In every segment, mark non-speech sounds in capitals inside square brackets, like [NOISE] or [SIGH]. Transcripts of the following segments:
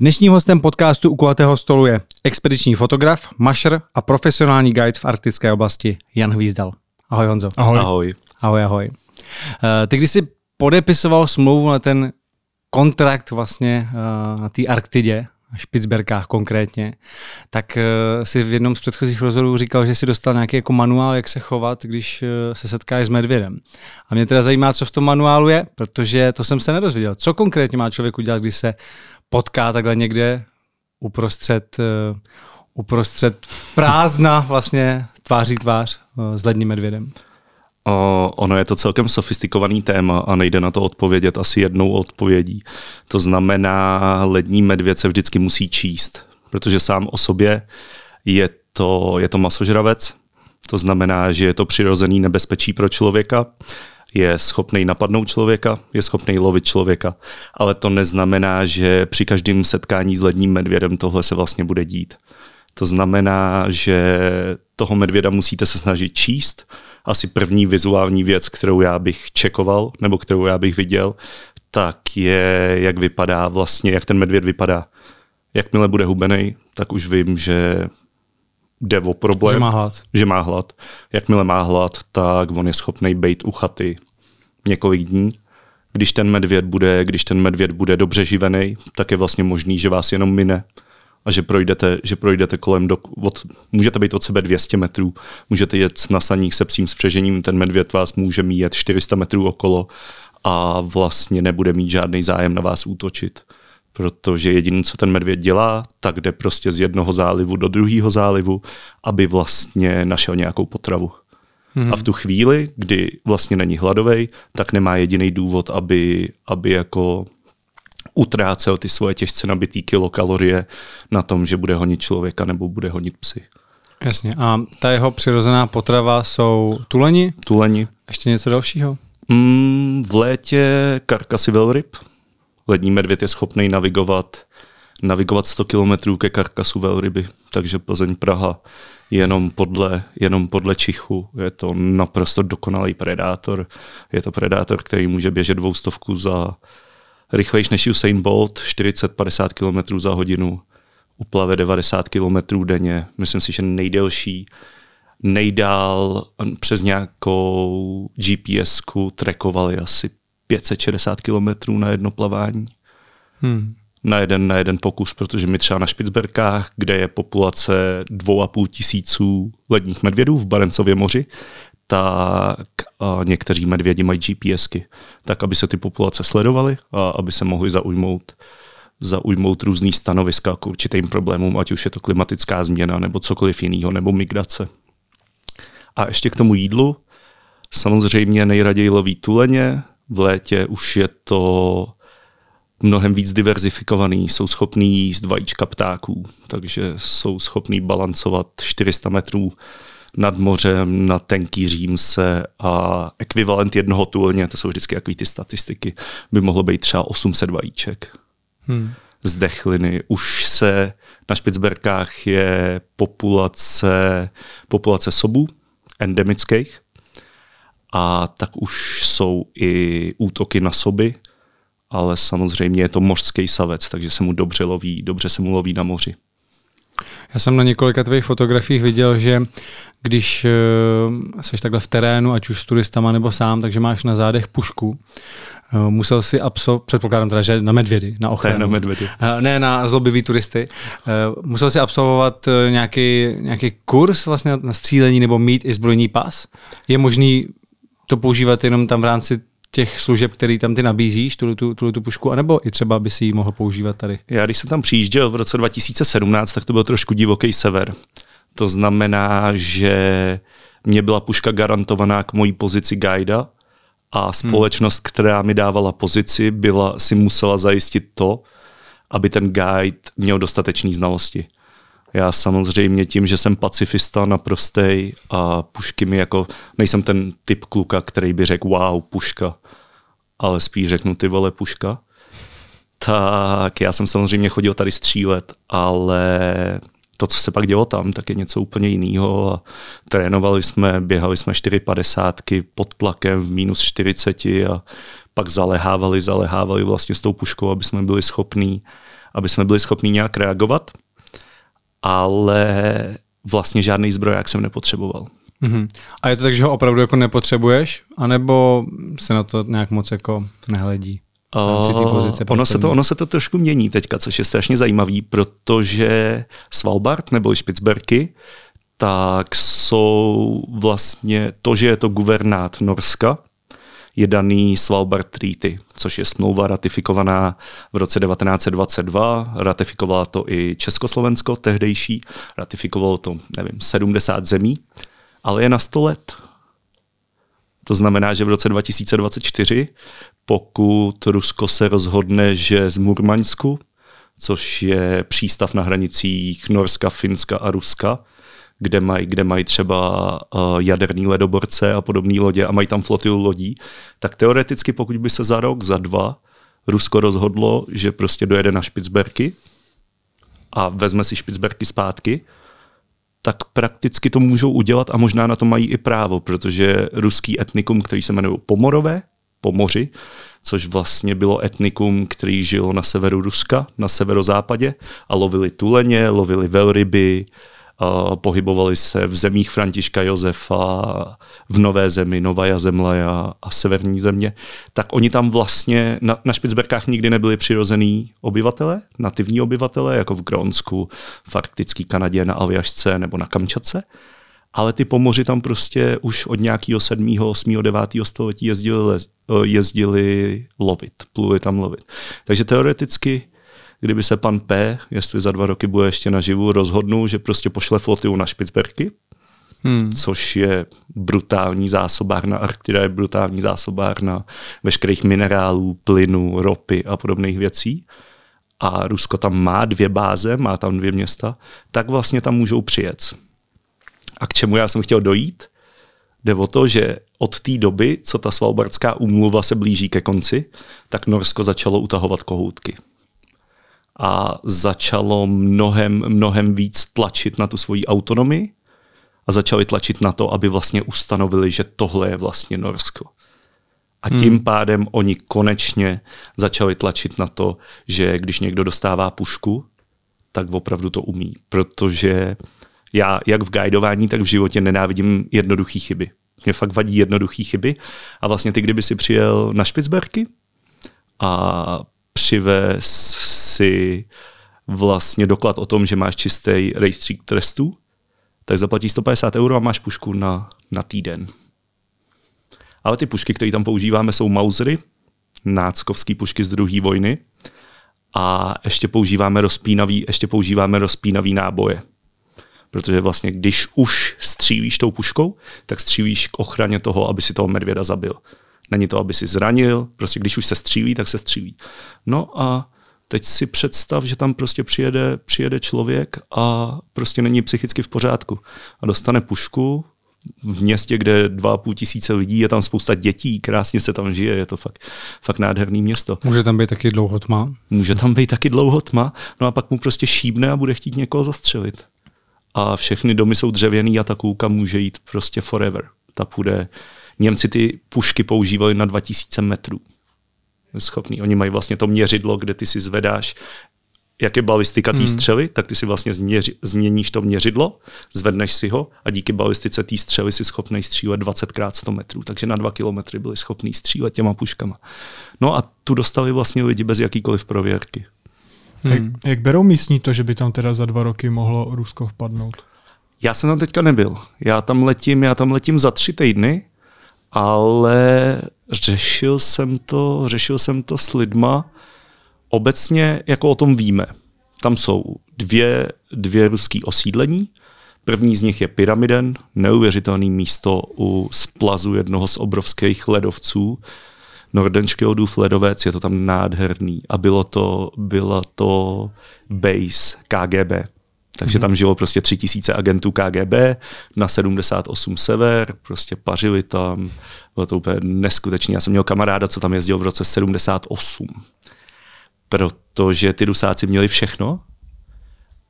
Dnešním hostem podcastu u kulatého stolu je expediční fotograf, mašer a profesionální guide v arktické oblasti Jan Hvízdal. Ahoj Honzo. Ahoj. Ahoj. Ahoj, ahoj. Eh, Ty když jsi podepisoval smlouvu na ten kontrakt vlastně eh, na té Arktidě, na Špicberkách konkrétně, tak eh, si v jednom z předchozích rozhovorů říkal, že si dostal nějaký jako manuál, jak se chovat, když se setkáš s medvědem. A mě teda zajímá, co v tom manuálu je, protože to jsem se nedozvěděl. Co konkrétně má člověk udělat, když se potká takhle někde uprostřed, uprostřed prázdna vlastně tváří tvář s ledním medvědem? O, ono je to celkem sofistikovaný téma a nejde na to odpovědět asi jednou odpovědí. To znamená, lední medvěd se vždycky musí číst, protože sám o sobě je to, je to masožravec, to znamená, že je to přirozený nebezpečí pro člověka, je schopný napadnout člověka, je schopný lovit člověka, ale to neznamená, že při každém setkání s ledním medvědem tohle se vlastně bude dít. To znamená, že toho medvěda musíte se snažit číst, asi první vizuální věc, kterou já bych čekoval, nebo kterou já bych viděl, tak je, jak vypadá vlastně, jak ten medvěd vypadá. Jakmile bude hubený, tak už vím, že jde o problém. Že má hlad. Že má hlad. Jakmile má hlad, tak on je schopný být u chaty několik dní. Když ten medvěd bude, když ten medvěd bude dobře živený, tak je vlastně možný, že vás jenom mine a že projdete, že projdete kolem, do, od, můžete být od sebe 200 metrů, můžete jet na saních se psím spřežením, ten medvěd vás může mít 400 metrů okolo a vlastně nebude mít žádný zájem na vás útočit. Protože jediné, co ten medvěd dělá, tak jde prostě z jednoho zálivu do druhého zálivu, aby vlastně našel nějakou potravu. Mm-hmm. A v tu chvíli, kdy vlastně není hladový, tak nemá jediný důvod, aby, aby jako utrácel ty svoje těžce nabitý kilokalorie na tom, že bude honit člověka nebo bude honit psy. Jasně. A ta jeho přirozená potrava jsou tuleni? Tuleni. Ještě něco dalšího? Mm, v létě karkasy velryb. Lední medvěd je schopný navigovat, navigovat 100 km ke karkasu velryby, takže Plzeň Praha jenom podle, jenom podle čichu. Je to naprosto dokonalý predátor. Je to predátor, který může běžet dvoustovku za rychlejší než Usain Bolt, 40-50 km za hodinu, uplave 90 km denně. Myslím si, že nejdelší, nejdál přes nějakou GPS-ku trekovali asi 560 km na jedno plavání. Hmm. Na, jeden, na jeden pokus, protože my třeba na Špicberkách, kde je populace 2,5 tisíců ledních medvědů v Barencově moři, tak někteří medvědi mají GPSky, tak aby se ty populace sledovaly a aby se mohly zaujmout zaujmout různý stanoviska k určitým problémům, ať už je to klimatická změna nebo cokoliv jiného, nebo migrace. A ještě k tomu jídlu. Samozřejmě nejraději loví tuleně, v létě už je to mnohem víc diverzifikovaný, jsou schopní jíst vajíčka ptáků, takže jsou schopní balancovat 400 metrů nad mořem, na tenký římse a ekvivalent jednoho tulně, to jsou vždycky jaký ty statistiky, by mohlo být třeba 800 vajíček. Hmm. Z dechliny. Už se na Špicberkách je populace, populace sobů endemických a tak už jsou i útoky na soby, ale samozřejmě je to mořský savec, takže se mu dobře loví, dobře se mu loví na moři. Já jsem na několika tvých fotografiích viděl, že když uh, seš takhle v terénu, ať už s turistama nebo sám, takže máš na zádech pušku. Uh, musel si absolvovat, předpokládám teda, že na medvědy, na ochranu. Ne, na medvědy. Uh, ne na zlobivý turisty. Uh, musel si absolvovat uh, nějaký, nějaký kurz vlastně na střílení nebo mít i zbrojní pas. Je možný to používat jenom tam v rámci těch služeb, který tam ty nabízíš, tu, tu, tu, tu pušku, anebo i třeba by si ji mohl používat tady? Já když jsem tam přijížděl v roce 2017, tak to byl trošku divoký sever. To znamená, že mě byla puška garantovaná k mojí pozici guida a společnost, hmm. která mi dávala pozici, byla, si musela zajistit to, aby ten guide měl dostatečné znalosti. Já samozřejmě tím, že jsem pacifista naprostej a pušky mi jako, nejsem ten typ kluka, který by řekl wow, puška, ale spíš řeknu ty vole puška. Tak já jsem samozřejmě chodil tady střílet, ale to, co se pak dělo tam, tak je něco úplně jiného. A trénovali jsme, běhali jsme 4,50 pod tlakem v minus 40 a pak zalehávali, zalehávali vlastně s tou puškou, aby jsme byli schopní aby jsme byli schopni nějak reagovat, ale vlastně žádný zbroják jsem nepotřeboval. Mm-hmm. A je to tak, že ho opravdu jako nepotřebuješ, anebo se na to nějak moc jako nehledí? Pozice ono, se to, ono se to trošku mění teďka, což je strašně zajímavý, protože Svalbard nebo Špicberky, tak jsou vlastně to, že je to guvernát Norska, je daný Svalbard Treaty, což je smlouva ratifikovaná v roce 1922. Ratifikovala to i Československo tehdejší, ratifikovalo to, nevím, 70 zemí, ale je na 100 let. To znamená, že v roce 2024, pokud Rusko se rozhodne, že z Murmaňsku, což je přístav na hranicích Norska, Finska a Ruska, kde mají, kde mají třeba uh, jaderný ledoborce a podobné lodě a mají tam flotilu lodí, tak teoreticky pokud by se za rok, za dva Rusko rozhodlo, že prostě dojede na Špicberky a vezme si Špicberky zpátky, tak prakticky to můžou udělat a možná na to mají i právo, protože ruský etnikum, který se jmenuje Pomorové, Pomoři, což vlastně bylo etnikum, který žilo na severu Ruska, na severozápadě a lovili tuleně, lovili velryby, pohybovali se v zemích Františka Josefa, v Nové zemi, Novaja Zemlaja a severní země, tak oni tam vlastně na, na Špicberkách nikdy nebyli přirozený obyvatele, nativní obyvatele, jako v Grónsku, v arktický Kanadě, na Aljašce nebo na Kamčace, ale ty pomoři tam prostě už od nějakého 7., 8., 9. století jezdili, jezdili lovit, pluli tam lovit. Takže teoreticky kdyby se pan P, jestli za dva roky bude ještě naživu, rozhodnul, že prostě pošle flotilu na Špicberky, hmm. což je brutální zásobárna, Arktida je brutální zásobárna veškerých minerálů, plynu, ropy a podobných věcí. A Rusko tam má dvě báze, má tam dvě města, tak vlastně tam můžou přijet. A k čemu já jsem chtěl dojít? Jde o to, že od té doby, co ta svalbardská úmluva se blíží ke konci, tak Norsko začalo utahovat kohoutky a začalo mnohem, mnohem víc tlačit na tu svoji autonomii a začali tlačit na to, aby vlastně ustanovili, že tohle je vlastně Norsko. A tím hmm. pádem oni konečně začali tlačit na to, že když někdo dostává pušku, tak opravdu to umí. Protože já jak v guidování, tak v životě nenávidím jednoduché chyby. Mě fakt vadí jednoduché chyby. A vlastně ty, kdyby si přijel na Špicberky a přivez si vlastně doklad o tom, že máš čistý rejstřík trestů, tak zaplatíš 150 euro a máš pušku na, na týden. Ale ty pušky, které tam používáme, jsou Mausery, náckovské pušky z druhé vojny a ještě používáme rozpínavý, ještě používáme rozpínavý náboje. Protože vlastně, když už střílíš tou puškou, tak střílíš k ochraně toho, aby si toho medvěda zabil. Není to, aby si zranil, prostě když už se střílí, tak se střílí. No a teď si představ, že tam prostě přijede, přijede člověk a prostě není psychicky v pořádku a dostane pušku v městě, kde dva půl tisíce lidí, je tam spousta dětí, krásně se tam žije, je to fakt, fakt nádherný město. Může tam být taky dlouho tma? Může tam být taky dlouho tma, no a pak mu prostě šíbne a bude chtít někoho zastřelit. A všechny domy jsou dřevěný a ta kůlka může jít prostě forever. Ta půjde Němci ty pušky používali na 2000 metrů. Schopný. Oni mají vlastně to měřidlo, kde ty si zvedáš, jak je balistika té hmm. střely, tak ty si vlastně změři, změníš to měřidlo, zvedneš si ho a díky balistice té střely si schopný střílet 20 x 100 metrů. Takže na 2 kilometry byli schopní střílet těma puškama. No a tu dostali vlastně lidi bez jakýkoliv prověrky. Hmm. Jak, jak berou místní to, že by tam teda za dva roky mohlo Rusko vpadnout? Já jsem tam teďka nebyl. Já tam letím, já tam letím za tři týdny ale řešil jsem to, řešil jsem to s lidma. Obecně jako o tom víme. Tam jsou dvě, dvě ruský osídlení. První z nich je Pyramiden, neuvěřitelné místo u splazu jednoho z obrovských ledovců. Nordenskjöldův ledovec, je to tam nádherný. A bylo to, byla to base KGB. Takže tam žilo prostě tři tisíce agentů KGB na 78 sever, prostě pařili tam, bylo to úplně neskutečné. Já jsem měl kamaráda, co tam jezdil v roce 78, protože ty Rusáci měli všechno,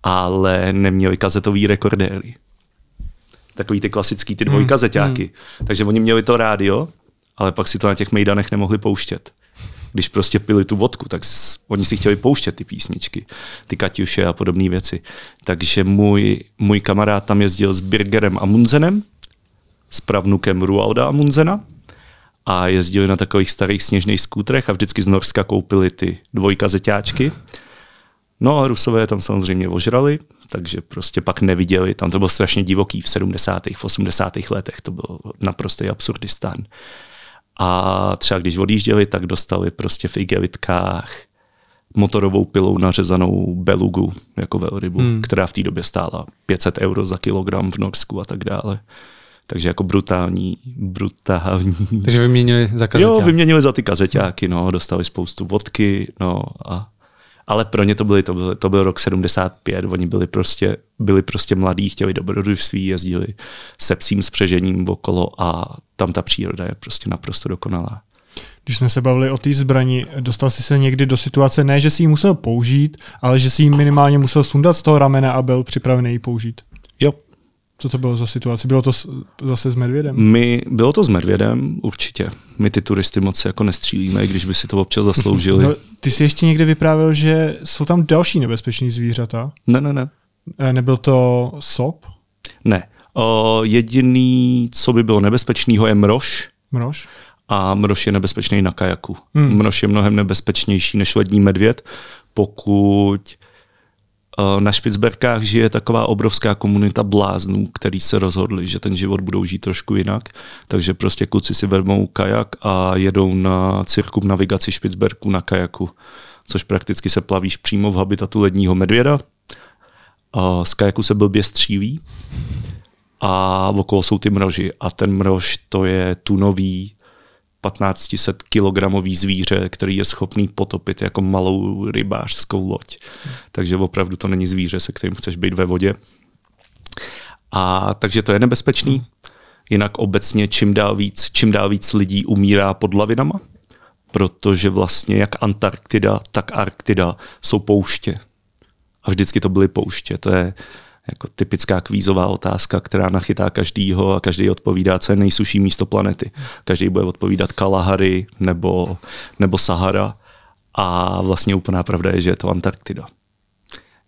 ale neměli kazetový rekordéry. Takový ty klasický, ty dvojkazeťáky. Hmm. Takže oni měli to rádio, ale pak si to na těch mejdanech nemohli pouštět. Když prostě pili tu vodku, tak oni si chtěli pouštět ty písničky, ty Kaťuše a podobné věci. Takže můj, můj kamarád tam jezdil s Birgerem Amundsenem, s pravnukem Rualda Amundsena a jezdili na takových starých sněžných skútrech a vždycky z Norska koupili ty dvojkazeťáčky. No a Rusové tam samozřejmě ožrali, takže prostě pak neviděli, tam to bylo strašně divoký v 70. v 80. letech, to byl naprostý absurdistán. A třeba když odjížděli, tak dostali prostě v igelitkách motorovou pilou nařezanou belugu jako velrybu, hmm. která v té době stála 500 euro za kilogram v Norsku a tak dále. Takže jako brutální, brutální. Takže vyměnili za kazeťáky. Jo, vyměnili za ty kazeťáky, no, dostali spoustu vodky, no a ale pro ně to, byly, to, byl, to byl rok 75, oni byli prostě, byli prostě mladí, chtěli dobrodružství, jezdili se psím spřežením okolo a tam ta příroda je prostě naprosto dokonalá. Když jsme se bavili o té zbrani, dostal jsi se někdy do situace, ne, že si ji musel použít, ale že si ji minimálně musel sundat z toho ramena a byl připravený ji použít. Jo, co to bylo za situace? Bylo to zase s medvědem? My, bylo to s medvědem, určitě. My ty turisty moc jako nestřílíme, když by si to občas zasloužili. No, ty jsi ještě někde vyprávěl, že jsou tam další nebezpečné zvířata. Ne, ne, ne. E, nebyl to sop? Ne. O, jediný, co by bylo nebezpečného, je mrož. Mrož? A mrož je nebezpečný na kajaku. Hmm. Mrož je mnohem nebezpečnější než lední medvěd, pokud Eh, na Špicberkách žije taková obrovská komunita bláznů, který se rozhodli, že ten život budou žít trošku jinak. Takže prostě kluci si vezmou kajak a jedou na cirkum navigaci Špicberku na kajaku, což prakticky se plavíš přímo v habitatu ledního medvěda. A z kajaku se blbě střílí a okolo jsou ty mroži. A ten mrož to je tunový 1500 kilogramový zvíře, který je schopný potopit jako malou rybářskou loď. Takže opravdu to není zvíře, se kterým chceš být ve vodě. A takže to je nebezpečný. Jinak obecně čím dál víc, čím dál víc lidí umírá pod lavinama, protože vlastně jak Antarktida, tak Arktida jsou pouště. A vždycky to byly pouště. To je jako typická kvízová otázka, která nachytá každýho a každý odpovídá, co je nejsuší místo planety. Každý bude odpovídat Kalahary nebo, nebo Sahara a vlastně úplná pravda je, že je to Antarktida.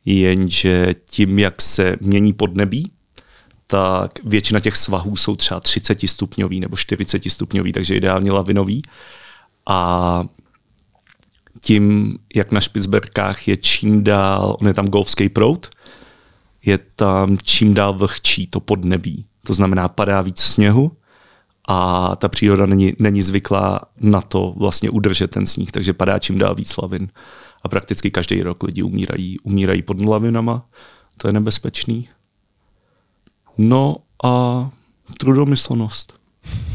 Jenže tím, jak se mění podnebí, tak většina těch svahů jsou třeba 30 stupňový nebo 40 stupňový, takže ideálně lavinový. A tím, jak na Špicberkách je čím dál, on je tam golfský proud, je tam čím dál vlhčí to podnebí. To znamená, padá víc sněhu a ta příroda není, není zvyklá na to vlastně udržet ten sníh, takže padá čím dál víc lavin. A prakticky každý rok lidi umírají, umírají pod lavinama. To je nebezpečný. No a trudomyslnost.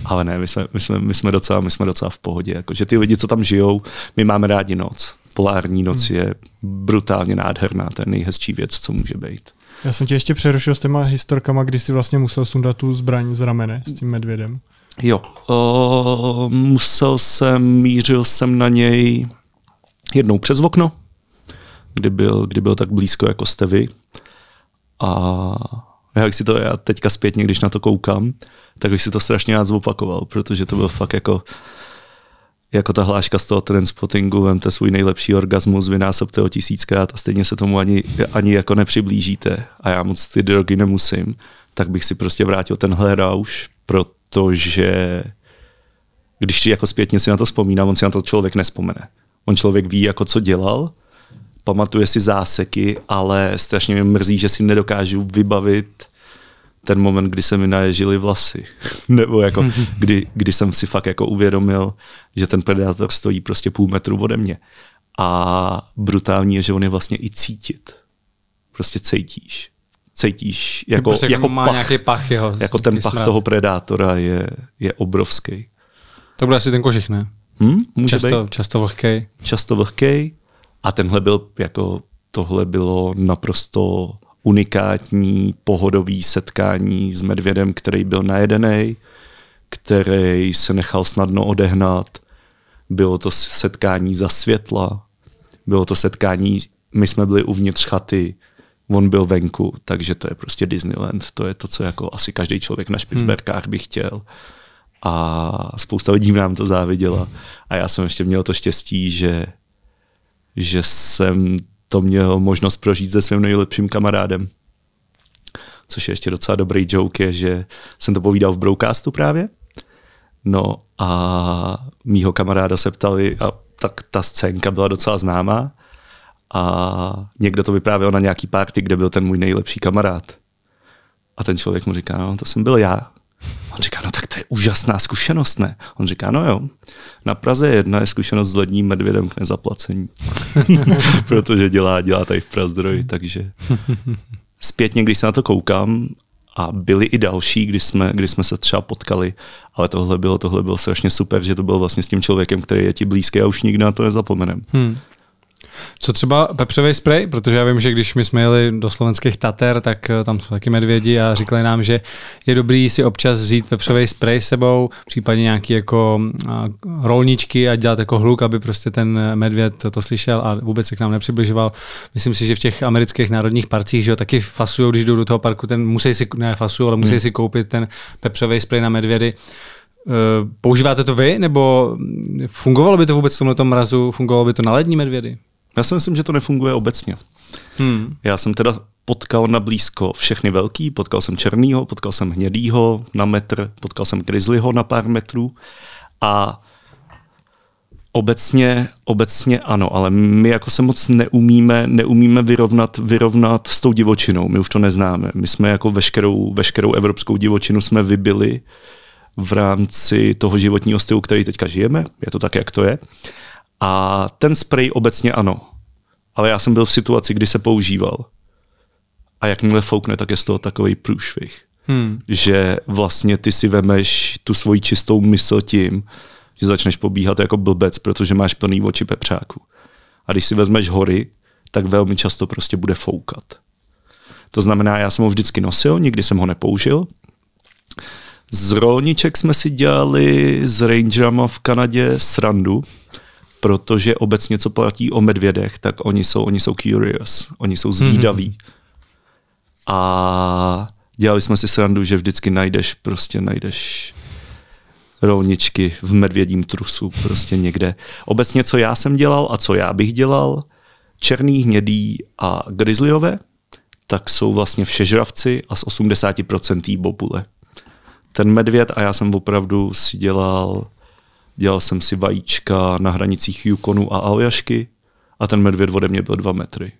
Ale ne, my jsme, my jsme, my jsme, docela, my jsme docela v pohodě. Jako, že ty lidi, co tam žijou, my máme rádi noc. Polární noc hmm. je brutálně nádherná, to je nejhezčí věc, co může být. Já jsem tě ještě přerušil s těma historkama, kdy jsi vlastně musel sundat tu zbraň z ramene s tím medvědem. Jo, o, musel jsem, mířil jsem na něj jednou přes okno, kdy byl, kdy byl tak blízko, jako jste vy. A jak si to já teďka zpětně, když na to koukám, tak bych si to strašně rád zopakoval, protože to byl fakt jako jako ta hláška z toho transpottingu, vemte svůj nejlepší orgasmus, vynásobte ho tisíckrát a stejně se tomu ani, ani jako nepřiblížíte a já moc ty drogy nemusím, tak bych si prostě vrátil tenhle rauš, protože když jako zpětně si na to vzpomínám, on si na to člověk nespomene. On člověk ví, jako co dělal, pamatuje si záseky, ale strašně mě mrzí, že si nedokážu vybavit ten moment, kdy se mi naježili vlasy. [LAUGHS] Nebo jako, kdy, kdy jsem si fakt jako uvědomil, že ten predátor stojí prostě půl metru ode mě. A brutální je, že on je vlastně i cítit. Prostě cítíš. Cítíš jako, prostě jako, má pach, nějaký pach jeho. Jako ten pach smrát. toho predátora je, je obrovský. To bude asi ten kožich, ne? Hmm, může často, být. často vlhkej. Často vlhkej. A tenhle byl jako, tohle bylo naprosto unikátní pohodový setkání s medvědem, který byl najedený, který se nechal snadno odehnat. Bylo to setkání za světla, bylo to setkání, my jsme byli uvnitř chaty, on byl venku, takže to je prostě Disneyland. To je to, co jako asi každý člověk na Špicberkách by chtěl. a spousta lidí nám to záviděla. A já jsem ještě měl to štěstí, že, že jsem to měl možnost prožít se svým nejlepším kamarádem. Což je ještě docela dobrý joke, je, že jsem to povídal v Broadcastu právě. No a mýho kamaráda se ptali, a tak ta scénka byla docela známá, a někdo to vyprávěl na nějaký party, kde byl ten můj nejlepší kamarád. A ten člověk mu říká, no to jsem byl já. On říká, no tak úžasná zkušenost, ne? On říká, no jo, na Praze jedna je zkušenost s ledním medvědem k nezaplacení. [LAUGHS] Protože dělá, dělá tady v Prazdroj, takže zpětně, když se na to koukám, a byli i další, kdy jsme, kdy jsme se třeba potkali, ale tohle bylo, tohle bylo strašně super, že to byl vlastně s tím člověkem, který je ti blízký a už nikdy na to nezapomenem. Hmm. Co třeba pepřový spray, protože já vím, že když my jsme jeli do slovenských Tater, tak eh, tam jsou taky medvědi a říkali nám, že je dobrý si občas vzít pepřový spray s sebou, případně nějaký jako rolničky a dělat jako hluk, aby prostě ten medvěd to, slyšel a vůbec se k nám nepřibližoval. Myslím si, že v těch amerických národních parcích, že jo, taky fasují, když jdou do toho parku, ten musí si, ne fasují, ale musí hmm. si koupit ten pepřový spray na medvědy. Eh, používáte to vy, nebo fungovalo by to vůbec v tomhle mrazu, fungovalo by to na lední medvědy? Já si myslím, že to nefunguje obecně. Hmm. Já jsem teda potkal na blízko všechny velký, potkal jsem černýho, potkal jsem hnědýho na metr, potkal jsem grizzlyho na pár metrů a Obecně, obecně ano, ale my jako se moc neumíme, neumíme vyrovnat, vyrovnat s tou divočinou. My už to neznáme. My jsme jako veškerou, veškerou evropskou divočinu jsme vybili v rámci toho životního stylu, který teďka žijeme. Je to tak, jak to je. A ten spray obecně ano. Ale já jsem byl v situaci, kdy se používal. A jakmile foukne, tak je z toho takový průšvih. Hmm. Že vlastně ty si vemeš tu svoji čistou mysl tím, že začneš pobíhat jako blbec, protože máš plný oči pepřáku. A když si vezmeš hory, tak velmi často prostě bude foukat. To znamená, já jsem ho vždycky nosil, nikdy jsem ho nepoužil. Z rolniček jsme si dělali s rangerama v Kanadě srandu, protože obecně, co platí o medvědech, tak oni jsou, oni jsou curious, oni jsou zvídaví. Mm-hmm. A dělali jsme si srandu, že vždycky najdeš, prostě najdeš rovničky v medvědím trusu, prostě někde. Obecně, co já jsem dělal a co já bych dělal, černý, hnědý a grizzlyové, tak jsou vlastně všežravci a z 80% bobule. Ten medvěd, a já jsem opravdu si dělal dělal jsem si vajíčka na hranicích Yukonu a Aljašky a ten medvěd ode mě byl dva metry.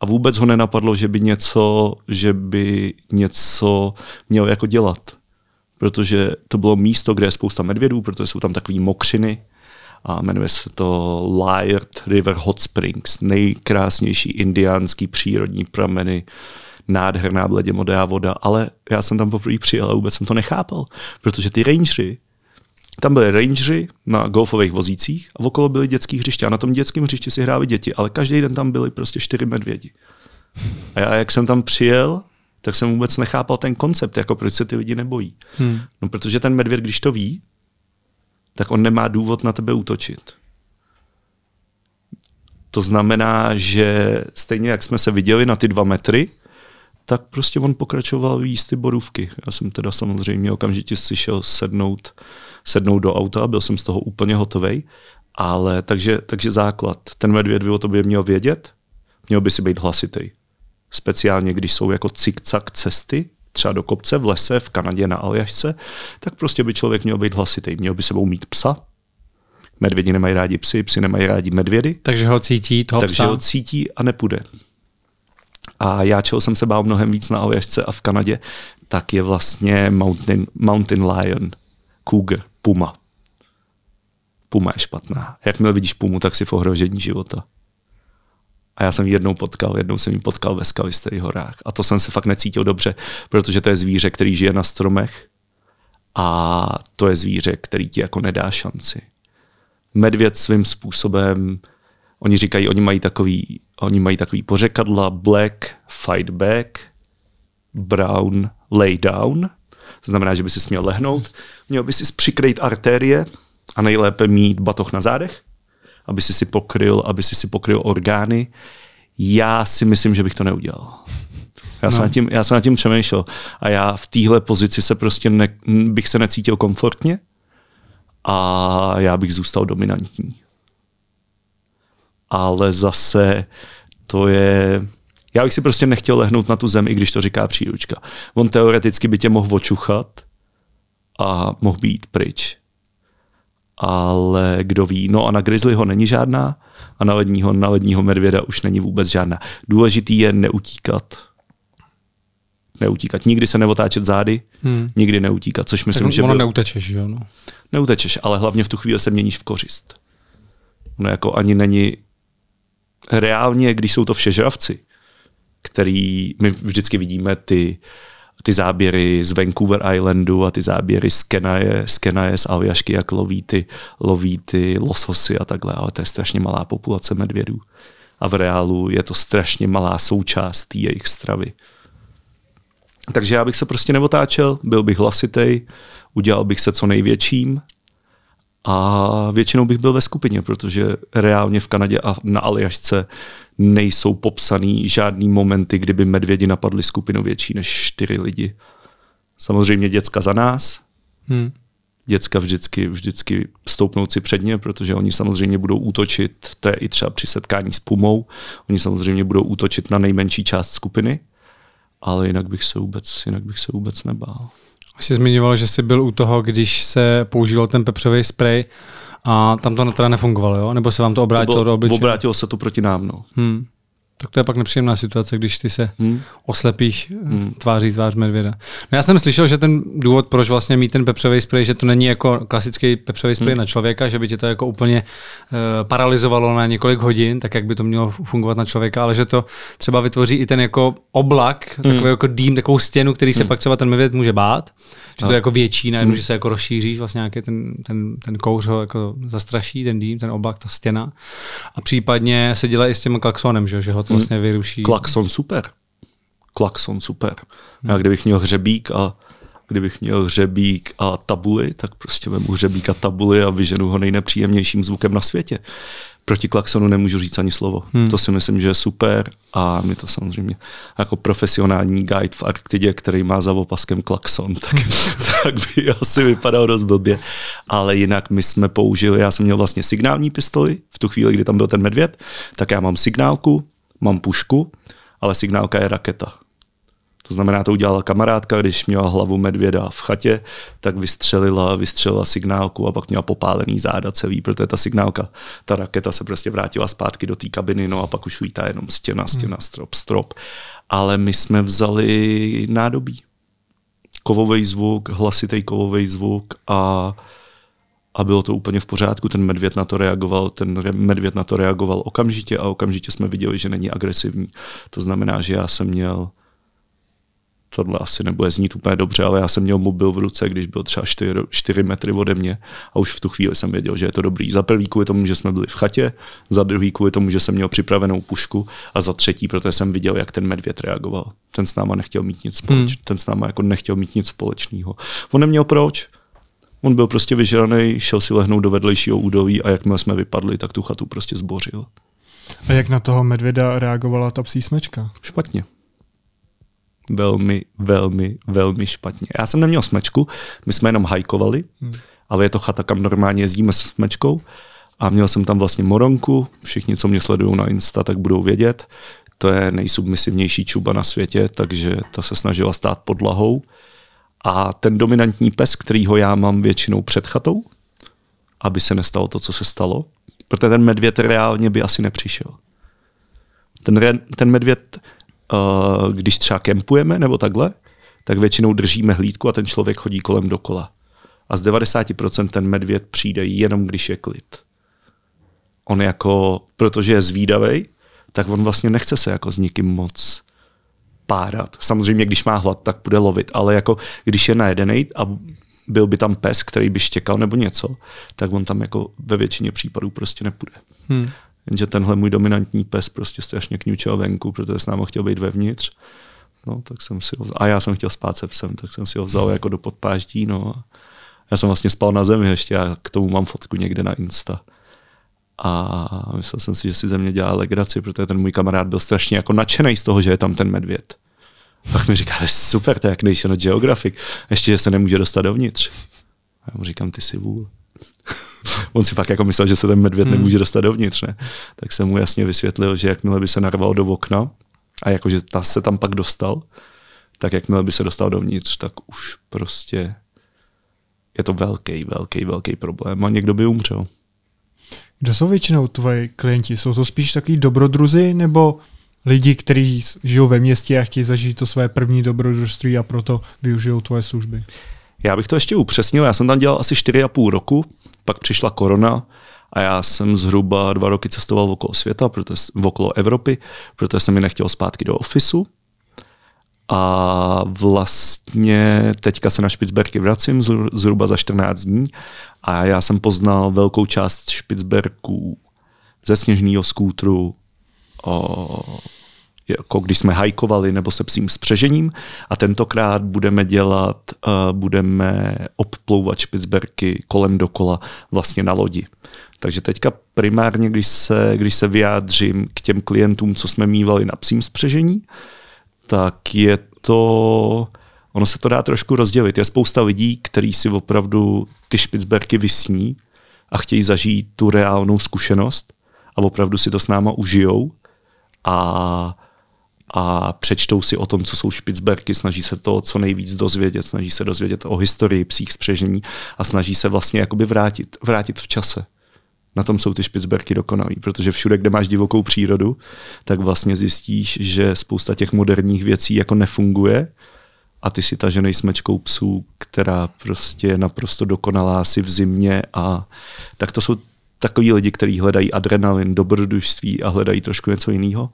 A vůbec ho nenapadlo, že by něco, že by něco měl jako dělat. Protože to bylo místo, kde je spousta medvědů, protože jsou tam takové mokřiny a jmenuje se to Liard River Hot Springs, nejkrásnější indiánský přírodní prameny, nádherná bledě modrá voda, ale já jsem tam poprvé přijel a vůbec jsem to nechápal, protože ty rangery tam byly rangeři na golfových vozících a okolo byly dětský hřiště a na tom dětském hřišti si hráli děti, ale každý den tam byly prostě čtyři medvědi. A já, jak jsem tam přijel, tak jsem vůbec nechápal ten koncept, jako proč se ty lidi nebojí. Hmm. No, protože ten medvěd, když to ví, tak on nemá důvod na tebe útočit. To znamená, že stejně jak jsme se viděli na ty dva metry, tak prostě on pokračoval jíst ty borůvky. Já jsem teda samozřejmě okamžitě si šel sednout sednout do auta, byl jsem z toho úplně hotový. Ale takže, takže základ. Ten medvěd by o tobě měl vědět, měl by si být hlasitý. Speciálně, když jsou jako cikcak cesty, třeba do kopce v lese, v Kanadě na Aljašce, tak prostě by člověk měl být hlasitý. Měl by sebou mít psa, medvědi nemají rádi psy, psy nemají rádi medvědy. Takže ho cítí toho Takže psa. ho cítí a nepůjde. A já, čeho jsem se bál mnohem víc na Aljašce a v Kanadě, tak je vlastně Mountain, Mountain Lion, cougar puma. Puma je špatná. Jakmile vidíš pumu, tak si v ohrožení života. A já jsem ji jednou potkal, jednou jsem ji potkal ve skalistých horách. A to jsem se fakt necítil dobře, protože to je zvíře, který žije na stromech a to je zvíře, který ti jako nedá šanci. Medvěd svým způsobem, oni říkají, oni mají takový, oni mají takový pořekadla black, fight back, brown, lay down to znamená, že by si směl lehnout, měl by si přikrýt artérie a nejlépe mít batoh na zádech, aby si si pokryl, aby si si pokryl orgány. Já si myslím, že bych to neudělal. Já, no. jsem nad tím, já jsem nad tím přemýšlel. A já v téhle pozici se prostě ne, bych se necítil komfortně a já bych zůstal dominantní. Ale zase to je... Já bych si prostě nechtěl lehnout na tu zem, i když to říká příručka. On teoreticky by tě mohl očuchat a mohl být pryč. Ale kdo ví. No a na Grizzlyho není žádná a na ledního, na ledního medvěda už není vůbec žádná. Důležitý je neutíkat. Neutíkat. Nikdy se neotáčet zády, hmm. nikdy neutíkat, což myslím, tak že... Ono byl... neutečeš, jo? No. Neutečeš, ale hlavně v tu chvíli se měníš v kořist. No jako ani není reálně, když jsou to všežravci, který my vždycky vidíme ty, ty záběry z Vancouver Islandu a ty záběry z Kenaje, z Kenaje z Aljašky, jak loví ty, loví ty lososy a takhle, ale to je strašně malá populace medvědů. A v reálu je to strašně malá součást té jejich stravy. Takže já bych se prostě neotáčel, byl bych hlasitej, udělal bych se co největším a většinou bych byl ve skupině, protože reálně v Kanadě a na Aljašce nejsou popsaný žádný momenty, kdyby medvědi napadli skupinu větší než čtyři lidi. Samozřejmě děcka za nás, hmm. děcka vždycky, vždycky stoupnout si předně, protože oni samozřejmě budou útočit, to je i třeba při setkání s pumou, oni samozřejmě budou útočit na nejmenší část skupiny, ale jinak bych se vůbec, jinak bych se vůbec nebál. Jsi zmiňoval, že jsi byl u toho, když se používal ten pepřový sprej a tam to teda nefungovalo, jo? Nebo se vám to obrátilo to bylo, do obličeje? Obrátilo se to proti nám, no. Hmm. Tak to je pak nepříjemná situace, když ty se hmm. oslepíš hmm. tváří tvář medvěda. No já jsem slyšel, že ten důvod, proč vlastně mít ten pepřový sprej, že to není jako klasický pepřový sprej hmm. na člověka, že by tě to jako úplně uh, paralizovalo na několik hodin, tak jak by to mělo fungovat na člověka, ale že to třeba vytvoří i ten jako oblak, hmm. takový jako dým, takovou stěnu, který se hmm. pak třeba ten medvěd může bát, že to je jako větší, najednou, hmm. že se jako rozšíříš, vlastně nějaký ten, ten, ten kouř ho jako zastraší, ten dým, ten oblak, ta stěna. A případně se dělá i s tím klaxonem, že, že ho to vlastně hmm. vyruší. Klaxon super. Klaxon super. Já hmm. kdybych měl hřebík a kdybych měl hřebík a tabuli, tak prostě vemu hřebík a tabuli a vyženu ho nejnepříjemnějším zvukem na světě proti klaxonu nemůžu říct ani slovo. Hmm. To si myslím, že je super a my to samozřejmě jako profesionální guide v Arktidě, který má za opaskem klakson, tak, [LAUGHS] tak by asi vypadal dost blbě. Ale jinak my jsme použili, já jsem měl vlastně signální pistoli v tu chvíli, kdy tam byl ten medvěd, tak já mám signálku, mám pušku, ale signálka je raketa. To znamená, to udělala kamarádka, když měla hlavu medvěda v chatě, tak vystřelila, vystřelila signálku a pak měla popálený záda celý, protože ta signálka, ta raketa se prostě vrátila zpátky do té kabiny, no a pak už lítá jenom stěna, stěna, hmm. strop, strop. Ale my jsme vzali nádobí. Kovový zvuk, hlasitý kovový zvuk a a bylo to úplně v pořádku, ten medvěd na to reagoval, ten medvěd na to reagoval okamžitě a okamžitě jsme viděli, že není agresivní. To znamená, že já jsem měl tohle asi nebude znít úplně dobře, ale já jsem měl mobil v ruce, když byl třeba 4, 4 metry ode mě a už v tu chvíli jsem věděl, že je to dobrý. Za prvý kvůli tomu, že jsme byli v chatě, za druhý kvůli tomu, že jsem měl připravenou pušku a za třetí, protože jsem viděl, jak ten medvěd reagoval. Ten s náma nechtěl mít nic společného. Hmm. Ten s náma jako nechtěl mít nic společného. On neměl proč. On byl prostě vyžraný, šel si lehnout do vedlejšího údolí a jakmile jsme vypadli, tak tu chatu prostě zbořil. A jak na toho medvěda reagovala ta psí smečka? Špatně velmi, velmi, velmi špatně. Já jsem neměl smečku, my jsme jenom hajkovali, hmm. ale je to chata, kam normálně jezdíme se smečkou a měl jsem tam vlastně moronku, všichni, co mě sledují na Insta, tak budou vědět, to je nejsubmisivnější čuba na světě, takže ta se snažila stát podlahou. A ten dominantní pes, kterýho já mám většinou před chatou, aby se nestalo to, co se stalo, protože ten medvěd reálně by asi nepřišel. Ten, ten medvěd uh, když třeba kempujeme nebo takhle, tak většinou držíme hlídku a ten člověk chodí kolem dokola. A z 90% ten medvěd přijde jenom, když je klid. On jako, protože je zvídavý, tak on vlastně nechce se jako s nikým moc párat. Samozřejmě, když má hlad, tak bude lovit, ale jako když je najedený a byl by tam pes, který by štěkal nebo něco, tak on tam jako ve většině případů prostě nepůjde. Hmm. Jenže tenhle můj dominantní pes prostě strašně kňučel venku, protože s námi chtěl být vevnitř. No, tak jsem si ho vzal. A já jsem chtěl spát se psem, tak jsem si ho vzal jako do podpáždí. No. Já jsem vlastně spal na zemi ještě a k tomu mám fotku někde na Insta. A myslel jsem si, že si ze mě dělá legraci, protože ten můj kamarád byl strašně jako nadšený z toho, že je tam ten medvěd. Pak mi říká, super, to je jak National Geographic, ještě, že se nemůže dostat dovnitř. A já mu říkám, ty si vůl. [LAUGHS] On si fakt jako myslel, že se ten medvěd hmm. nemůže dostat dovnitř. Ne? Tak jsem mu jasně vysvětlil, že jakmile by se narval do okna a jakože ta se tam pak dostal, tak jakmile by se dostal dovnitř, tak už prostě je to velký, velký, velký problém a někdo by umřel. Kdo jsou většinou tvoji klienti? Jsou to spíš takový dobrodruzi nebo lidi, kteří žijou ve městě a chtějí zažít to své první dobrodružství a proto využijou tvoje služby? Já bych to ještě upřesnil, já jsem tam dělal asi 4,5 roku, pak přišla korona a já jsem zhruba dva roky cestoval okolo světa, protože, okolo Evropy, protože jsem mi nechtěl zpátky do ofisu. A vlastně teďka se na Špicberky vracím zhruba za 14 dní a já jsem poznal velkou část Špicberků ze sněžného skútru, o, jako když jsme hajkovali nebo se psím spřežením a tentokrát budeme dělat, uh, budeme obplouvat Špicberky kolem dokola vlastně na lodi. Takže teďka primárně, když se, když se vyjádřím k těm klientům, co jsme mývali na psím spřežení, tak je to, ono se to dá trošku rozdělit. Je spousta lidí, kteří si opravdu ty Špicberky vysní a chtějí zažít tu reálnou zkušenost a opravdu si to s náma užijou a a přečtou si o tom, co jsou Špicberky, snaží se to co nejvíc dozvědět, snaží se dozvědět o historii psích spřežení a snaží se vlastně jakoby vrátit, vrátit v čase. Na tom jsou ty Špicberky dokonalý, protože všude, kde máš divokou přírodu, tak vlastně zjistíš, že spousta těch moderních věcí jako nefunguje a ty si taženej smečkou psů, která prostě je naprosto dokonalá si v zimě a tak to jsou takový lidi, kteří hledají adrenalin, dobrodružství a hledají trošku něco jiného.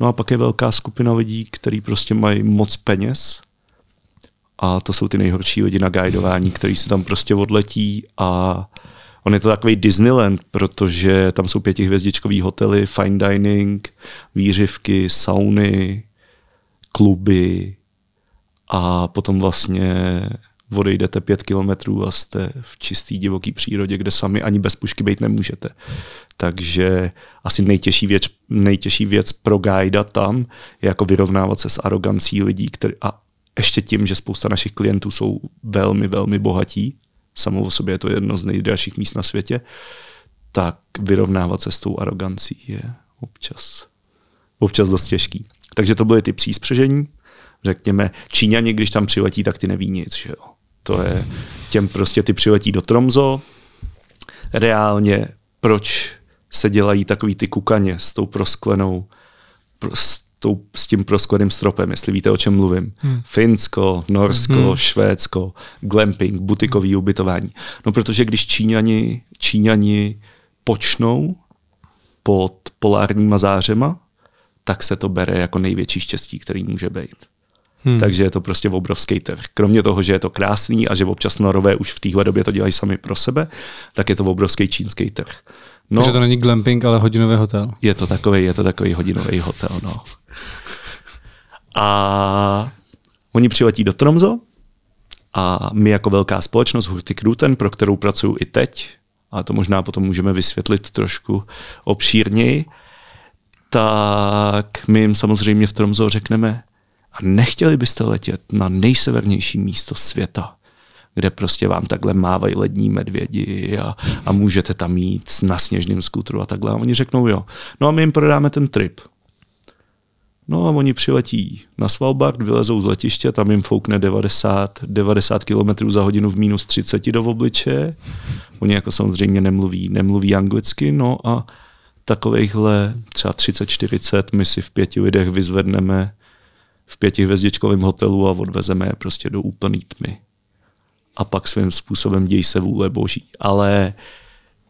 No a pak je velká skupina lidí, kteří prostě mají moc peněz a to jsou ty nejhorší lidi na guidování, kteří se tam prostě odletí a on je to takový Disneyland, protože tam jsou pětihvězdičkový hotely, fine dining, výřivky, sauny, kluby a potom vlastně odejdete pět kilometrů a jste v čistý divoký přírodě, kde sami ani bez pušky být nemůžete. Takže asi nejtěžší věc, nejtěžší věc pro guida tam je jako vyrovnávat se s arogancí lidí, který, a ještě tím, že spousta našich klientů jsou velmi, velmi bohatí, samo o sobě je to jedno z nejdražších míst na světě, tak vyrovnávat se s tou arogancí je občas, občas dost těžký. Takže to byly ty psí spřežení. Řekněme, Číňani, když tam přiletí, tak ty neví nic. Že jo? To je, těm prostě ty přiletí do Tromzo, reálně proč se dělají takový ty kukaně s tou prosklenou, s, tou, s tím proskleným stropem, jestli víte, o čem mluvím. Hmm. Finsko, Norsko, hmm. Švédsko, glamping, butikový ubytování. No protože když Číňani, Číňani počnou pod polárníma zářema, tak se to bere jako největší štěstí, který může být. Hmm. Takže je to prostě obrovský trh. Kromě toho, že je to krásný a že občas norové už v téhle době to dělají sami pro sebe, tak je to obrovský čínský trh. No, Takže to není glamping, ale hodinový hotel. Je to takový, je to takový hodinový hotel, no. A oni přiletí do Tromzo a my jako velká společnost Hurtigruten, pro kterou pracuju i teď, a to možná potom můžeme vysvětlit trošku obšírněji, tak my jim samozřejmě v Tromzo řekneme, a nechtěli byste letět na nejsevernější místo světa, kde prostě vám takhle mávají lední medvědi a, a můžete tam jít na sněžným skutru a takhle. A oni řeknou jo. No a my jim prodáme ten trip. No a oni přiletí na Svalbard, vylezou z letiště, tam jim foukne 90, 90 km za hodinu v minus 30 do obliče. Oni jako samozřejmě nemluví, nemluví anglicky, no a takovejhle třeba 30-40 my si v pěti lidech vyzvedneme v pětihvězdičkovém hotelu a odvezeme je prostě do úplný tmy. A pak svým způsobem dějí se vůle boží. Ale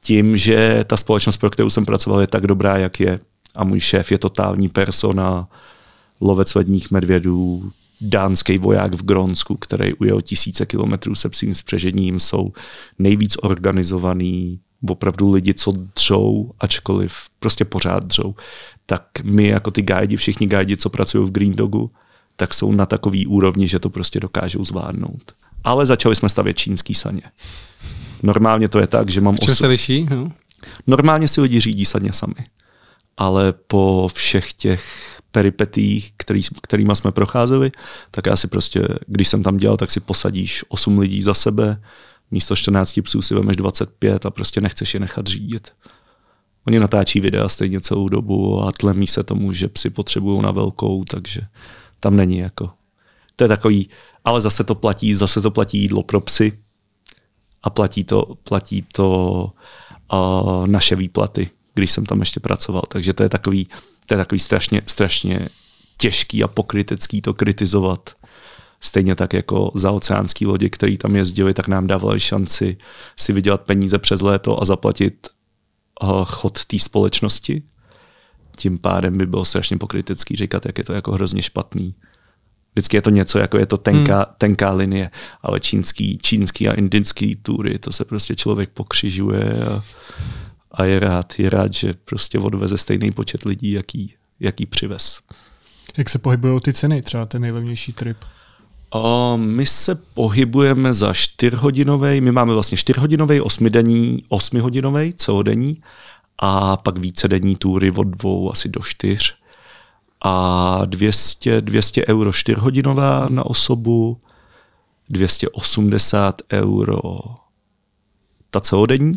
tím, že ta společnost, pro kterou jsem pracoval, je tak dobrá, jak je, a můj šéf je totální persona, lovec ledních medvědů, dánský voják v Grónsku, který ujel tisíce kilometrů se psím spřežením, jsou nejvíc organizovaný, opravdu lidi, co dřou, ačkoliv prostě pořád dřou, tak my jako ty guidi, všichni guidi, co pracují v Green Dogu, tak jsou na takový úrovni, že to prostě dokážou zvládnout. Ale začali jsme stavět čínský saně. Normálně to je tak, že mám... Čím se liší? No? Normálně si lidi řídí saně sami. Ale po všech těch peripetích, který, kterýma jsme procházeli, tak já si prostě, když jsem tam dělal, tak si posadíš 8 lidí za sebe, místo 14 psů si vemeš 25 a prostě nechceš je nechat řídit. Oni natáčí videa stejně celou dobu a tlemí se tomu, že psi potřebují na velkou, takže tam není jako. To je takový, ale zase to platí, zase to platí jídlo pro psy a platí to, platí to uh, naše výplaty, když jsem tam ještě pracoval. Takže to je takový, to je takový strašně, strašně těžký a pokrytecký to kritizovat. Stejně tak jako za oceánský lodi, který tam jezdili, tak nám dávali šanci si vydělat peníze přes léto a zaplatit uh, chod té společnosti. Tím pádem by bylo strašně pokrytecký říkat, jak je to jako hrozně špatný. Vždycky je to něco, jako je to tenká, hmm. tenká linie, ale čínský, čínský a indický tury, to se prostě člověk pokřižuje a, a je rád, je rád, že prostě odveze stejný počet lidí, jaký, jaký přivez. Jak se pohybují ty ceny, třeba ten nejlevnější trip? O, my se pohybujeme za čtyřhodinový, my máme vlastně čtyřhodinový, osmidenní, osmihodinový, celodenní a pak více denní túry od dvou asi do čtyř a 200, 200 euro čtyřhodinová na osobu, 280 euro ta celodenní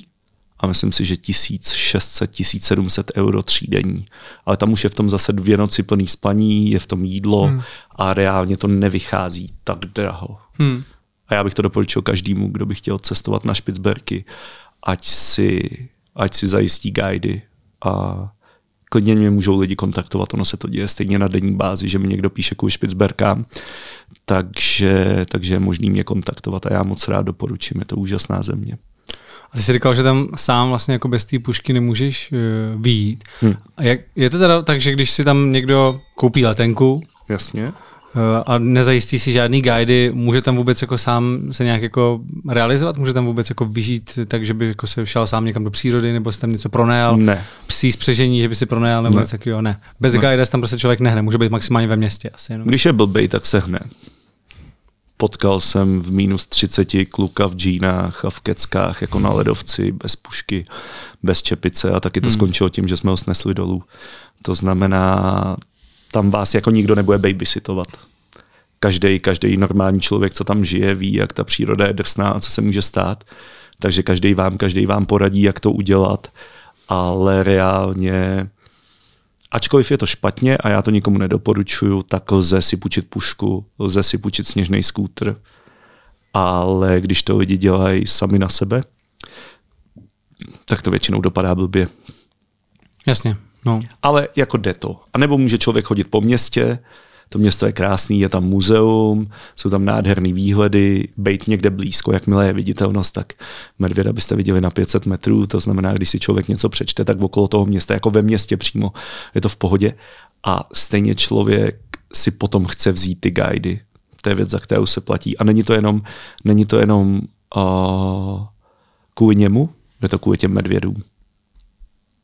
a myslím si, že 1600-1700 euro třídenní. Ale tam už je v tom zase dvě noci plný spaní, je v tom jídlo hmm. a reálně to nevychází tak draho. Hmm. A já bych to doporučil každému, kdo by chtěl cestovat na Špicberky, ať si, ať si zajistí guidy a klidně mě můžou lidi kontaktovat, ono se to děje stejně na denní bázi, že mi někdo píše kvůli Špicberkám, takže, takže je možný mě kontaktovat a já moc rád doporučím, je to úžasná země. A ty jsi říkal, že tam sám vlastně jako bez té pušky nemůžeš uh, vyjít. Hmm. A jak, je to teda tak, že když si tam někdo koupí letenku, Jasně. Eh, a nezajistí si žádný guidy, může tam vůbec jako sám se nějak jako realizovat? Může tam vůbec jako vyžít tak, že by jako se šel sám někam do přírody, nebo si tam něco pronajal? Ne. Psí spřežení, že by si pronajal, nebo něco takového? Ne. Bez ne. guida tam prostě člověk nehne, může být maximálně ve městě asi. Jenom. Když je blbej, tak se hne. Potkal jsem v minus 30 kluka v džínách a v keckách, jako na ledovci, bez pušky, bez čepice a taky to hmm. skončilo tím, že jsme ho snesli dolů. To znamená, tam vás jako nikdo nebude babysitovat. Každý, každý normální člověk, co tam žije, ví, jak ta příroda je drsná a co se může stát. Takže každý vám, každý vám poradí, jak to udělat, ale reálně ačkoliv je to špatně a já to nikomu nedoporučuju, tak lze si půjčit pušku, lze si půjčit sněžný skútr, ale když to lidi dělají sami na sebe, tak to většinou dopadá blbě. Jasně. No. Ale jako jde to. A nebo může člověk chodit po městě, to město je krásný, je tam muzeum, jsou tam nádherné výhledy, bejt někde blízko, jakmile je viditelnost, tak medvěda byste viděli na 500 metrů, to znamená, když si člověk něco přečte, tak okolo toho města, jako ve městě přímo, je to v pohodě. A stejně člověk si potom chce vzít ty guidy. To je věc, za kterou se platí. A není to jenom, není to jenom uh, kvůli němu, je to kvůli těm medvědům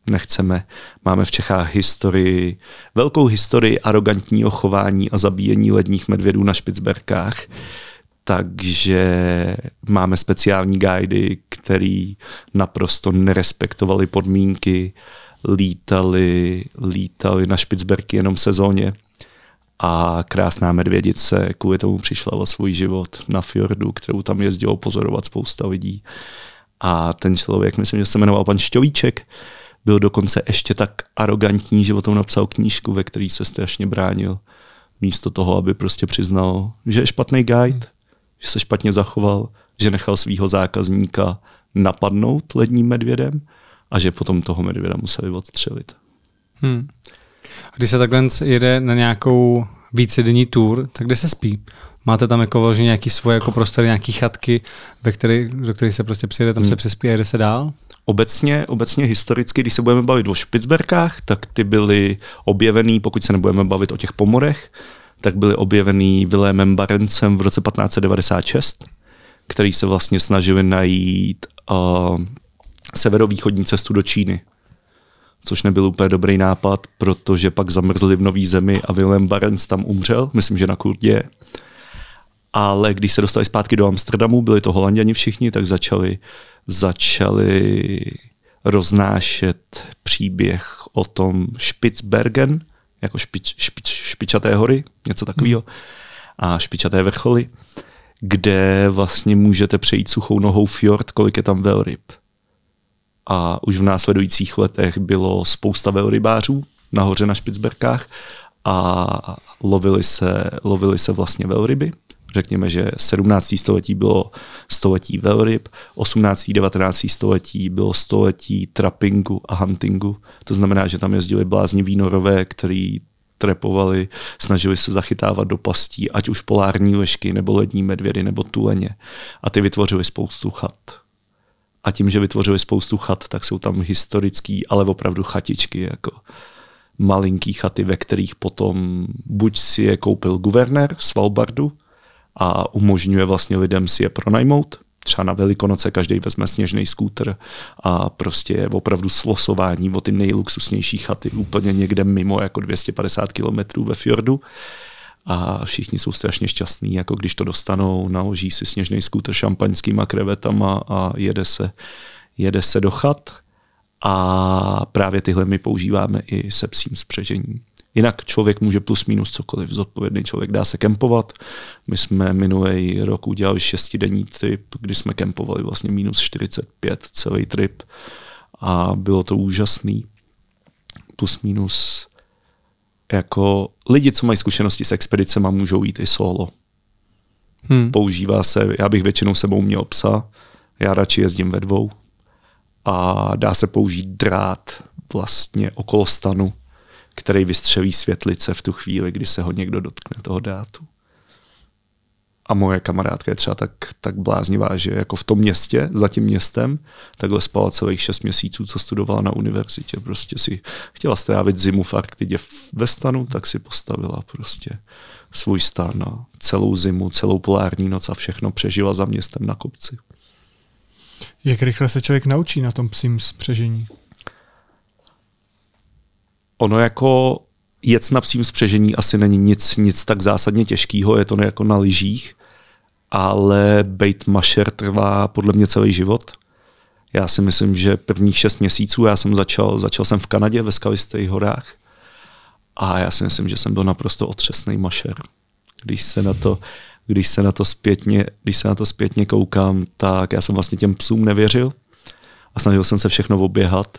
nechceme. Máme v Čechách historii, velkou historii arrogantního chování a zabíjení ledních medvědů na Špicberkách. Takže máme speciální guidy, který naprosto nerespektovali podmínky, lítali, lítali na Špicberky jenom v sezóně a krásná medvědice kvůli tomu přišla o svůj život na fjordu, kterou tam jezdilo pozorovat spousta lidí. A ten člověk, myslím, že se jmenoval pan Šťovíček, byl dokonce ještě tak arrogantní, že o tom napsal knížku, ve který se strašně bránil. Místo toho, aby prostě přiznal, že je špatný guide, hmm. že se špatně zachoval, že nechal svého zákazníka napadnout ledním medvědem a že potom toho medvěda museli odstřelit. Hmm. A když se takhle jede na nějakou vícedenní tour, tak kde se spí? Máte tam jako vložení nějaký svoje jako prostory, nějaký chatky, ve který, do kterých se prostě přijede, tam hmm. se přespí a jde se dál? Obecně, obecně historicky, když se budeme bavit o Špicberkách, tak ty byly objevený, pokud se nebudeme bavit o těch pomorech, tak byly objevený Vilémem Barencem v roce 1596, který se vlastně snažili najít uh, severovýchodní cestu do Číny. Což nebyl úplně dobrý nápad, protože pak zamrzli v Nový zemi a Willem Barents tam umřel, myslím, že na Kurdě. Ale když se dostali zpátky do Amsterdamu, byli to holanděni všichni, tak začali začali roznášet příběh o tom Spitzbergen, jako špič, špič, špičaté hory, něco takového, a špičaté vrcholy, kde vlastně můžete přejít suchou nohou fjord, kolik je tam velryb. A už v následujících letech bylo spousta velrybářů nahoře na Špicberkách a lovili se, lovili se vlastně velryby. Řekněme, že 17. století bylo století velryb, 18. 19. století bylo století trappingu a huntingu. To znamená, že tam jezdili blázni vínorové, který trepovali, snažili se zachytávat do pastí, ať už polární lešky, nebo lední medvědy, nebo tuleně. A ty vytvořili spoustu chat. A tím, že vytvořili spoustu chat, tak jsou tam historický, ale opravdu chatičky, jako malinký chaty, ve kterých potom buď si je koupil guvernér Svalbardu a umožňuje vlastně lidem si je pronajmout, třeba na Velikonoce každý vezme sněžný skúter a prostě je opravdu slosování o ty nejluxusnější chaty úplně někde mimo jako 250 km ve fjordu a všichni jsou strašně šťastní, jako když to dostanou, naloží si sněžný skúter šampaňskýma krevetama a jede se, jede se do chat a právě tyhle my používáme i se psím spřežením. Jinak člověk může plus minus cokoliv, zodpovědný člověk dá se kempovat. My jsme minulý rok udělali šestidenní trip, kdy jsme kempovali vlastně minus 45 celý trip a bylo to úžasný. Plus minus jako lidi, co mají zkušenosti s expedicema, můžou jít i solo. Hmm. Používá se, já bych většinou sebou měl psa, já radši jezdím ve dvou a dá se použít drát vlastně okolo stanu který vystřelí světlice v tu chvíli, kdy se ho někdo dotkne toho dátu. A moje kamarádka je třeba tak, tak bláznivá, že jako v tom městě, za tím městem, takhle spala celých šest měsíců, co studovala na univerzitě. Prostě si chtěla strávit zimu v Arktidě ve stanu, tak si postavila prostě svůj stan a celou zimu, celou polární noc a všechno přežila za městem na kopci. Jak rychle se člověk naučí na tom psím spřežení? ono jako jet na psím spřežení asi není nic, nic tak zásadně těžkého, je to jako na lyžích, ale bejt mašer trvá podle mě celý život. Já si myslím, že prvních šest měsíců, já jsem začal, začal jsem v Kanadě ve skalistých horách a já si myslím, že jsem byl naprosto otřesný mašer. Když se na to, když se na to zpětně, když se na to zpětně koukám, tak já jsem vlastně těm psům nevěřil a snažil jsem se všechno oběhat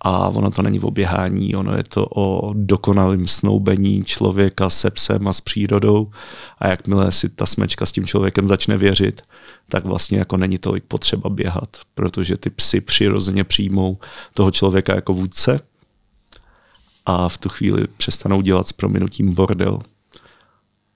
a ono to není v oběhání, ono je to o dokonalém snoubení člověka se psem a s přírodou. A jakmile si ta smečka s tím člověkem začne věřit, tak vlastně jako není tolik potřeba běhat, protože ty psy přirozeně přijmou toho člověka jako vůdce a v tu chvíli přestanou dělat s prominutím bordel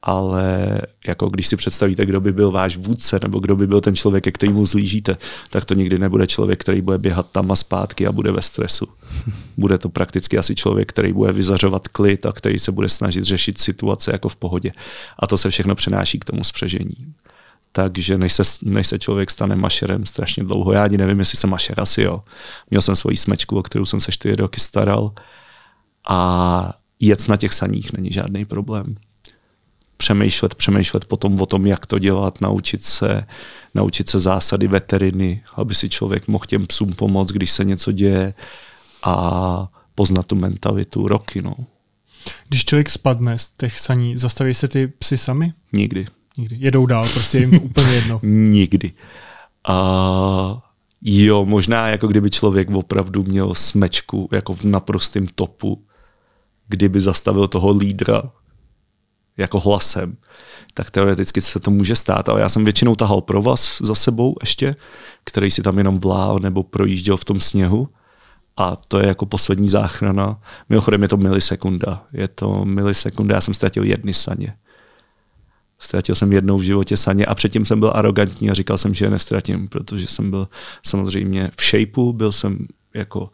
ale jako když si představíte, kdo by byl váš vůdce, nebo kdo by byl ten člověk, ke kterému zlížíte, tak to nikdy nebude člověk, který bude běhat tam a zpátky a bude ve stresu. [LAUGHS] Bude to prakticky asi člověk, který bude vyzařovat klid a který se bude snažit řešit situace jako v pohodě. A to se všechno přenáší k tomu spřežení. Takže než se, než se člověk stane mašerem strašně dlouho, já ani nevím, jestli jsem mašer, asi jo. Měl jsem svoji smečku, o kterou jsem se čtyři roky staral a jet na těch saních není žádný problém přemýšlet, přemýšlet potom o tom, jak to dělat, naučit se, naučit se zásady veteriny, aby si člověk mohl těm psům pomoct, když se něco děje a poznat tu mentalitu roky. No. Když člověk spadne z těch saní, zastaví se ty psy sami? Nikdy. Nikdy. Jedou dál, prostě jim úplně jedno. [LAUGHS] Nikdy. A jo, možná jako kdyby člověk opravdu měl smečku jako v naprostém topu, kdyby zastavil toho lídra, jako hlasem, tak teoreticky se to může stát, ale já jsem většinou tahal pro vás za sebou ještě, který si tam jenom vlál nebo projížděl v tom sněhu a to je jako poslední záchrana. Mimochodem je to milisekunda. Je to milisekunda, já jsem ztratil jedny saně. Ztratil jsem jednou v životě saně a předtím jsem byl arrogantní a říkal jsem, že je nestratím, protože jsem byl samozřejmě v shapeu, byl jsem jako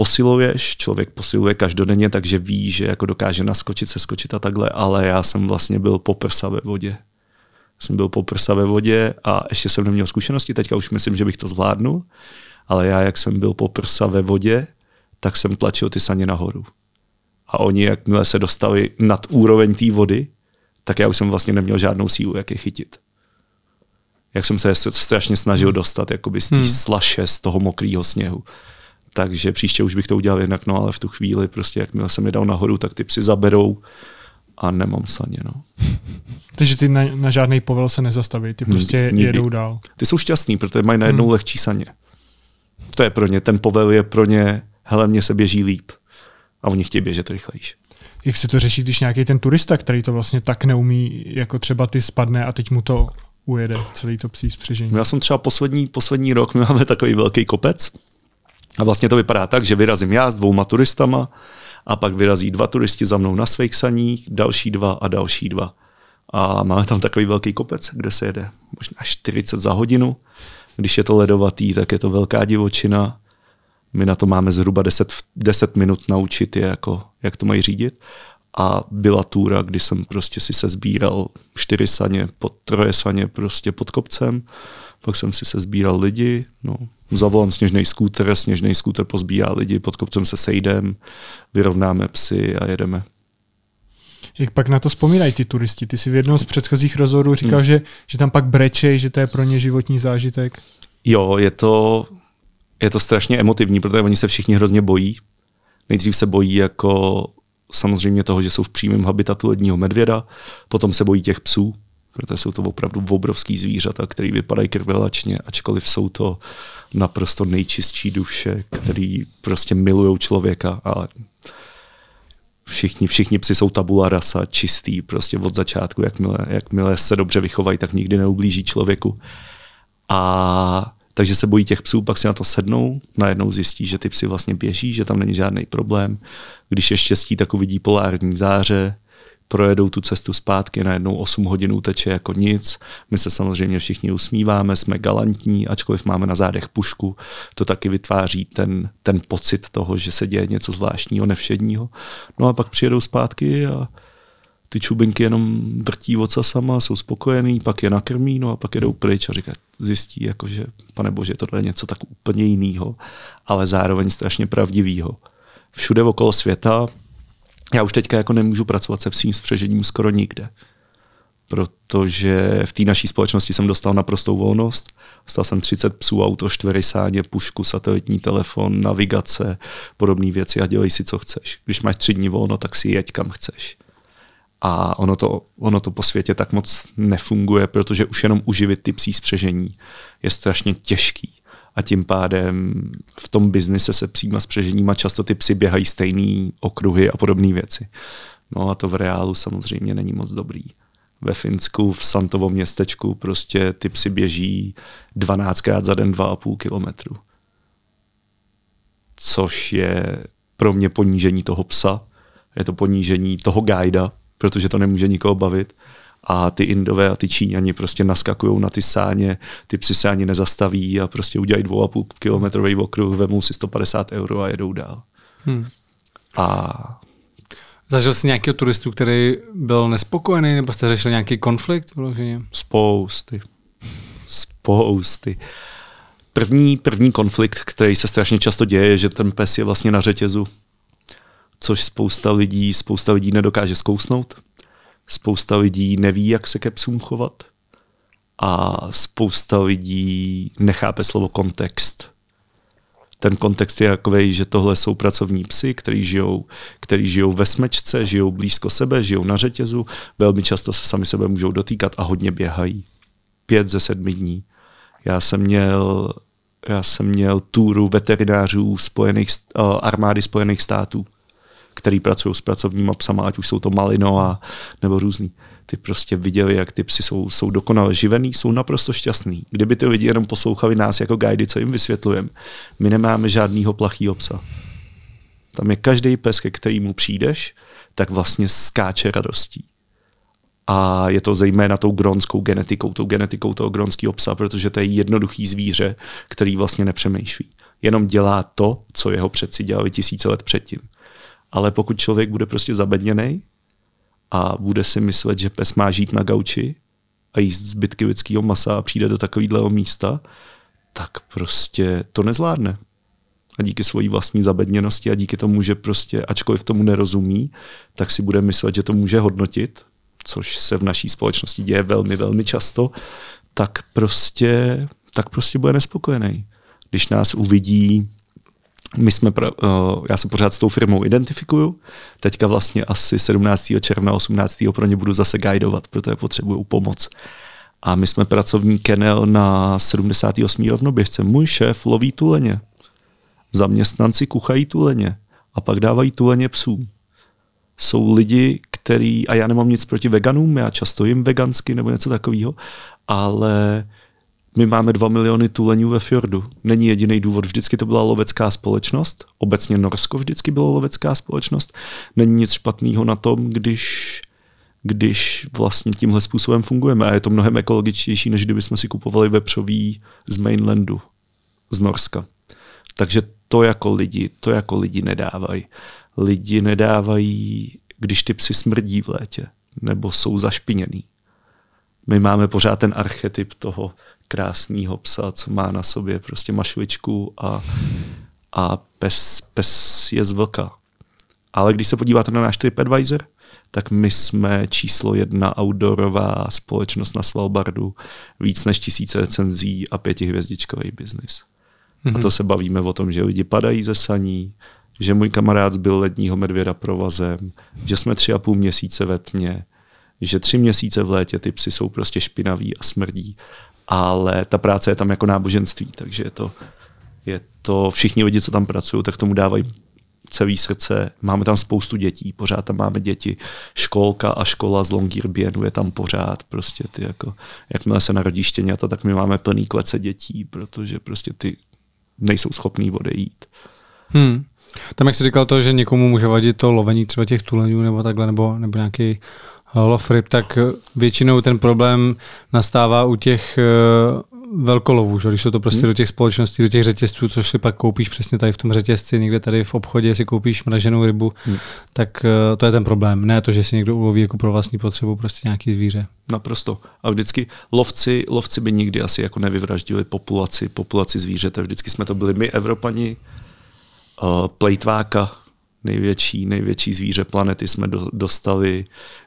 posiluješ, člověk posiluje každodenně, takže ví, že jako dokáže naskočit, se skočit a takhle, ale já jsem vlastně byl poprsa ve vodě. Jsem byl poprsa ve vodě a ještě jsem neměl zkušenosti, teďka už myslím, že bych to zvládnul, ale já, jak jsem byl poprsa ve vodě, tak jsem tlačil ty saně nahoru. A oni, jakmile se dostali nad úroveň té vody, tak já už jsem vlastně neměl žádnou sílu, jak je chytit. Jak jsem se strašně snažil dostat jakoby z té hmm. slaše, z toho mokrého sněhu takže příště už bych to udělal jinak, no ale v tu chvíli prostě, jakmile jsem je dal nahoru, tak ty psy zaberou a nemám saně, no. [LAUGHS] Takže ty na, na žádný povel se nezastaví, ty prostě Nikdy. jedou dál. Ty jsou šťastný, protože mají najednou hmm. lehčí saně. To je pro ně, ten povel je pro ně, hele, mně se běží líp. A oni chtějí běžet rychlejší. Jak se to řeší, když nějaký ten turista, který to vlastně tak neumí, jako třeba ty spadne a teď mu to ujede celý to psí spřežení? Já jsem třeba poslední, poslední rok, my máme [LAUGHS] takový velký kopec a vlastně to vypadá tak, že vyrazím já s dvouma turistama a pak vyrazí dva turisti za mnou na svých saních, další dva a další dva. A máme tam takový velký kopec, kde se jede možná 40 za hodinu. Když je to ledovatý, tak je to velká divočina. My na to máme zhruba 10, 10 minut naučit je, jako, jak to mají řídit. A byla túra, kdy jsem prostě si se sbíral čtyři saně, pod troje saně prostě pod kopcem. Pak jsem si se sbíral lidi, no, zavolám sněžný skúter, sněžný skúter pozbírá lidi, pod kopcem se sejdem, vyrovnáme psy a jedeme. Jak pak na to vzpomínají ty turisti? Ty si v jednom z předchozích rozhovorů říkal, hmm. že, že tam pak brečej, že to je pro ně životní zážitek. Jo, je to, je to strašně emotivní, protože oni se všichni hrozně bojí. Nejdřív se bojí jako samozřejmě toho, že jsou v přímém habitatu ledního medvěda, potom se bojí těch psů, protože jsou to opravdu obrovský zvířata, které vypadají krvelačně, ačkoliv jsou to naprosto nejčistší duše, který prostě milují člověka, ale všichni, všichni psi jsou tabula rasa, čistý, prostě od začátku, jakmile, jakmile se dobře vychovají, tak nikdy neublíží člověku. A takže se bojí těch psů, pak si na to sednou, najednou zjistí, že ty psy vlastně běží, že tam není žádný problém. Když je štěstí, tak uvidí polární záře, projedou tu cestu zpátky, najednou 8 hodin uteče jako nic. My se samozřejmě všichni usmíváme, jsme galantní, ačkoliv máme na zádech pušku, to taky vytváří ten, ten pocit toho, že se děje něco zvláštního, nevšedního. No a pak přijedou zpátky a ty čubinky jenom vrtí sama, jsou spokojený, pak je nakrmí, no a pak jedou pryč a říkají, zjistí, jako, že pane bože, tohle je něco tak úplně jiného, ale zároveň strašně pravdivého. Všude okolo světa, já už teďka jako nemůžu pracovat se psím spřežením skoro nikde, protože v té naší společnosti jsem dostal naprostou volnost. Dostal jsem 30 psů, auto, čtverysáně, pušku, satelitní telefon, navigace, podobné věci a dělej si, co chceš. Když máš tři dny volno, tak si jeď kam chceš. A ono to, ono to po světě tak moc nefunguje, protože už jenom uživit ty psí spřežení je strašně těžký. A tím pádem v tom biznise se psíma spřeženíma často ty psy běhají stejný okruhy a podobné věci. No a to v reálu samozřejmě není moc dobrý. Ve Finsku, v Santovom městečku, prostě ty psy běží 12krát za den 2,5 kilometru. Což je pro mě ponížení toho psa, je to ponížení toho guida, protože to nemůže nikoho bavit. A ty Indové a ty Číňani prostě naskakují na ty sáně, ty psy se ani nezastaví a prostě udělají dvou a půl kilometrový okruh, vemou si 150 euro a jedou dál. Hmm. A Zažil jsi nějakého turistu, který byl nespokojený, nebo jste řešili nějaký konflikt vloženě? Spousty. Spousty. První, první konflikt, který se strašně často děje, je, že ten pes je vlastně na řetězu což spousta lidí, spousta lidí nedokáže zkousnout. Spousta lidí neví, jak se ke psům chovat. A spousta lidí nechápe slovo kontext. Ten kontext je takový, že tohle jsou pracovní psy, kteří žijou, který žijou ve smečce, žijou blízko sebe, žijou na řetězu, velmi často se sami sebe můžou dotýkat a hodně běhají. Pět ze sedmi dní. Já jsem měl, já jsem měl túru veterinářů spojených, uh, armády Spojených států který pracují s pracovníma psama, ať už jsou to malino a nebo různý. Ty prostě viděli, jak ty psy jsou, jsou dokonale živený, jsou naprosto šťastný. Kdyby ty lidi jenom poslouchali nás jako guidy, co jim vysvětlujeme, my nemáme žádného plachýho psa. Tam je každý pes, ke kterému přijdeš, tak vlastně skáče radostí. A je to zejména tou gronskou genetikou, tou genetikou toho gronského psa, protože to je jednoduchý zvíře, který vlastně nepřemýšlí. Jenom dělá to, co jeho předci dělali tisíce let předtím. Ale pokud člověk bude prostě zabedněný a bude si myslet, že pes má žít na gauči a jíst zbytky lidského masa a přijde do takového místa, tak prostě to nezvládne. A díky svojí vlastní zabedněnosti a díky tomu, že prostě, ačkoliv tomu nerozumí, tak si bude myslet, že to může hodnotit, což se v naší společnosti děje velmi, velmi často, tak prostě, tak prostě bude nespokojený. Když nás uvidí my jsme, uh, já se pořád s tou firmou identifikuju, teďka vlastně asi 17. června, 18. pro ně budu zase guidovat, protože potřebuju pomoc. A my jsme pracovní Kenel na 78. rovnoběžce. Můj šéf loví tuleně. Zaměstnanci kuchají tuleně a pak dávají tuleně psům. Jsou lidi, který, a já nemám nic proti veganům, já často jim vegansky nebo něco takového, ale my máme dva miliony tuleňů ve fjordu. Není jediný důvod, vždycky to byla lovecká společnost, obecně Norsko vždycky bylo lovecká společnost. Není nic špatného na tom, když když vlastně tímhle způsobem fungujeme. A je to mnohem ekologičtější, než kdybychom si kupovali vepřový z mainlandu, z Norska. Takže to jako lidi, to jako lidi nedávají. Lidi nedávají, když ty psy smrdí v létě, nebo jsou zašpiněný. My máme pořád ten archetyp toho krásného psa, co má na sobě prostě mašličku a, a pes, pes je z vlka. Ale když se podíváte na náš TripAdvisor, tak my jsme číslo jedna outdoorová společnost na Svalbardu, víc než tisíce recenzí a pětihvězdičkový biznis. Mm-hmm. A mhm. to se bavíme o tom, že lidi padají ze saní, že můj kamarád byl ledního medvěda provazem, že jsme tři a půl měsíce ve tmě, že tři měsíce v létě ty psy jsou prostě špinaví a smrdí, ale ta práce je tam jako náboženství, takže je to, je to všichni lidi, co tam pracují, tak tomu dávají celý srdce. Máme tam spoustu dětí, pořád tam máme děti. Školka a škola z Longyearbyenu je tam pořád. Prostě ty jako, jakmile se narodí štěňata, tak my máme plný klece dětí, protože prostě ty nejsou schopný odejít. Hmm. Tam jak jsi říkal to, že někomu může vadit to lovení třeba těch tuleňů nebo takhle, nebo, nebo nějaký lov ryb, tak většinou ten problém nastává u těch velkolovů, že? když jsou to prostě hmm. do těch společností, do těch řetězců, což si pak koupíš přesně tady v tom řetězci, někde tady v obchodě si koupíš mraženou rybu, hmm. tak uh, to je ten problém. Ne to, že si někdo uloví jako pro vlastní potřebu prostě nějaký zvíře. Naprosto. A vždycky lovci, lovci by nikdy asi jako nevyvraždili populaci, populaci zvířete. Vždycky jsme to byli my, Evropani, uh, plejtváka, největší, největší zvíře planety jsme do, dostali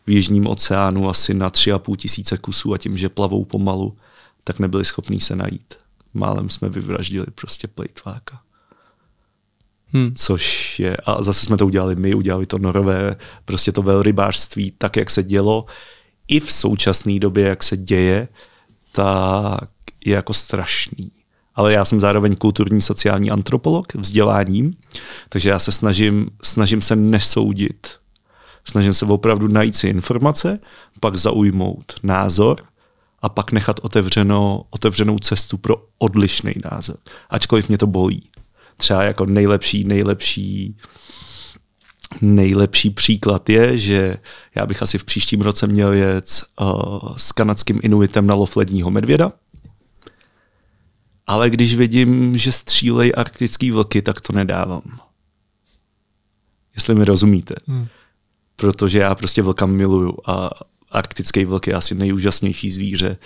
v Jižním oceánu asi na 3,5 tisíce kusů a tím, že plavou pomalu, tak nebyli schopní se najít. Málem jsme vyvraždili prostě plejtváka. Hmm. Což je, a zase jsme to udělali my, udělali to norové, prostě to velrybářství, tak jak se dělo, i v současné době, jak se děje, tak je jako strašný. Ale já jsem zároveň kulturní sociální antropolog vzděláním, takže já se snažím, snažím se nesoudit. Snažím se opravdu najít si informace, pak zaujmout názor a pak nechat otevřeno, otevřenou cestu pro odlišný názor. Ačkoliv mě to bolí. Třeba jako nejlepší, nejlepší Nejlepší příklad je, že já bych asi v příštím roce měl jet uh, s kanadským inuitem na lov ledního medvěda. Ale když vidím, že střílej arktický vlky, tak to nedávám. Jestli mi rozumíte. Hmm. Protože já prostě vlka miluju a arktický vlk je asi nejúžasnější zvíře,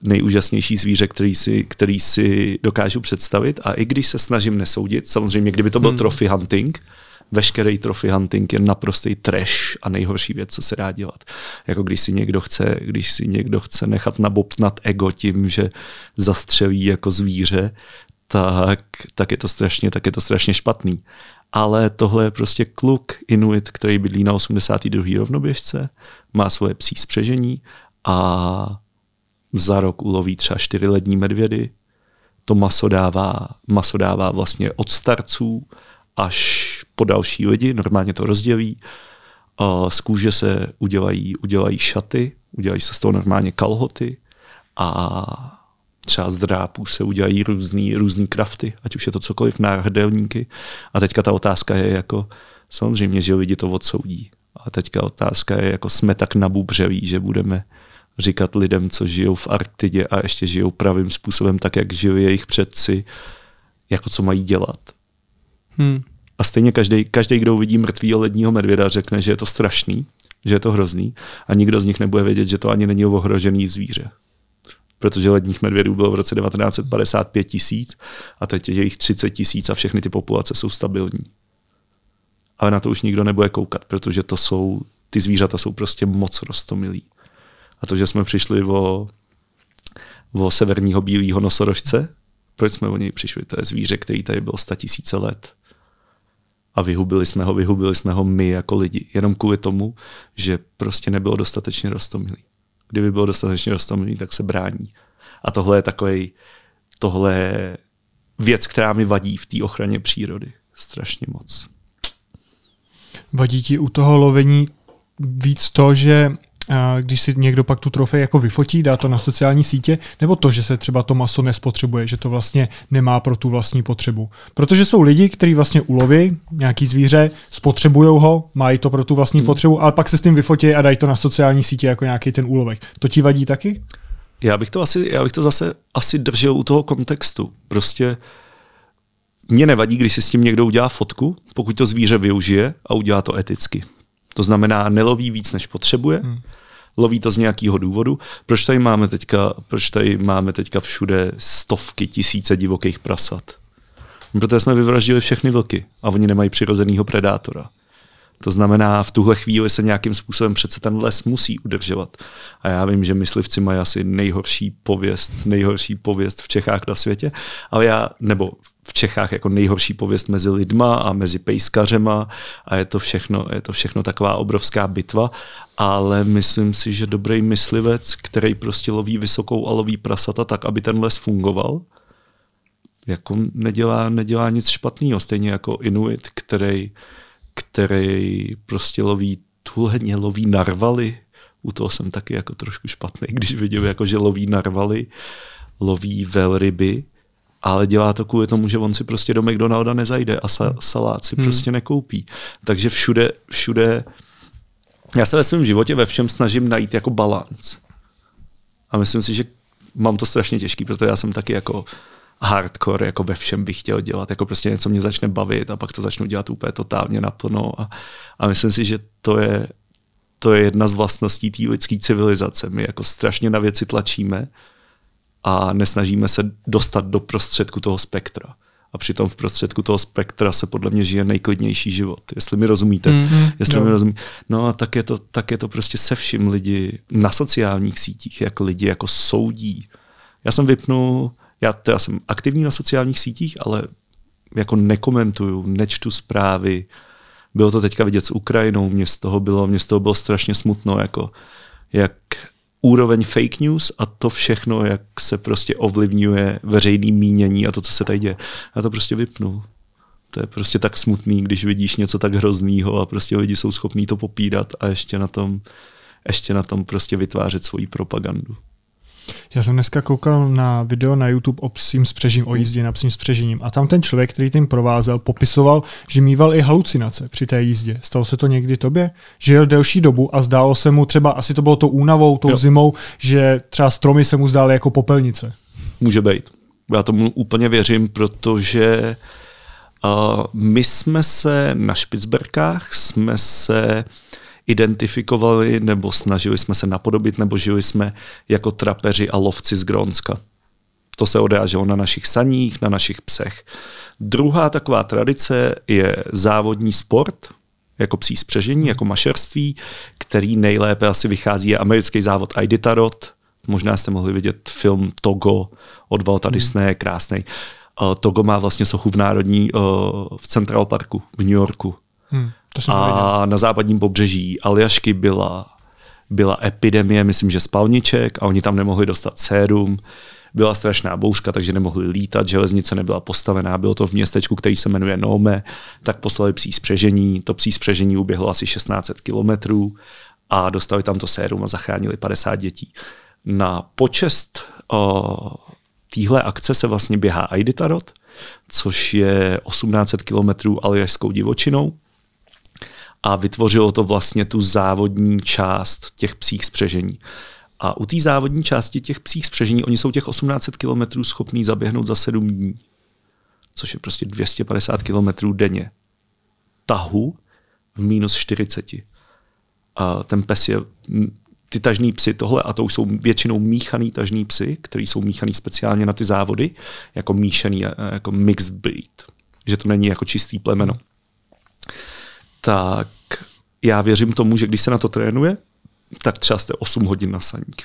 nejúžasnější zvíře, který si, který si dokážu představit. A i když se snažím nesoudit, samozřejmě, kdyby to byl hmm. trophy hunting, veškerý trophy hunting je naprostý trash a nejhorší věc, co se dá dělat. Jako když si někdo chce, když si někdo chce nechat nabobtnat ego tím, že zastřelí jako zvíře, tak, tak, je to strašně, tak je to strašně špatný. Ale tohle je prostě kluk Inuit, který bydlí na 82. rovnoběžce, má svoje psí spřežení a za rok uloví třeba čtyři lední medvědy. To maso dává, maso dává vlastně od starců až po další lidi, normálně to rozdělí. A z kůže se udělají, udělají šaty, udělají se z toho normálně kalhoty a třeba z drápů se udělají různý, různý krafty, ať už je to cokoliv, náhrdelníky. A teďka ta otázka je jako, samozřejmě, že lidi to odsoudí. A teďka otázka je, jako jsme tak nabubřeví, že budeme říkat lidem, co žijou v Arktidě a ještě žijou pravým způsobem, tak jak žili jejich předci, jako co mají dělat. Hmm. A stejně každý, každý, kdo uvidí mrtvýho ledního medvěda, řekne, že je to strašný, že je to hrozný a nikdo z nich nebude vědět, že to ani není ohrožený zvíře. Protože ledních medvědů bylo v roce 1955 tisíc a teď je jich 30 tisíc a všechny ty populace jsou stabilní ale na to už nikdo nebude koukat, protože to jsou, ty zvířata jsou prostě moc rostomilí. A to, že jsme přišli o, o severního bílého nosorožce, Proč jsme o něj přišli? To je zvíře, který tady byl sta tisíce let. A vyhubili jsme ho, vyhubili jsme ho my jako lidi. Jenom kvůli tomu, že prostě nebylo dostatečně rostomilý. Kdyby bylo dostatečně rostomilý, tak se brání. A tohle je takový, tohle je věc, která mi vadí v té ochraně přírody. Strašně moc. Vadí ti u toho lovení víc to, že když si někdo pak tu trofej jako vyfotí, dá to na sociální sítě, nebo to, že se třeba to maso nespotřebuje, že to vlastně nemá pro tu vlastní potřebu. Protože jsou lidi, kteří vlastně uloví nějaký zvíře, spotřebují ho, mají to pro tu vlastní hmm. potřebu, ale pak se s tím vyfotí a dají to na sociální sítě jako nějaký ten úlovek. To ti vadí taky? Já bych to asi, já bych to zase asi držel u toho kontextu. Prostě mě nevadí, když si s tím někdo udělá fotku, pokud to zvíře využije a udělá to eticky. To znamená, neloví víc, než potřebuje, hmm. loví to z nějakého důvodu. Proč tady máme teďka, proč tady máme teďka všude stovky, tisíce divokých prasat? Protože jsme vyvraždili všechny vlky a oni nemají přirozenýho predátora. To znamená, v tuhle chvíli se nějakým způsobem přece ten les musí udržovat. A já vím, že myslivci mají asi nejhorší pověst, nejhorší pověst v Čechách na světě, ale já, nebo v Čechách jako nejhorší pověst mezi lidma a mezi pejskařema a je to všechno, je to všechno taková obrovská bitva, ale myslím si, že dobrý myslivec, který prostě loví vysokou a loví prasata tak, aby ten les fungoval, jako nedělá, nedělá nic špatného, stejně jako Inuit, který který prostě loví tuhleně loví narvaly. U toho jsem taky jako trošku špatný, [LAUGHS] když vidím, jako, že loví narvaly, loví velryby, ale dělá to kvůli tomu, že on si prostě do McDonalda nezajde a sa, salát si hmm. prostě nekoupí. Takže všude, všude, já se ve svém životě ve všem snažím najít jako balans. A myslím si, že mám to strašně těžký, protože já jsem taky jako hardcore, jako ve všem bych chtěl dělat, jako prostě něco mě začne bavit a pak to začnu dělat úplně totálně naplno a, a myslím si, že to je, to je jedna z vlastností té lidské civilizace. My jako strašně na věci tlačíme a nesnažíme se dostat do prostředku toho spektra. A přitom v prostředku toho spektra se podle mě žije nejklidnější život. Jestli mi rozumíte. Mm-hmm, jestli mi rozumí. No a tak je, to, tak je to prostě se vším lidi na sociálních sítích, jak lidi jako soudí. Já jsem vypnul já teda jsem aktivní na sociálních sítích, ale jako nekomentuju, nečtu zprávy. Bylo to teďka vidět s Ukrajinou, mě z toho bylo, mě z toho bylo strašně smutno, jako jak úroveň fake news a to všechno, jak se prostě ovlivňuje veřejný mínění a to, co se tady děje. Já to prostě vypnu. To je prostě tak smutný, když vidíš něco tak hroznýho a prostě lidi jsou schopní to popírat a ještě na tom, ještě na tom prostě vytvářet svoji propagandu. Já jsem dneska koukal na video na YouTube o psím spřežím, o jízdě na psím spřežením a tam ten člověk, který tím provázel, popisoval, že mýval i halucinace při té jízdě. Stalo se to někdy tobě? Že jel delší dobu a zdálo se mu třeba, asi to bylo to únavou, tou jo. zimou, že třeba stromy se mu zdály jako popelnice. Může být. Já tomu úplně věřím, protože uh, my jsme se na Špicberkách, jsme se uh, identifikovali nebo snažili jsme se napodobit nebo žili jsme jako trapeři a lovci z Grónska. To se odráželo na našich saních, na našich psech. Druhá taková tradice je závodní sport, jako psí spřežení, jako mašerství, který nejlépe asi vychází je americký závod Iditarod. Možná jste mohli vidět film Togo od Walta hmm. Disney, krásný. Uh, Togo má vlastně sochu v národní uh, v Central Parku v New Yorku. Hmm. To a na západním pobřeží Aljašky byla, byla epidemie, myslím, že spalniček a oni tam nemohli dostat sérum. Byla strašná bouřka, takže nemohli lítat, železnice nebyla postavená, bylo to v městečku, který se jmenuje Nome, tak poslali psí spřežení, to psí spřežení uběhlo asi 1600 kilometrů a dostali tam to sérum a zachránili 50 dětí. Na počest téhle akce se vlastně běhá Aiditarod, což je 1800 kilometrů aljašskou divočinou a vytvořilo to vlastně tu závodní část těch psích spřežení. A u té závodní části těch psích spřežení, oni jsou těch 1800 km schopní zaběhnout za 7 dní, což je prostě 250 km denně. Tahu v minus 40. A ten pes je, ty tažní psy tohle, a to už jsou většinou míchaný tažní psy, který jsou míchaný speciálně na ty závody, jako míšený, jako mixed breed. Že to není jako čistý plemeno tak já věřím tomu, že když se na to trénuje, tak třeba jste 8 hodin na saník.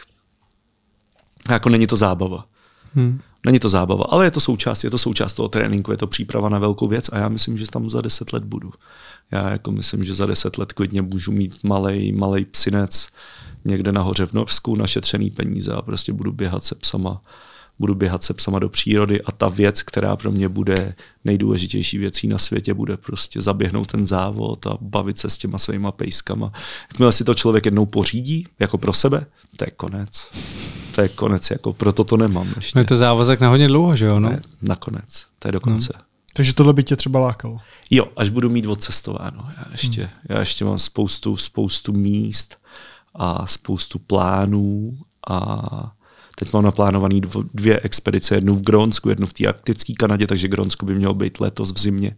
A jako není to zábava. Hmm. Není to zábava, ale je to součást, je to součást toho tréninku, je to příprava na velkou věc a já myslím, že tam za deset let budu. Já jako myslím, že za deset let klidně můžu mít malej, malej psinec někde nahoře v Norsku, našetřený peníze a prostě budu běhat se psama budu běhat se psama do přírody a ta věc, která pro mě bude nejdůležitější věcí na světě, bude prostě zaběhnout ten závod a bavit se s těma svýma pejskama. Jakmile si to člověk jednou pořídí, jako pro sebe, to je konec. To je konec, jako proto to nemám ještě. No je to závazek na hodně dlouho, že jo? No? Ne, nakonec, to je do konce. Hmm. Takže tohle by tě třeba lákalo? Jo, až budu mít odcestováno. Já ještě, hmm. já ještě mám spoustu, spoustu míst a spoustu plánů a Teď mám naplánovaný dvě expedice, jednu v Grónsku, jednu v té arktické Kanadě, takže Grónsko by mělo být letos v zimě.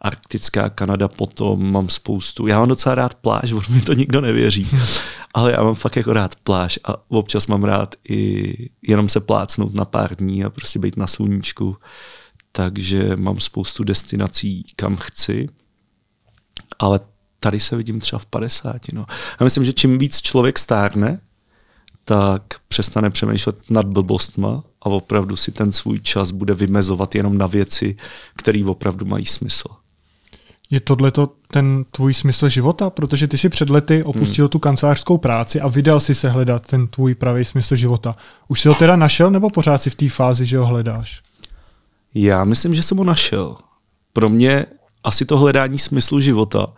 Arktická Kanada potom mám spoustu. Já mám docela rád pláž, [LAUGHS] on mi to nikdo nevěří, [LAUGHS] ale já mám fakt jako rád pláž a občas mám rád i jenom se plácnout na pár dní a prostě být na sluníčku. Takže mám spoustu destinací, kam chci, ale tady se vidím třeba v 50. No. Já myslím, že čím víc člověk stárne, tak přestane přemýšlet nad blbostma a opravdu si ten svůj čas bude vymezovat jenom na věci, které opravdu mají smysl. Je tohle ten tvůj smysl života? Protože ty si před lety opustil hmm. tu kancelářskou práci a vydal si se hledat ten tvůj pravý smysl života. Už si ho teda našel nebo pořád si v té fázi, že ho hledáš? Já myslím, že jsem ho našel. Pro mě asi to hledání smyslu života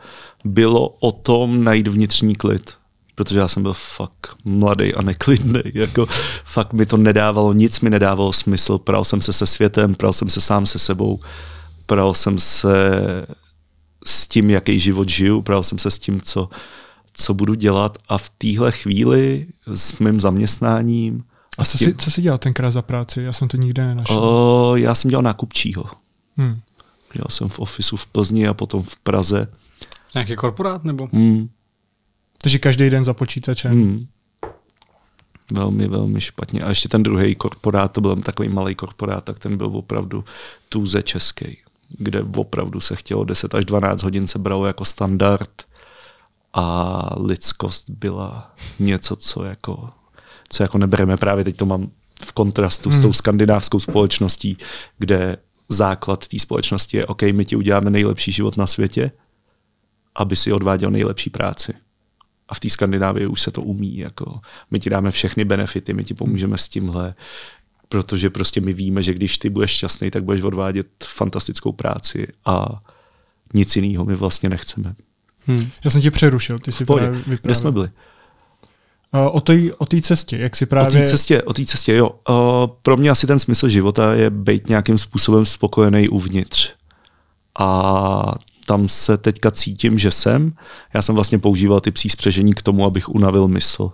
bylo o tom najít vnitřní klid protože já jsem byl fakt mladý a neklidný. [LAUGHS] Jako, fakt mi to nedávalo, nic mi nedávalo smysl. Pral jsem se se světem, pral jsem se sám se sebou, pral jsem se s tím, jaký život žiju, pral jsem se s tím, co, co budu dělat a v téhle chvíli s mým zaměstnáním a co, tím, jsi, co jsi dělal tenkrát za práci? Já jsem to nikde nenašel. O, já jsem dělal nákupčího. Hmm. Dělal jsem v ofisu v Plzni a potom v Praze. Nějaký korporát nebo? Hmm. Takže každý den za počítačem. Hmm. Velmi, velmi špatně. A ještě ten druhý korporát, to byl takový malý korporát, tak ten byl opravdu tůze český, kde opravdu se chtělo 10 až 12 hodin se bralo jako standard a lidskost byla něco, co jako, co jako nebereme. Právě teď to mám v kontrastu hmm. s tou skandinávskou společností, kde základ té společnosti je, OK, my ti uděláme nejlepší život na světě, aby si odváděl nejlepší práci a v té Skandinávii už se to umí. Jako my ti dáme všechny benefity, my ti pomůžeme s tímhle, protože prostě my víme, že když ty budeš šťastný, tak budeš odvádět fantastickou práci a nic jiného my vlastně nechceme. Hmm. Já jsem tě přerušil, ty si právě vyprávěl. Kde jsme byli? O té o cestě, jak si právě... O té cestě, o té cestě, jo. Pro mě asi ten smysl života je být nějakým způsobem spokojený uvnitř. A tam se teďka cítím, že jsem. Já jsem vlastně používal ty psí spřežení k tomu, abych unavil mysl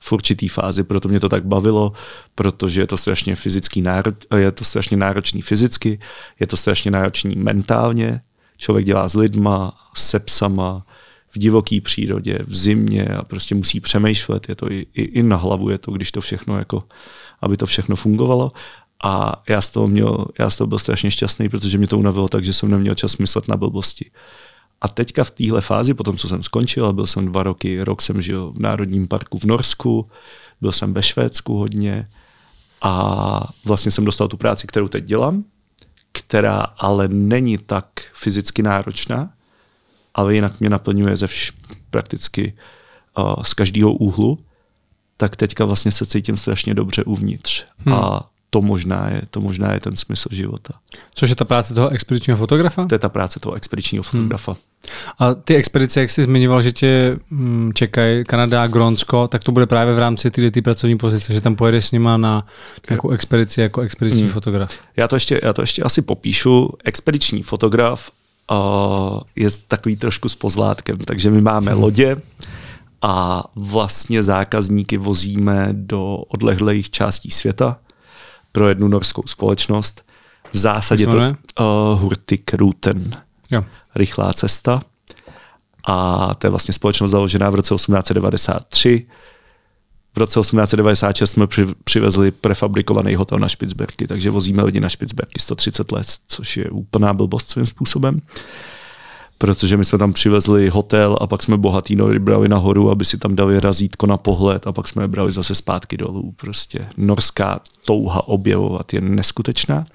v určitý fázi, proto mě to tak bavilo, protože je to strašně fyzický nároč, je to strašně náročný fyzicky, je to strašně náročný mentálně. Člověk dělá s lidma, se psama, v divoké přírodě, v zimě a prostě musí přemýšlet, je to i, i, i na hlavu, je to, když to všechno jako, aby to všechno fungovalo. A já z toho, měl, já z toho byl strašně šťastný, protože mě to unavilo tak, že jsem neměl čas myslet na blbosti. A teďka v téhle fázi, potom co jsem skončil, byl jsem dva roky, rok jsem žil v Národním parku v Norsku, byl jsem ve Švédsku hodně a vlastně jsem dostal tu práci, kterou teď dělám, která ale není tak fyzicky náročná, ale jinak mě naplňuje ze vš- prakticky uh, z každého úhlu, tak teďka vlastně se cítím strašně dobře uvnitř. Hmm. A to možná je, to možná je ten smysl života. Což je ta práce toho expedičního fotografa? To je ta práce toho expedičního hmm. fotografa. Hmm. A ty expedice, jak jsi zmiňoval, že tě hm, čekají Kanada, Grónsko, tak to bude právě v rámci té pracovní pozice, že tam pojedeš s nima na nějakou expedici jako expediční hmm. fotograf. Já to, ještě, já to ještě asi popíšu. Expediční fotograf uh, je takový trošku s pozlátkem, takže my máme hmm. lodě, a vlastně zákazníky vozíme do odlehlých částí světa pro jednu norskou společnost. V zásadě to uh, Hurtig Ruten. Jo. Rychlá cesta. A to je vlastně společnost založená v roce 1893. V roce 1896 jsme při, přivezli prefabrikovaný hotel na Špicberky, takže vozíme lidi na Špicberky 130 let, což je úplná blbost svým způsobem. Protože my jsme tam přivezli hotel a pak jsme bohatý nory brali nahoru, aby si tam dali razítko na pohled a pak jsme je brali zase zpátky dolů. Prostě norská touha objevovat je neskutečná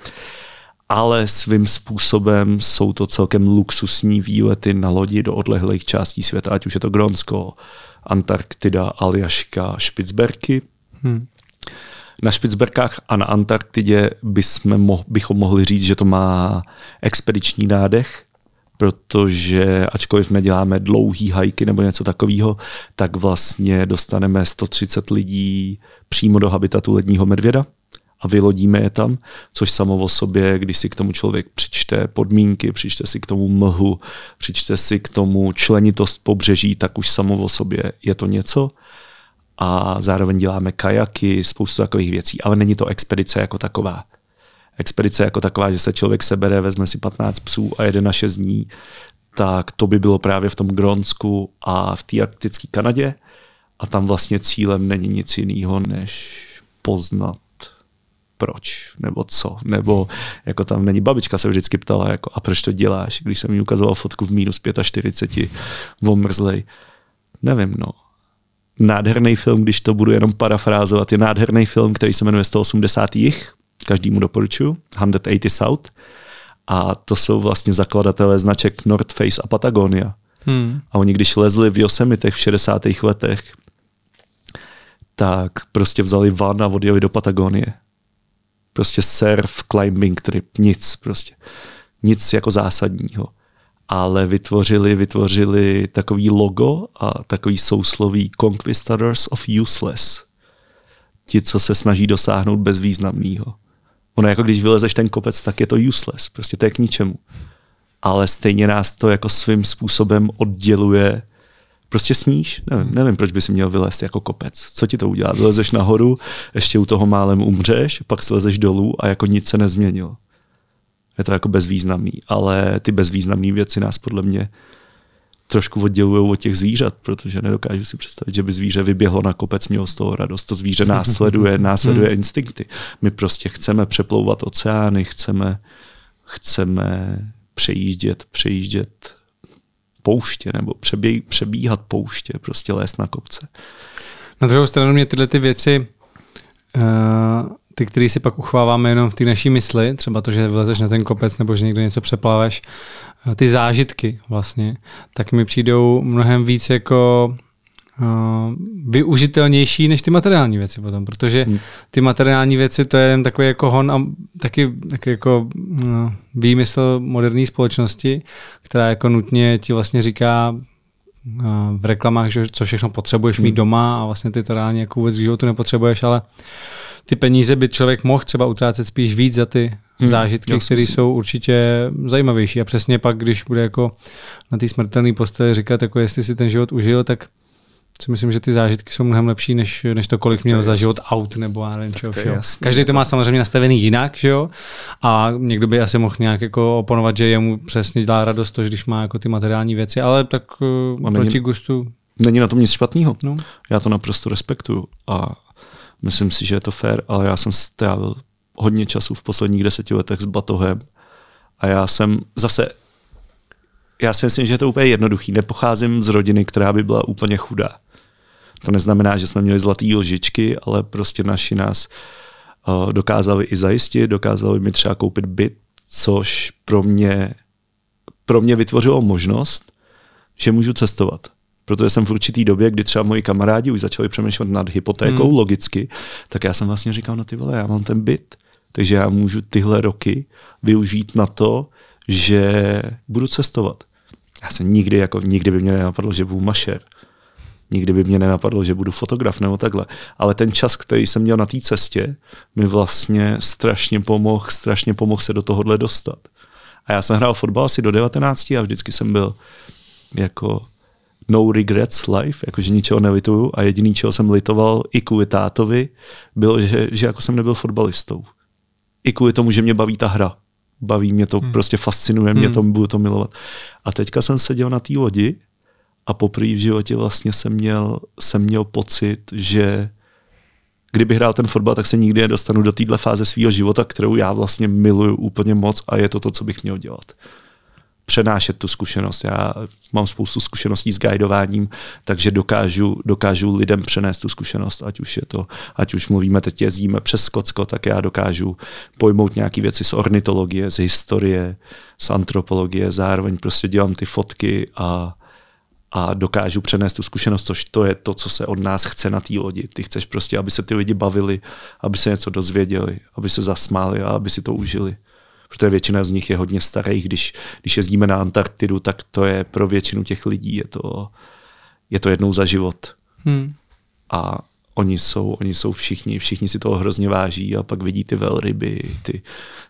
ale svým způsobem jsou to celkem luxusní výlety na lodi do odlehlých částí světa, ať už je to Grónsko, Antarktida, Aljaška, Špicberky. Hmm. Na Špicberkách a na Antarktidě bychom, bychom mohli říct, že to má expediční nádech, protože ačkoliv neděláme dlouhý hajky nebo něco takového, tak vlastně dostaneme 130 lidí přímo do habitatu ledního medvěda a vylodíme je tam, což samo o sobě, když si k tomu člověk přičte podmínky, přičte si k tomu mlhu, přičte si k tomu členitost pobřeží, tak už samo o sobě je to něco. A zároveň děláme kajaky, spoustu takových věcí, ale není to expedice jako taková. Expedice jako taková, že se člověk sebere, vezme si 15 psů a jede na 6 dní, tak to by bylo právě v tom Grónsku a v té arktické Kanadě. A tam vlastně cílem není nic jiného, než poznat proč, nebo co, nebo jako tam není babička se vždycky ptala, jako a proč to děláš, když jsem mi ukazoval fotku v minus 45 omrzlej. Nevím, no. Nádherný film, když to budu jenom parafrázovat, je nádherný film, který se jmenuje 180 jich, každému doporučuji, 180 South. A to jsou vlastně zakladatelé značek North Face a Patagonia. Hmm. A oni když lezli v Yosemitech v 60. letech, tak prostě vzali van a odjeli do Patagonie prostě surf, climbing trip, nic prostě. Nic jako zásadního. Ale vytvořili, vytvořili takový logo a takový sousloví Conquistadors of Useless. Ti, co se snaží dosáhnout bezvýznamného. Ono jako když vylezeš ten kopec, tak je to useless, prostě to je k ničemu. Ale stejně nás to jako svým způsobem odděluje prostě sníš. Nevím, hmm. nevím, proč by si měl vylézt jako kopec. Co ti to udělá? Vylezeš nahoru, ještě u toho málem umřeš, pak slezeš dolů a jako nic se nezměnilo. Je to jako bezvýznamný, ale ty bezvýznamné věci nás podle mě trošku oddělují od těch zvířat, protože nedokážu si představit, že by zvíře vyběhlo na kopec, mělo z toho radost. To zvíře [LAUGHS] následuje, následuje hmm. instinkty. My prostě chceme přeplouvat oceány, chceme, chceme přejíždět, přejíždět pouště nebo přebí, přebíhat pouště, prostě lézt na kopce. Na druhou stranu mě tyhle ty věci, uh, ty, které si pak uchváváme jenom v té naší mysli, třeba to, že vlezeš na ten kopec nebo že někde něco přeplaveš, uh, ty zážitky vlastně, tak mi přijdou mnohem víc jako uh, využitelnější než ty materiální věci potom, protože hmm. ty materiální věci to je jen takový jako hon a taky, taky jako uh, výmysl moderní společnosti, která jako nutně ti vlastně říká v reklamách, že, co všechno potřebuješ mít hmm. doma a vlastně ty to reálně jako vůbec v životu nepotřebuješ, ale ty peníze by člověk mohl třeba utrácet spíš víc za ty hmm, zážitky, které jsou určitě zajímavější. A přesně pak, když bude jako na té smrtelné posteli říkat, jako jestli si ten život užil, tak si myslím, že ty zážitky jsou mnohem lepší, než, než to, kolik měl za život aut nebo já nevím čeho všeho. Každý to má samozřejmě nastavený jinak, že jo? A někdo by asi mohl nějak jako oponovat, že jemu přesně dělá radost to, když má jako ty materiální věci, ale tak uh, proti není, gustu. Není na tom nic špatného. No. Já to naprosto respektuju a myslím si, že je to fér, ale já jsem strávil hodně času v posledních deseti letech s batohem a já jsem zase já si myslím, že je to úplně jednoduchý. Nepocházím z rodiny, která by byla úplně chudá. To neznamená, že jsme měli zlatý lžičky, ale prostě naši nás uh, dokázali i zajistit, dokázali mi třeba koupit byt, což pro mě, pro mě vytvořilo možnost, že můžu cestovat. Protože jsem v určitý době, kdy třeba moji kamarádi už začali přemýšlet nad hypotékou hmm. logicky, tak já jsem vlastně říkal, no ty vole, já mám ten byt, takže já můžu tyhle roky využít na to, že budu cestovat. Já jsem nikdy, jako nikdy by mě nenapadlo, že budu mašer nikdy by mě nenapadlo, že budu fotograf nebo takhle. Ale ten čas, který jsem měl na té cestě, mi vlastně strašně pomohl, strašně pomohl se do tohohle dostat. A já jsem hrál fotbal asi do 19 a vždycky jsem byl jako no regrets life, jakože ničeho nelituju a jediný, čeho jsem litoval i kvůli tátovi, bylo, že, že jako jsem nebyl fotbalistou. I kvůli tomu, že mě baví ta hra. Baví mě to, hmm. prostě fascinuje mě hmm. to, budu to milovat. A teďka jsem seděl na té lodi a poprvé v životě vlastně jsem měl, jsem měl pocit, že kdybych hrál ten fotbal, tak se nikdy nedostanu do téhle fáze svého života, kterou já vlastně miluju úplně moc a je to to, co bych měl dělat. přenášet tu zkušenost. Já mám spoustu zkušeností s guidováním, takže dokážu, dokážu lidem přenést tu zkušenost, ať už je to, ať už mluvíme, teď jezdíme přes Skotsko, tak já dokážu pojmout nějaké věci z ornitologie, z historie, z antropologie, zároveň prostě dělám ty fotky a a dokážu přenést tu zkušenost, což to je to, co se od nás chce na té lodi. Ty chceš prostě, aby se ty lidi bavili, aby se něco dozvěděli, aby se zasmáli a aby si to užili protože většina z nich je hodně starých. Když, když jezdíme na Antarktidu, tak to je pro většinu těch lidí, je to, je to jednou za život. Hmm. A oni jsou, oni jsou všichni, všichni si toho hrozně váží a pak vidí ty velryby, ty,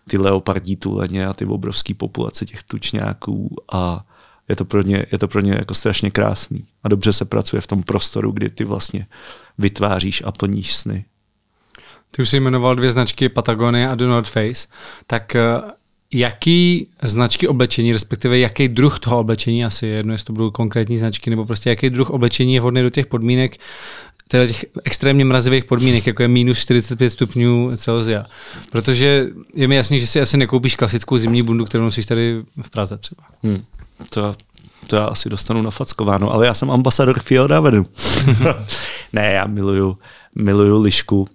ty leopardí tuleně a ty obrovské populace těch tučňáků a je to pro ně, je to pro ně jako strašně krásný. A dobře se pracuje v tom prostoru, kdy ty vlastně vytváříš a plníš sny. Ty už jsi jmenoval dvě značky Patagonia a The North Face, tak eh, jaký značky oblečení, respektive jaký druh toho oblečení, asi jedno, jestli to budou konkrétní značky, nebo prostě jaký druh oblečení je vhodný do těch podmínek, těch extrémně mrazivých podmínek, jako je minus 45 stupňů Celsia. Protože je mi jasný, že si asi nekoupíš klasickou zimní bundu, kterou nosíš tady v Praze třeba. Hmm. To, to já asi dostanu nafackováno, ale já jsem ambasador Fjordavedu. [LAUGHS] ne, já miluju, miluju lišku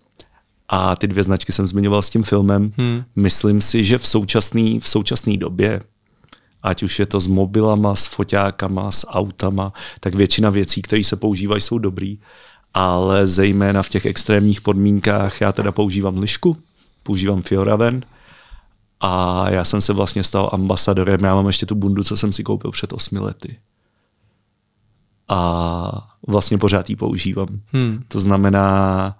a ty dvě značky jsem zmiňoval s tím filmem. Hmm. Myslím si, že v současné v současný době, ať už je to s mobilama, s foťákama, s autama, tak většina věcí, které se používají, jsou dobrý, ale zejména v těch extrémních podmínkách já teda používám lišku, používám Fioraven a já jsem se vlastně stal ambasadorem. Já mám ještě tu bundu, co jsem si koupil před osmi lety. A vlastně pořád ji používám. Hmm. To znamená,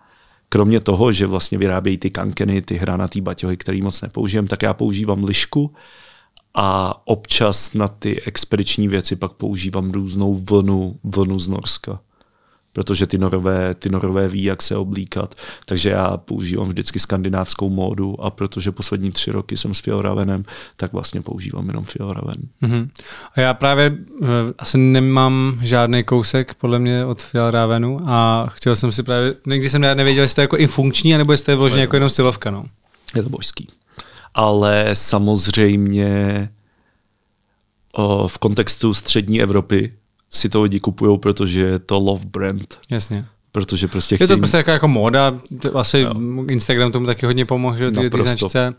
kromě toho, že vlastně vyrábějí ty kankeny, ty hranatý baťohy, který moc nepoužijem, tak já používám lišku a občas na ty expediční věci pak používám různou vlnu, vlnu z Norska protože ty norové, ty norové ví, jak se oblíkat. Takže já používám vždycky skandinávskou módu a protože poslední tři roky jsem s Fjellravenem, tak vlastně používám jenom Fjellraven. Mm-hmm. A já právě uh, asi nemám žádný kousek podle mě od Fjellravenu a chtěl jsem si právě, někdy jsem nevěděl, jestli to je jako i funkční, anebo jestli to je vloženě jako jenom silovka. No. Je to božský. Ale samozřejmě o, v kontextu střední Evropy si to lidi kupují, protože je to love brand. Jasně. Protože prostě chtějí... Je to prostě jako, jako móda, asi jo. Instagram tomu taky hodně pomohl, že ty, ty značce.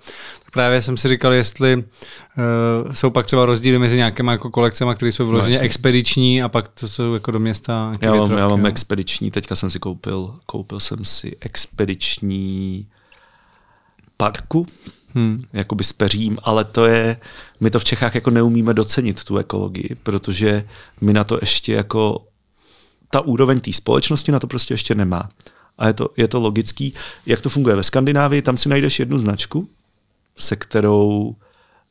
Tak právě jsem si říkal, jestli uh, jsou pak třeba rozdíly mezi nějakými jako kolekcemi, které jsou vloženě no, expediční a pak to jsou jako do města. Já mám, větrovky, já mám expediční, teďka jsem si koupil, koupil jsem si expediční parku, hmm. jakoby s peřím, ale to je, my to v Čechách jako neumíme docenit, tu ekologii, protože my na to ještě jako, ta úroveň té společnosti na to prostě ještě nemá. A je to, je to logický. Jak to funguje ve Skandinávii, tam si najdeš jednu značku, se kterou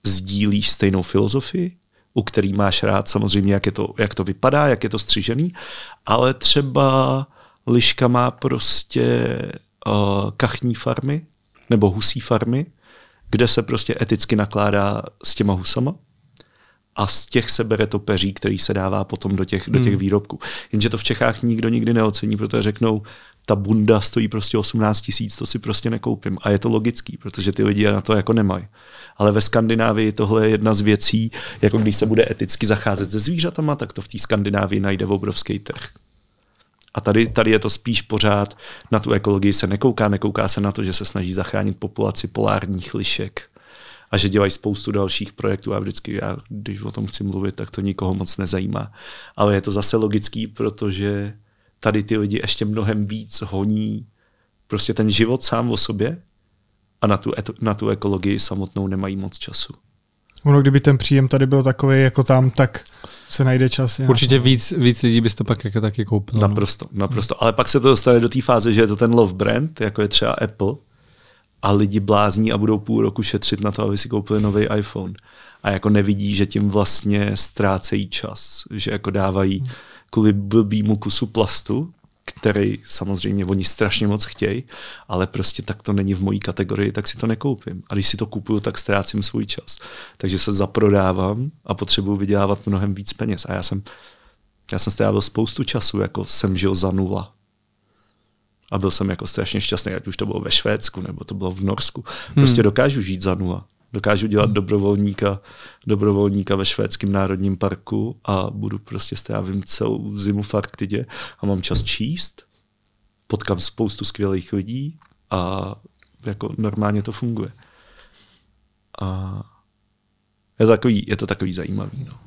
sdílíš stejnou filozofii, u který máš rád samozřejmě, jak, je to, jak to vypadá, jak je to střižený, ale třeba liška má prostě uh, kachní farmy nebo husí farmy, kde se prostě eticky nakládá s těma husama a z těch se bere to peří, který se dává potom do těch, do těch hmm. výrobků. Jenže to v Čechách nikdo nikdy neocení, protože řeknou, ta bunda stojí prostě 18 tisíc, to si prostě nekoupím. A je to logický, protože ty lidi na to jako nemají. Ale ve Skandinávii tohle je jedna z věcí, jako když se bude eticky zacházet se zvířatama, tak to v té Skandinávii najde obrovský trh. A tady, tady je to spíš pořád, na tu ekologii se nekouká, nekouká se na to, že se snaží zachránit populaci polárních lišek a že dělají spoustu dalších projektů a vždycky, já, když o tom chci mluvit, tak to nikoho moc nezajímá. Ale je to zase logický, protože tady ty lidi ještě mnohem víc honí prostě ten život sám o sobě a na tu, na tu ekologii samotnou nemají moc času. Ono, kdyby ten příjem tady byl takový jako tam, tak se najde čas. Nějak. Určitě víc, víc lidí bys to pak jako taky koupil. No. Naprosto, no. naprosto. Ale pak se to dostane do té fáze, že je to ten love brand, jako je třeba Apple, a lidi blázní a budou půl roku šetřit na to, aby si koupili nový iPhone. A jako nevidí, že tím vlastně ztrácejí čas, že jako dávají kvůli blbýmu kusu plastu, který samozřejmě oni strašně moc chtějí, ale prostě tak to není v mojí kategorii, tak si to nekoupím. A když si to kupuju, tak ztrácím svůj čas. Takže se zaprodávám a potřebuji vydělávat mnohem víc peněz. A já jsem, já jsem strávil spoustu času, jako jsem žil za nula. A byl jsem jako strašně šťastný, ať už to bylo ve Švédsku, nebo to bylo v Norsku. Prostě hmm. dokážu žít za nula. Dokážu dělat dobrovolníka, dobrovolníka ve švédském národním parku a budu prostě strávím celou zimu v Arktidě a mám čas číst, potkám spoustu skvělých lidí a jako normálně to funguje. A je to takový, je to takový zajímavý. No.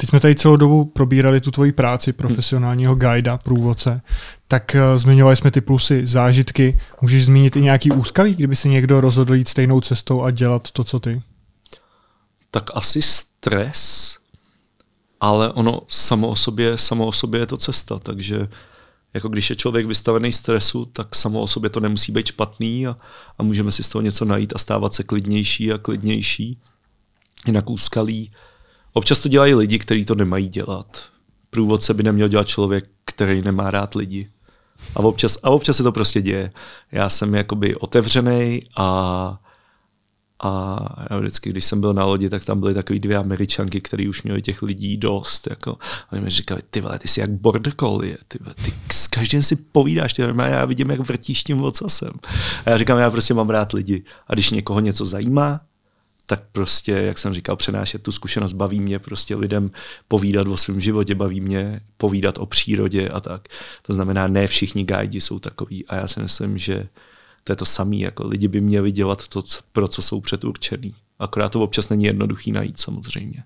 Teď jsme tady celou dobu probírali tu tvoji práci profesionálního guida, průvodce, tak uh, zmiňovali jsme ty plusy, zážitky. Můžeš zmínit i nějaký úskalí, kdyby si někdo rozhodl jít stejnou cestou a dělat to, co ty? Tak asi stres, ale ono samo o sobě, samo o sobě je to cesta, takže jako když je člověk vystavený stresu, tak samo o sobě to nemusí být špatný a, a můžeme si z toho něco najít a stávat se klidnější a klidnější. Jinak úskalí, Občas to dělají lidi, kteří to nemají dělat. Průvodce by neměl dělat člověk, který nemá rád lidi. A občas, a občas se to prostě děje. Já jsem jakoby otevřený a, a já vždycky, když jsem byl na lodi, tak tam byly takový dvě američanky, které už měly těch lidí dost. Jako, oni mi říkali, ty vole, ty jsi jak border collie, ty, vole, ty s každým si povídáš, ty vole, já vidím, jak vrtíš tím ocasem. A já říkám, já prostě mám rád lidi. A když někoho něco zajímá, tak prostě, jak jsem říkal, přenášet tu zkušenost baví mě prostě lidem povídat o svém životě, baví mě povídat o přírodě a tak. To znamená, ne všichni guidi jsou takový a já si myslím, že to je to samé, jako lidi by měli dělat to, pro co jsou předurčený. Akorát to občas není jednoduchý najít samozřejmě.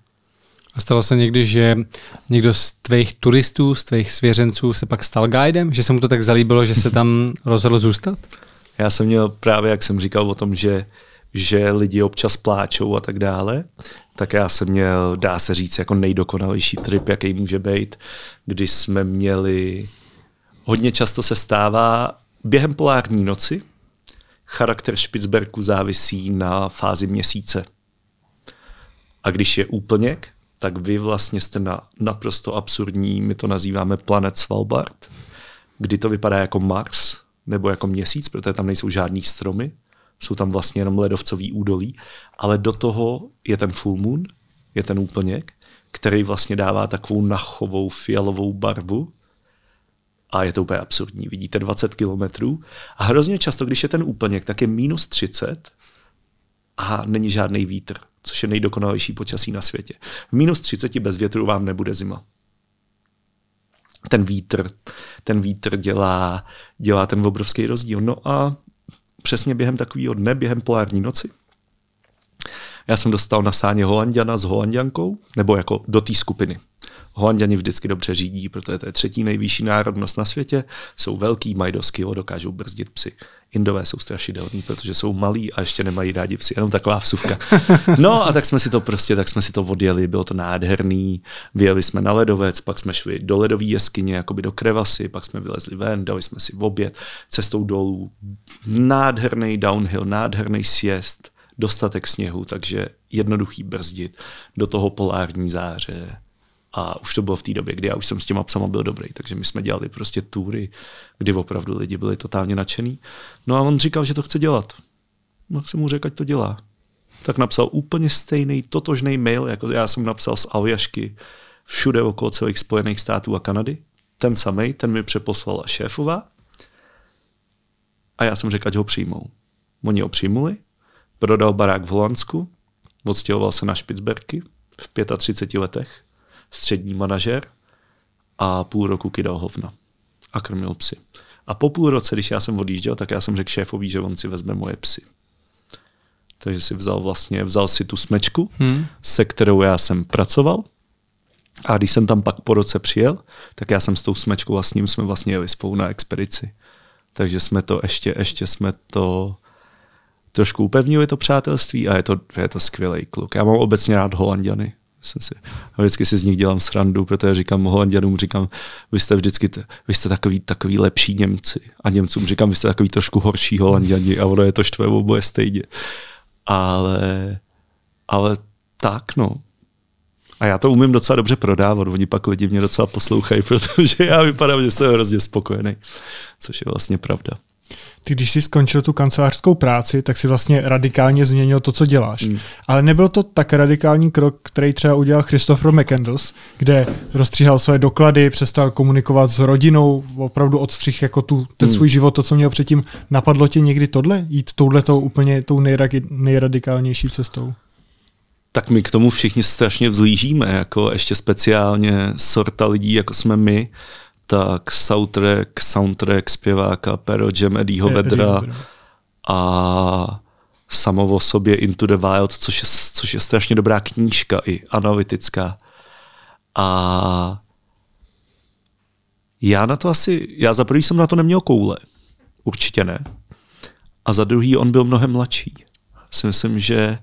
A stalo se někdy, že někdo z tvých turistů, z tvých svěřenců se pak stal guidem? Že se mu to tak zalíbilo, že se tam [LAUGHS] rozhodl zůstat? Já jsem měl právě, jak jsem říkal o tom, že že lidi občas pláčou a tak dále, tak já jsem měl, dá se říct, jako nejdokonalejší trip, jaký může být, kdy jsme měli, hodně často se stává během polární noci, charakter Špicberku závisí na fázi měsíce. A když je úplněk, tak vy vlastně jste na naprosto absurdní, my to nazýváme planet Svalbard, kdy to vypadá jako Mars nebo jako měsíc, protože tam nejsou žádný stromy, jsou tam vlastně jenom ledovcový údolí, ale do toho je ten full moon, je ten úplněk, který vlastně dává takovou nachovou fialovou barvu a je to úplně absurdní. Vidíte 20 kilometrů a hrozně často, když je ten úplněk, tak je minus 30 a není žádný vítr, což je nejdokonalejší počasí na světě. V minus 30 bez větru vám nebude zima. Ten vítr, ten vítr dělá, dělá ten obrovský rozdíl. No a přesně během takového dne, během polární noci. Já jsem dostal na sáně Holandiana s Holandiankou, nebo jako do té skupiny. Holandiani vždycky dobře řídí, protože to je třetí nejvyšší národnost na světě. Jsou velký, mají dost kilo, dokážou brzdit psy. Indové jsou strašidelní, protože jsou malí a ještě nemají rádi psy. Jenom taková vsuvka. [LAUGHS] No a tak jsme si to prostě, tak jsme si to odjeli, bylo to nádherný. Vyjeli jsme na ledovec, pak jsme šli do ledové jeskyně, jakoby do krevasy, pak jsme vylezli ven, dali jsme si v oběd cestou dolů. Nádherný downhill, nádherný sjezd, dostatek sněhu, takže jednoduchý brzdit do toho polární záře a už to bylo v té době, kdy já už jsem s těma psama byl dobrý, takže my jsme dělali prostě tury, kdy opravdu lidi byli totálně nadšený. No a on říkal, že to chce dělat. No jsem mu řekl, ať to dělá. Tak napsal úplně stejný, totožný mail, jako já jsem napsal z Aljašky všude okolo celých Spojených států a Kanady. Ten samý, ten mi přeposlala šéfova a já jsem řekl, ať ho přijmou. Oni ho přijmuli, prodal barák v Holandsku, odstěhoval se na Špicberky v 35 letech střední manažer a půl roku kydal hovna a krmil psy. A po půl roce, když já jsem odjížděl, tak já jsem řekl šéfovi, že on si vezme moje psy. Takže si vzal vlastně, vzal si tu smečku, hmm. se kterou já jsem pracoval. A když jsem tam pak po roce přijel, tak já jsem s tou smečkou a s ním jsme vlastně jeli spolu na expedici. Takže jsme to ještě, ještě jsme to trošku upevnili to přátelství a je to, je to skvělý kluk. Já mám obecně rád Holandiany jsem si, a vždycky si z nich dělám srandu, protože říkám Holanděnům, říkám, vy jste vždycky, vy jste takový, takový lepší Němci. A Němcům říkám, vy jste takový trošku horší Holanděni a ono je to štve oboje stejně. Ale, ale tak no. A já to umím docela dobře prodávat, oni pak lidi mě docela poslouchají, [LAUGHS] protože já vypadám, že jsem hrozně spokojený, což je vlastně pravda. Ty, když jsi skončil tu kancelářskou práci, tak si vlastně radikálně změnil to, co děláš. Mm. Ale nebyl to tak radikální krok, který třeba udělal Christopher McCandles, kde rozstříhal své doklady, přestal komunikovat s rodinou, opravdu odstřih jako tu, ten mm. svůj život, to, co měl předtím. Napadlo tě někdy tohle? Jít touhletou úplně tou nejradikálnější cestou? tak my k tomu všichni strašně vzlížíme, jako ještě speciálně sorta lidí, jako jsme my, tak soundtrack, soundtrack zpěváka Pero Jam Eddieho Vedra a samo o sobě Into the Wild, což je, což je strašně dobrá knížka i analytická. A já na to asi, já za prvý jsem na to neměl koule. Určitě ne. A za druhý on byl mnohem mladší. Si myslím, že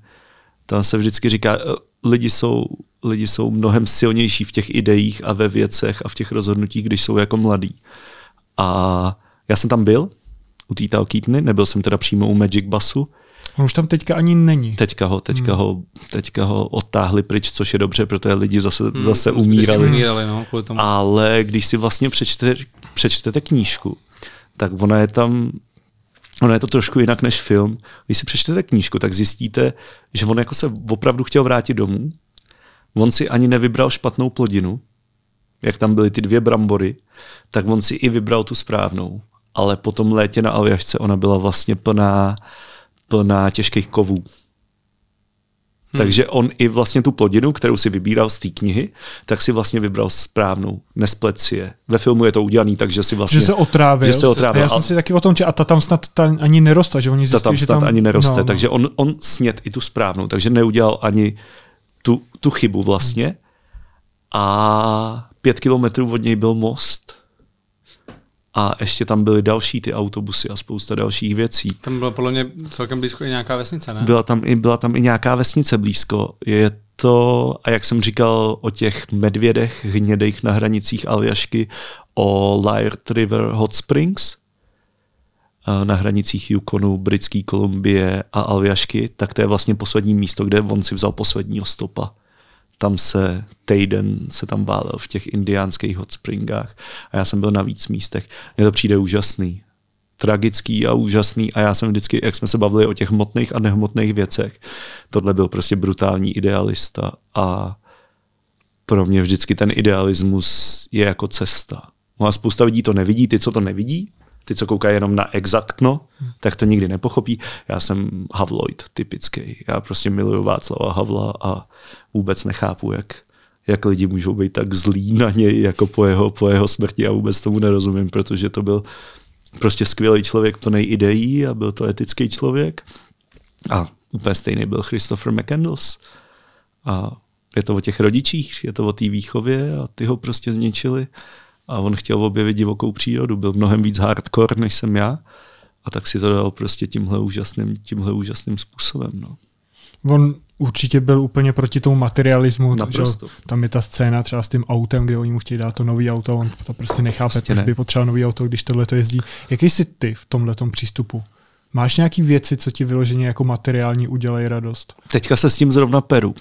tam se vždycky říká, lidi jsou, lidi jsou mnohem silnější v těch ideích a ve věcech a v těch rozhodnutích, když jsou jako mladí. A já jsem tam byl, u té Talkítny, nebyl jsem teda přímo u Magic Basu. On už tam teďka ani není. Teďka ho, teďka, hmm. ho, teďka ho odtáhli pryč, což je dobře, protože lidi zase, hmm, zase umírali. umírali no, tomu. Ale když si vlastně přečtete, přečtete knížku, tak ona je tam Ono je to trošku jinak než film. Když si přečtete knížku, tak zjistíte, že on jako se opravdu chtěl vrátit domů. On si ani nevybral špatnou plodinu, jak tam byly ty dvě brambory, tak on si i vybral tu správnou. Ale po tom létě na Aljašce ona byla vlastně plná, plná těžkých kovů. Hmm. Takže on i vlastně tu plodinu, kterou si vybíral z té knihy, tak si vlastně vybral správnou, nesplet si je. Ve filmu je to udělaný, takže si vlastně... Že se otrávil. Že se otrávil. Já jsem si taky o tom, že a ta tam snad ta ani neroste, že oni zjistili, ta tam že tam ani neroste, no, takže on, on snět i tu správnou, takže neudělal ani tu, tu chybu vlastně. Hmm. A pět kilometrů od něj byl most a ještě tam byly další ty autobusy a spousta dalších věcí. Tam byla podle mě celkem blízko i nějaká vesnice, ne? Byla tam i, byla tam i nějaká vesnice blízko. Je to, a jak jsem říkal o těch medvědech hnědejch na hranicích Aljašky, o Lyre River Hot Springs, na hranicích Yukonu, Britské Kolumbie a Aljašky, tak to je vlastně poslední místo, kde on si vzal posledního stopa tam se týden se tam válel v těch indiánských hot springách a já jsem byl na víc místech. Mně to přijde úžasný. Tragický a úžasný a já jsem vždycky, jak jsme se bavili o těch hmotných a nehmotných věcech, tohle byl prostě brutální idealista a pro mě vždycky ten idealismus je jako cesta. No a spousta lidí to nevidí, ty, co to nevidí, ty, co koukají jenom na exaktno, tak to nikdy nepochopí. Já jsem Havloid typický. Já prostě miluju Václava Havla a vůbec nechápu, jak, jak lidi můžou být tak zlí na něj jako po jeho, po jeho smrti. Já vůbec tomu nerozumím, protože to byl prostě skvělý člověk plný ideí a byl to etický člověk. A úplně stejný byl Christopher McCandles. A je to o těch rodičích, je to o té výchově a ty ho prostě zničili a on chtěl objevit divokou přírodu, byl mnohem víc hardcore, než jsem já a tak si to dal prostě tímhle úžasným, tímhle úžasným způsobem. No. On určitě byl úplně proti tomu materialismu. Naprosto. Takže tam je ta scéna třeba s tím autem, kde oni mu chtějí dát to nový auto, on to prostě nechápe, prostě proč ne. by potřeboval nový auto, když tohle to jezdí. Jaký jsi ty v tomhle přístupu? Máš nějaký věci, co ti vyloženě jako materiální udělají radost? Teďka se s tím zrovna peru.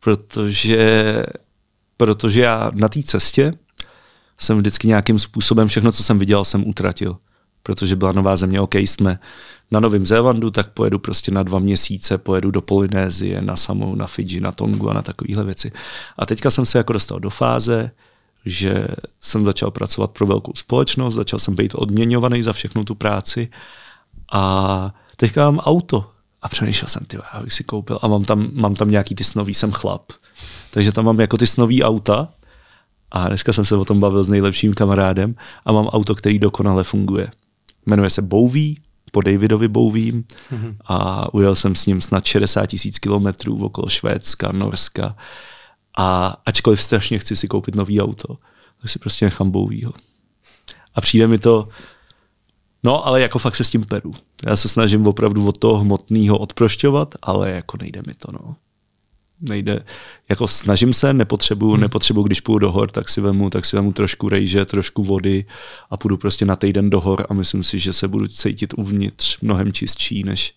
Protože, protože já na té cestě jsem vždycky nějakým způsobem všechno, co jsem viděl, jsem utratil. Protože byla nová země, OK, jsme na Novém Zélandu, tak pojedu prostě na dva měsíce, pojedu do Polynézie, na Samu, na Fidži, na Tongu a na takovéhle věci. A teďka jsem se jako dostal do fáze, že jsem začal pracovat pro velkou společnost, začal jsem být odměňovaný za všechnu tu práci a teďka mám auto. A přemýšlel jsem, ty, já bych si koupil a mám tam, mám tam nějaký ty snový, jsem chlap. Takže tam mám jako ty snový auta a dneska jsem se o tom bavil s nejlepším kamarádem a mám auto, který dokonale funguje. Jmenuje se Bowie, po Davidovi Bowiem mm-hmm. a ujel jsem s ním snad 60 tisíc kilometrů okolo Švédska, Norska a ačkoliv strašně chci si koupit nový auto, tak si prostě nechám Bowieho. A přijde mi to, no ale jako fakt se s tím peru. Já se snažím opravdu od toho hmotného odprošťovat, ale jako nejde mi to, no nejde, jako snažím se, nepotřebuju, hmm. nepotřebuju, když půjdu do hor, tak si vemu, tak si vemu trošku rejže, trošku vody a půjdu prostě na týden do hor a myslím si, že se budu cítit uvnitř mnohem čistší, než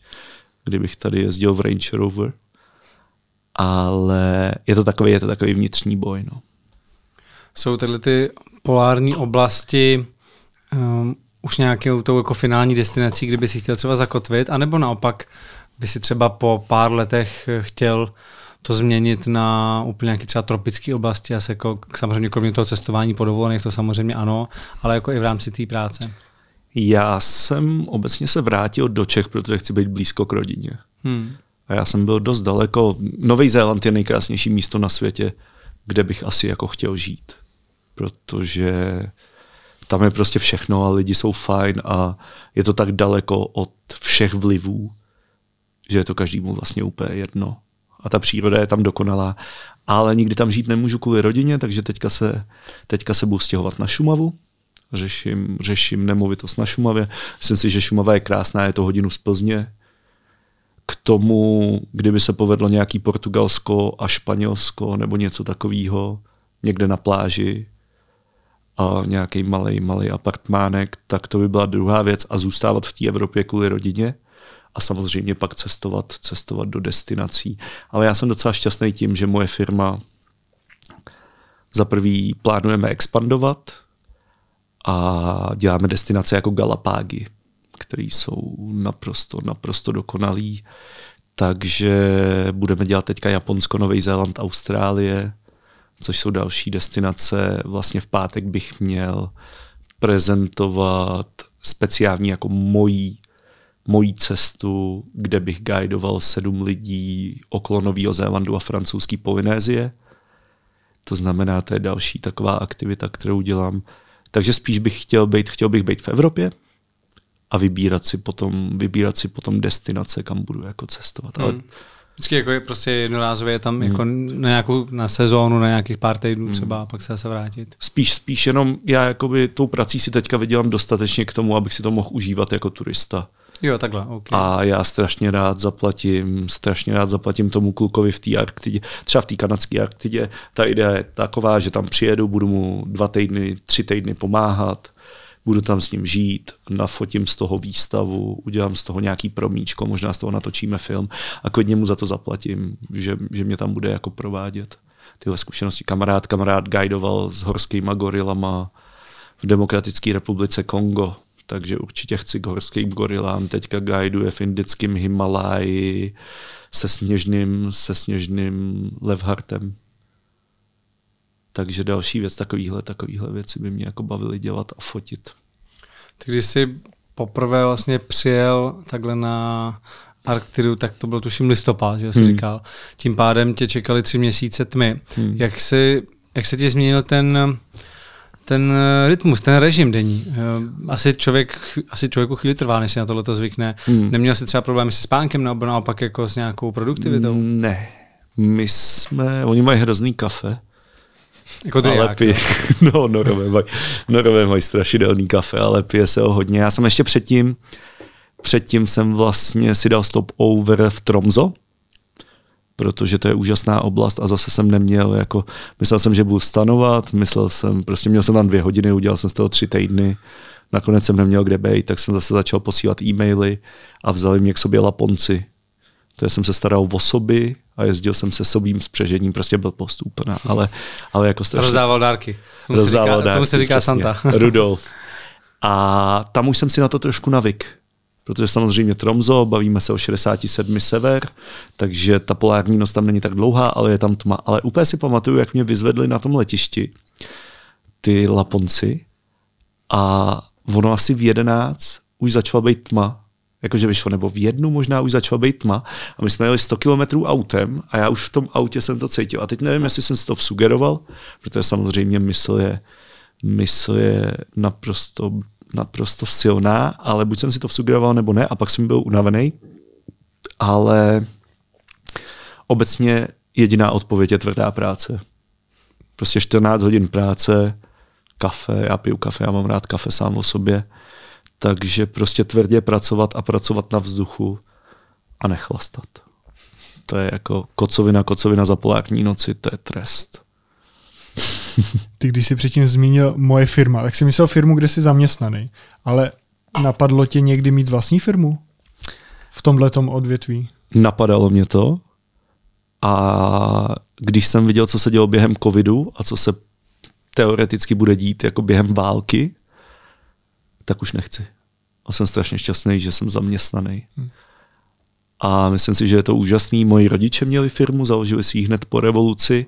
kdybych tady jezdil v Range Rover. Ale je to takový, je to takový vnitřní boj, no. Jsou tyhle ty polární oblasti um, už nějakou tou jako finální destinací, kdyby si chtěl třeba zakotvit, anebo naopak by si třeba po pár letech chtěl to změnit na úplně nějaký třeba tropické oblasti, asi jako samozřejmě kromě toho cestování po dovolených, to samozřejmě ano, ale jako i v rámci té práce. Já jsem obecně se vrátil do Čech, protože chci být blízko k rodině. Hmm. A já jsem byl dost daleko. Nový Zéland je nejkrásnější místo na světě, kde bych asi jako chtěl žít. Protože tam je prostě všechno a lidi jsou fajn a je to tak daleko od všech vlivů, že je to každému vlastně úplně jedno. A ta příroda je tam dokonalá. Ale nikdy tam žít nemůžu kvůli rodině, takže teďka se, teďka se budu stěhovat na Šumavu. Řeším, řeším nemovitost na Šumavě. Myslím si, že Šumava je krásná, je to hodinu z Plzně. K tomu, kdyby se povedlo nějaký Portugalsko a Španělsko nebo něco takového, někde na pláži, a nějaký malý, malý apartmánek, tak to by byla druhá věc a zůstávat v té Evropě kvůli rodině a samozřejmě pak cestovat, cestovat do destinací. Ale já jsem docela šťastný tím, že moje firma za prvý plánujeme expandovat a děláme destinace jako Galapágy, které jsou naprosto, naprosto dokonalý. Takže budeme dělat teďka Japonsko, Nový Zéland, Austrálie, což jsou další destinace. Vlastně v pátek bych měl prezentovat speciální jako mojí, mojí cestu, kde bych guidoval sedm lidí okolo Nového Zélandu a francouzské Polynézie. To znamená, to je další taková aktivita, kterou dělám. Takže spíš bych chtěl být, chtěl bych být v Evropě a vybírat si potom, vybírat si potom destinace, kam budu jako cestovat. Hmm. Ale Vždycky jako je prostě jednorázově tam hmm. jako na nějakou na sezónu, na nějakých pár týdnů hmm. třeba, a pak se zase vrátit. Spíš, spíš jenom já jakoby tou prací si teďka vydělám dostatečně k tomu, abych si to mohl užívat jako turista. Jo, takhle, okay. A já strašně rád zaplatím, strašně rád zaplatím tomu klukovi v té Arktidě, třeba v té kanadské Arktidě. Ta idea je taková, že tam přijedu, budu mu dva týdny, tři týdny pomáhat, budu tam s ním žít, nafotím z toho výstavu, udělám z toho nějaký promíčko, možná z toho natočíme film a kodně mu za to zaplatím, že, že mě tam bude jako provádět tyhle zkušenosti. Kamarád, kamarád guidoval s horskýma gorilama v Demokratické republice Kongo, takže určitě chci k horským gorilám. Teďka guiduje v indickém Himalaji se sněžným, se sněžným levhartem. Takže další věc, takovýhle, takovýhle věci by mě jako bavily dělat a fotit. Ty když jsi poprvé vlastně přijel takhle na Arktidu, tak to byl tuším listopad, že jsi hmm. říkal. Tím pádem tě čekali tři měsíce tmy. Hmm. Jak, si, jak se ti změnil ten, ten rytmus, ten režim denní. Eh, asi, člověk, asi člověku chvíli trvá, než si na tohle to zvykne. Hmm. Neměl jsi třeba problémy se spánkem nebo naopak jako s nějakou produktivitou? Ne. My jsme, oni mají hrozný kafe, jako ale jak, pije, no, [LAUGHS] no norové, mají, norové mají strašidelný kafe, ale pije se ho hodně. Já jsem ještě předtím, předtím jsem vlastně si dal stop over v Tromzo, protože to je úžasná oblast a zase jsem neměl, jako, myslel jsem, že budu stanovat, myslel jsem, prostě měl jsem tam dvě hodiny, udělal jsem z toho tři týdny, nakonec jsem neměl kde být, tak jsem zase začal posílat e-maily a vzali mě k sobě Laponci. To jsem se staral o soby, a jezdil jsem se sobým spřežením, prostě byl postupná, ale, ale jako strašně... Rozdával dárky. Tomu rozdával říká, dárky, tomu se říká přesně, Santa. Rudolf. A tam už jsem si na to trošku navyk, protože samozřejmě Tromzo, bavíme se o 67 sever, takže ta polární noc tam není tak dlouhá, ale je tam tma. Ale úplně si pamatuju, jak mě vyzvedli na tom letišti ty Laponci a ono asi v 11 už začala být tma jakože vyšlo, nebo v jednu možná už začala být tma a my jsme jeli 100 kilometrů autem a já už v tom autě jsem to cítil. A teď nevím, jestli jsem si to vsugeroval, protože samozřejmě mysl je, mysl je naprosto, naprosto silná, ale buď jsem si to vsugeroval nebo ne a pak jsem byl unavený, ale obecně jediná odpověď je tvrdá práce. Prostě 14 hodin práce, kafe, já piju kafe, já mám rád kafe sám o sobě, takže prostě tvrdě pracovat a pracovat na vzduchu a nechlastat. To je jako kocovina, kocovina za polární noci, to je trest. Ty, když jsi předtím zmínil moje firma, tak jsi myslel firmu, kde jsi zaměstnaný, ale napadlo tě někdy mít vlastní firmu v tomhle odvětví? Napadalo mě to a když jsem viděl, co se dělo během covidu a co se teoreticky bude dít jako během války, tak už nechci. A jsem strašně šťastný, že jsem zaměstnaný. Hmm. A myslím si, že je to úžasný. Moji rodiče měli firmu, založili si ji hned po revoluci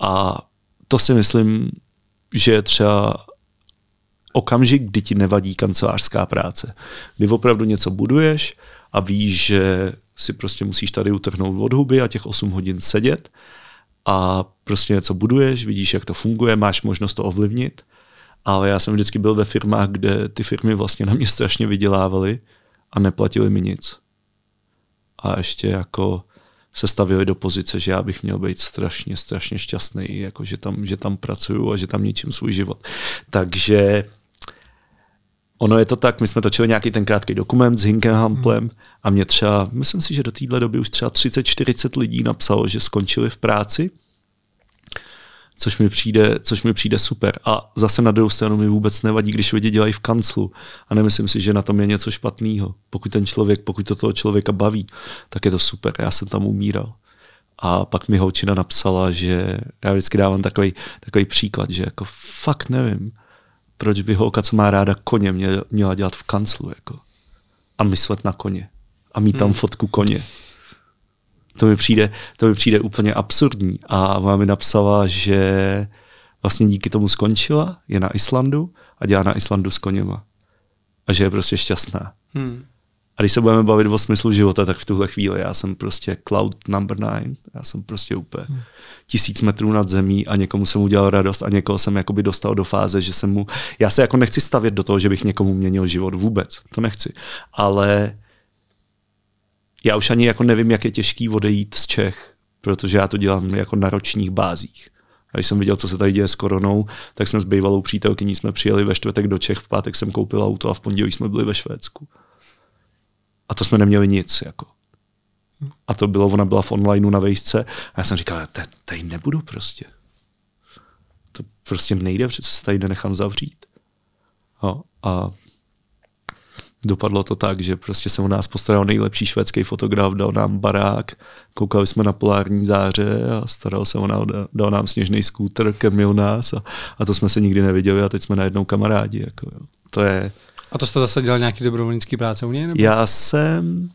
a to si myslím, že je třeba okamžik, kdy ti nevadí kancelářská práce. Kdy opravdu něco buduješ a víš, že si prostě musíš tady utrhnout od huby a těch 8 hodin sedět a prostě něco buduješ, vidíš, jak to funguje, máš možnost to ovlivnit. Ale já jsem vždycky byl ve firmách, kde ty firmy vlastně na mě strašně vydělávaly a neplatili mi nic. A ještě jako se stavili do pozice, že já bych měl být strašně, strašně šťastný, jako že tam, že tam pracuju a že tam ničím svůj život. Takže ono je to tak, my jsme točili nějaký ten krátký dokument s Hinkem Hamplem hmm. a mě třeba, myslím si, že do téhle doby už třeba 30-40 lidí napsalo, že skončili v práci, což mi, přijde, což mi přijde super. A zase na druhou stranu mi vůbec nevadí, když lidi dělají v kanclu a nemyslím si, že na tom je něco špatného. Pokud ten člověk, pokud to toho člověka baví, tak je to super. Já jsem tam umíral. A pak mi holčina napsala, že já vždycky dávám takový, takový příklad, že jako fakt nevím, proč by holka, co má ráda koně, měla dělat v kanclu. Jako. A myslet na koně. A mít tam hmm. fotku koně. To mi přijde, to mi přijde úplně absurdní. A ona mi napsala, že vlastně díky tomu skončila, je na Islandu a dělá na Islandu s koněma. A že je prostě šťastná. Hmm. A když se budeme bavit o smyslu života, tak v tuhle chvíli já jsem prostě cloud number nine. Já jsem prostě úplně hmm. tisíc metrů nad zemí a někomu jsem udělal radost a někoho jsem jakoby dostal do fáze, že jsem mu... Já se jako nechci stavět do toho, že bych někomu měnil život vůbec. To nechci. Ale já už ani jako nevím, jak je těžký odejít z Čech, protože já to dělám jako na ročních bázích. A když jsem viděl, co se tady děje s koronou, tak jsme s bývalou přítelkyní jsme přijeli ve čtvrtek do Čech, v pátek jsem koupil auto a v pondělí jsme byli ve Švédsku. A to jsme neměli nic. Jako. A to bylo, ona byla v onlineu na vejšce a já jsem říkal, tady nebudu prostě. To prostě nejde, přece se tady nenechám zavřít. No, a dopadlo to tak, že prostě se u nás postaral nejlepší švédský fotograf, dal nám barák, koukali jsme na polární záře a staral se o nás, dal nám sněžný skúter, krmil nás a, a to jsme se nikdy neviděli a teď jsme najednou kamarádi. Jako, jo. To je... A to jste zase dělal nějaký dobrovolnický práce u něj? Nebo? Já jsem...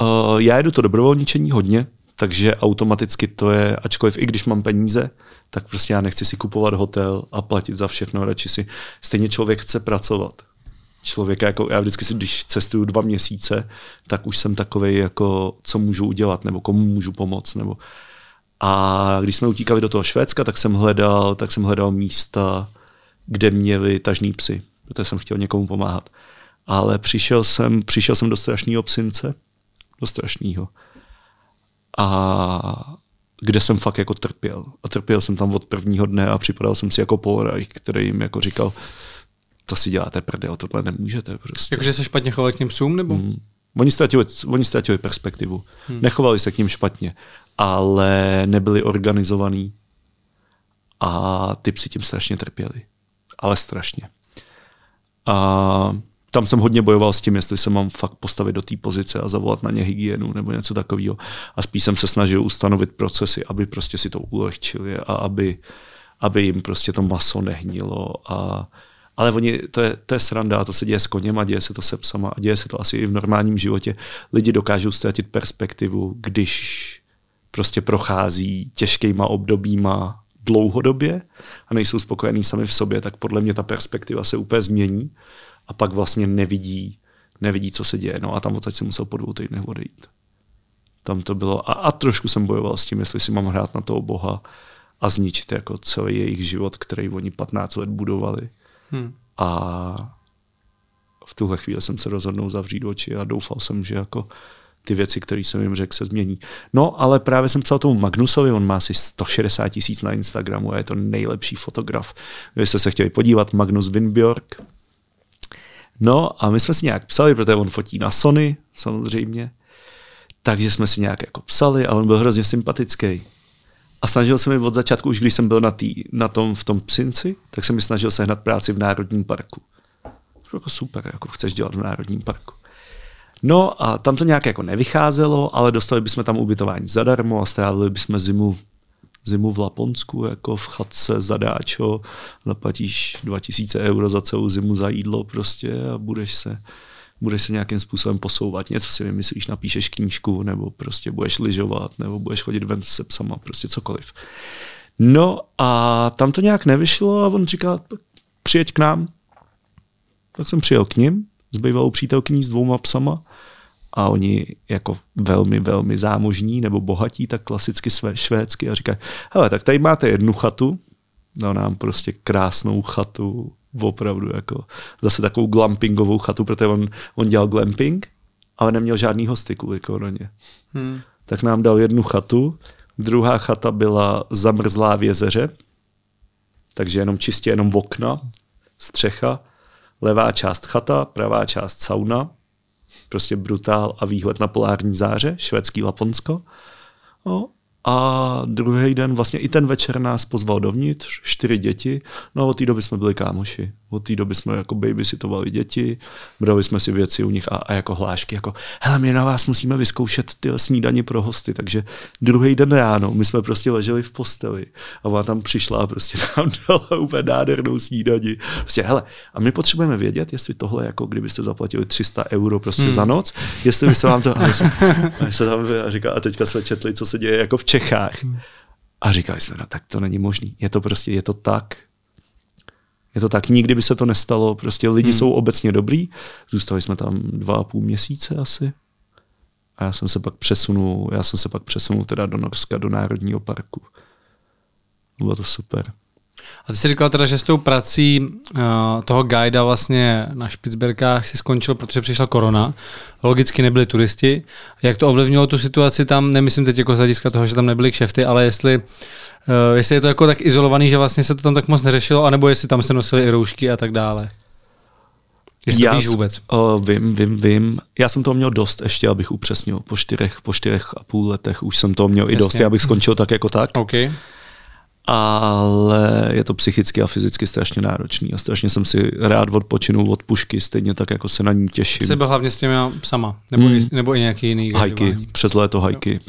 Uh, já jedu to dobrovolničení hodně, takže automaticky to je, ačkoliv i když mám peníze, tak prostě já nechci si kupovat hotel a platit za všechno, radši si stejně člověk chce pracovat člověka, jako já vždycky si, když cestuju dva měsíce, tak už jsem takový jako, co můžu udělat, nebo komu můžu pomoct, nebo a když jsme utíkali do toho Švédska, tak jsem hledal, tak jsem hledal místa, kde měli tažní psy, protože jsem chtěl někomu pomáhat. Ale přišel jsem, přišel jsem do strašného psince, do strašného. A kde jsem fakt jako trpěl. A trpěl jsem tam od prvního dne a připadal jsem si jako Paul který jim jako říkal, to si děláte prdel, tohle nemůžete. Prostě. Jakože se špatně chovali k těm psům, nebo? Hmm. Oni, ztratili, oni ztratili perspektivu. Hmm. Nechovali se k ním špatně, ale nebyli organizovaní a ty psi tím strašně trpěli. Ale strašně. A tam jsem hodně bojoval s tím, jestli se mám fakt postavit do té pozice a zavolat na ně hygienu nebo něco takového. A spíš jsem se snažil ustanovit procesy, aby prostě si to ulehčili a aby, aby jim prostě to maso nehnilo a ale oni, to je, to je sranda, to se děje s koněm a děje se to se psama a děje se to asi i v normálním životě. Lidi dokážou ztratit perspektivu, když prostě prochází těžkýma obdobíma dlouhodobě a nejsou spokojení sami v sobě, tak podle mě ta perspektiva se úplně změní a pak vlastně nevidí, nevidí, co se děje. No a tam odsaď jsem musel po dvou týdnech odejít. Tam to bylo a, a trošku jsem bojoval s tím, jestli si mám hrát na toho boha a zničit jako celý jejich život, který oni 15 let budovali. Hmm. A v tuhle chvíli jsem se rozhodnul zavřít oči a doufal jsem, že jako ty věci, které jsem jim řekl, se změní. No, ale právě jsem psal tomu Magnusovi, on má asi 160 tisíc na Instagramu a je to nejlepší fotograf. Vy jste se chtěli podívat, Magnus Winbjörk. No a my jsme si nějak psali, protože on fotí na Sony, samozřejmě. Takže jsme si nějak jako psali a on byl hrozně sympatický. A snažil se mi od začátku, už když jsem byl na, tý, na tom v tom psinci, tak jsem mi snažil sehnat práci v Národním parku. To jako super, jako chceš dělat v Národním parku. No a tam to nějak jako nevycházelo, ale dostali bychom tam ubytování zadarmo a strávili bychom zimu zimu v Laponsku, jako v chatce zadáčo, zaplatíš 2000 euro za celou zimu za jídlo prostě a budeš se, budeš se nějakým způsobem posouvat. Něco si vymyslíš, napíšeš knížku, nebo prostě budeš lyžovat, nebo budeš chodit ven se psama, prostě cokoliv. No a tam to nějak nevyšlo a on říká, přijeď k nám. Tak jsem přijel k ním s bývalou přítelkyní s dvouma psama a oni jako velmi, velmi zámožní nebo bohatí, tak klasicky své, švédsky a říkají, hele, tak tady máte jednu chatu, no nám prostě krásnou chatu, opravdu jako zase takovou glampingovou chatu, protože on, on dělal glamping, ale neměl žádný hosty kvůli koroně. Hmm. Tak nám dal jednu chatu, druhá chata byla zamrzlá v jezeře, takže jenom čistě jenom okna, střecha, levá část chata, pravá část sauna, prostě brutál a výhled na polární záře, švédský Laponsko. No, a druhý den, vlastně i ten večer nás pozval dovnitř, čtyři děti. No a od té doby jsme byli kámoši. Od té doby jsme jako babysitovali děti, brali jsme si věci u nich a, a jako hlášky, jako hele, my na vás musíme vyzkoušet ty snídaně pro hosty. Takže druhý den ráno my jsme prostě leželi v posteli a ona tam přišla a prostě [LAUGHS] nám dala úplně nádhernou snídaní. Prostě hele, a my potřebujeme vědět, jestli tohle, jako kdybyste zaplatili 300 euro prostě hmm. za noc, jestli by se vám to... A se, a se tam a říká, a teďka jsme četli, co se děje jako v Čechách. A říkali jsme, no tak to není možný. Je to prostě, je to tak. Je to tak, nikdy by se to nestalo. Prostě lidi hmm. jsou obecně dobrý. Zůstali jsme tam dva a půl měsíce asi. A já jsem se pak přesunul, já jsem se pak přesunul teda do Norska, do Národního parku. Bylo to super. A ty jsi říkal teda, že s tou prací uh, toho guida vlastně na Špicberkách si skončil, protože přišla korona. Logicky nebyli turisti. Jak to ovlivnilo tu situaci tam, nemyslím teď jako z hlediska toho, že tam nebyly kšefty, ale jestli, uh, jestli je to jako tak izolovaný, že vlastně se to tam tak moc neřešilo, anebo jestli tam se nosily i roušky a tak dále. Jestli já to víš vůbec? Uh, vím, vím, vím. Já jsem toho měl dost ještě, abych upřesnil. Po čtyřech, po čtyřech a půl letech už jsem toho měl Jasně. i dost, abych skončil tak jako tak. Okay ale je to psychicky a fyzicky strašně náročný a strašně jsem si rád odpočinul od pušky, stejně tak jako se na ní těším. Jsi byl hlavně s těmi sama, nebo, hmm. i, nebo i nějaký jiný Hajky, přes léto hajky.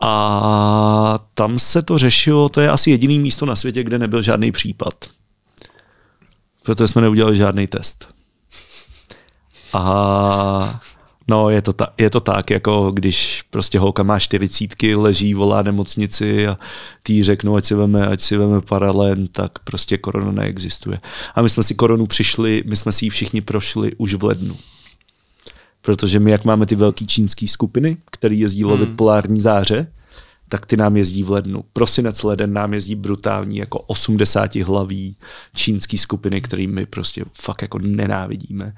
A tam se to řešilo, to je asi jediný místo na světě, kde nebyl žádný případ. Protože jsme neudělali žádný test. A No, je to, ta, je to tak, jako když prostě holka má čtyřicítky, leží, volá nemocnici a tý řeknou, ať si veme, ať si veme paralen, tak prostě korona neexistuje. A my jsme si koronu přišli, my jsme si ji všichni prošli už v lednu. Protože my, jak máme ty velké čínské skupiny, které jezdí lovit hmm. polární záře, tak ty nám jezdí v lednu. Prosinec, leden nám jezdí brutální jako 80 hlaví čínský skupiny, který my prostě fakt jako nenávidíme.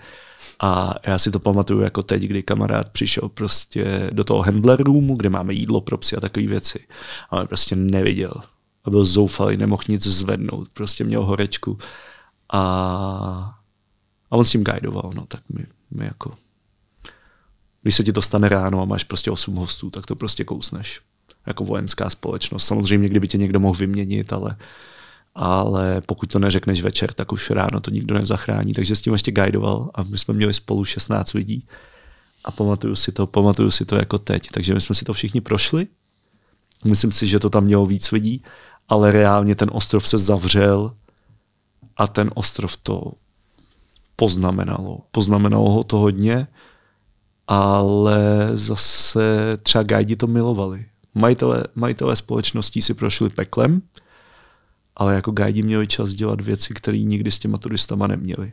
A já si to pamatuju jako teď, kdy kamarád přišel prostě do toho handler roomu, kde máme jídlo pro psy a takové věci. A on prostě neviděl. A byl zoufalý, nemohl nic zvednout. Prostě měl horečku. A, a on s tím guidoval, no tak my, my jako když se ti to stane ráno a máš prostě 8 hostů, tak to prostě kousneš. Jako vojenská společnost. Samozřejmě, kdyby tě někdo mohl vyměnit, ale ale pokud to neřekneš večer, tak už ráno to nikdo nezachrání. Takže s tím ještě guidoval a my jsme měli spolu 16 lidí a pamatuju si to, pamatuju si to jako teď. Takže my jsme si to všichni prošli. Myslím si, že to tam mělo víc lidí, ale reálně ten ostrov se zavřel a ten ostrov to poznamenalo. Poznamenalo ho to hodně, ale zase třeba guidi to milovali. Majitelé, majitelé společností si prošli peklem, ale jako guidi měli čas dělat věci, které nikdy s těma turistama neměli.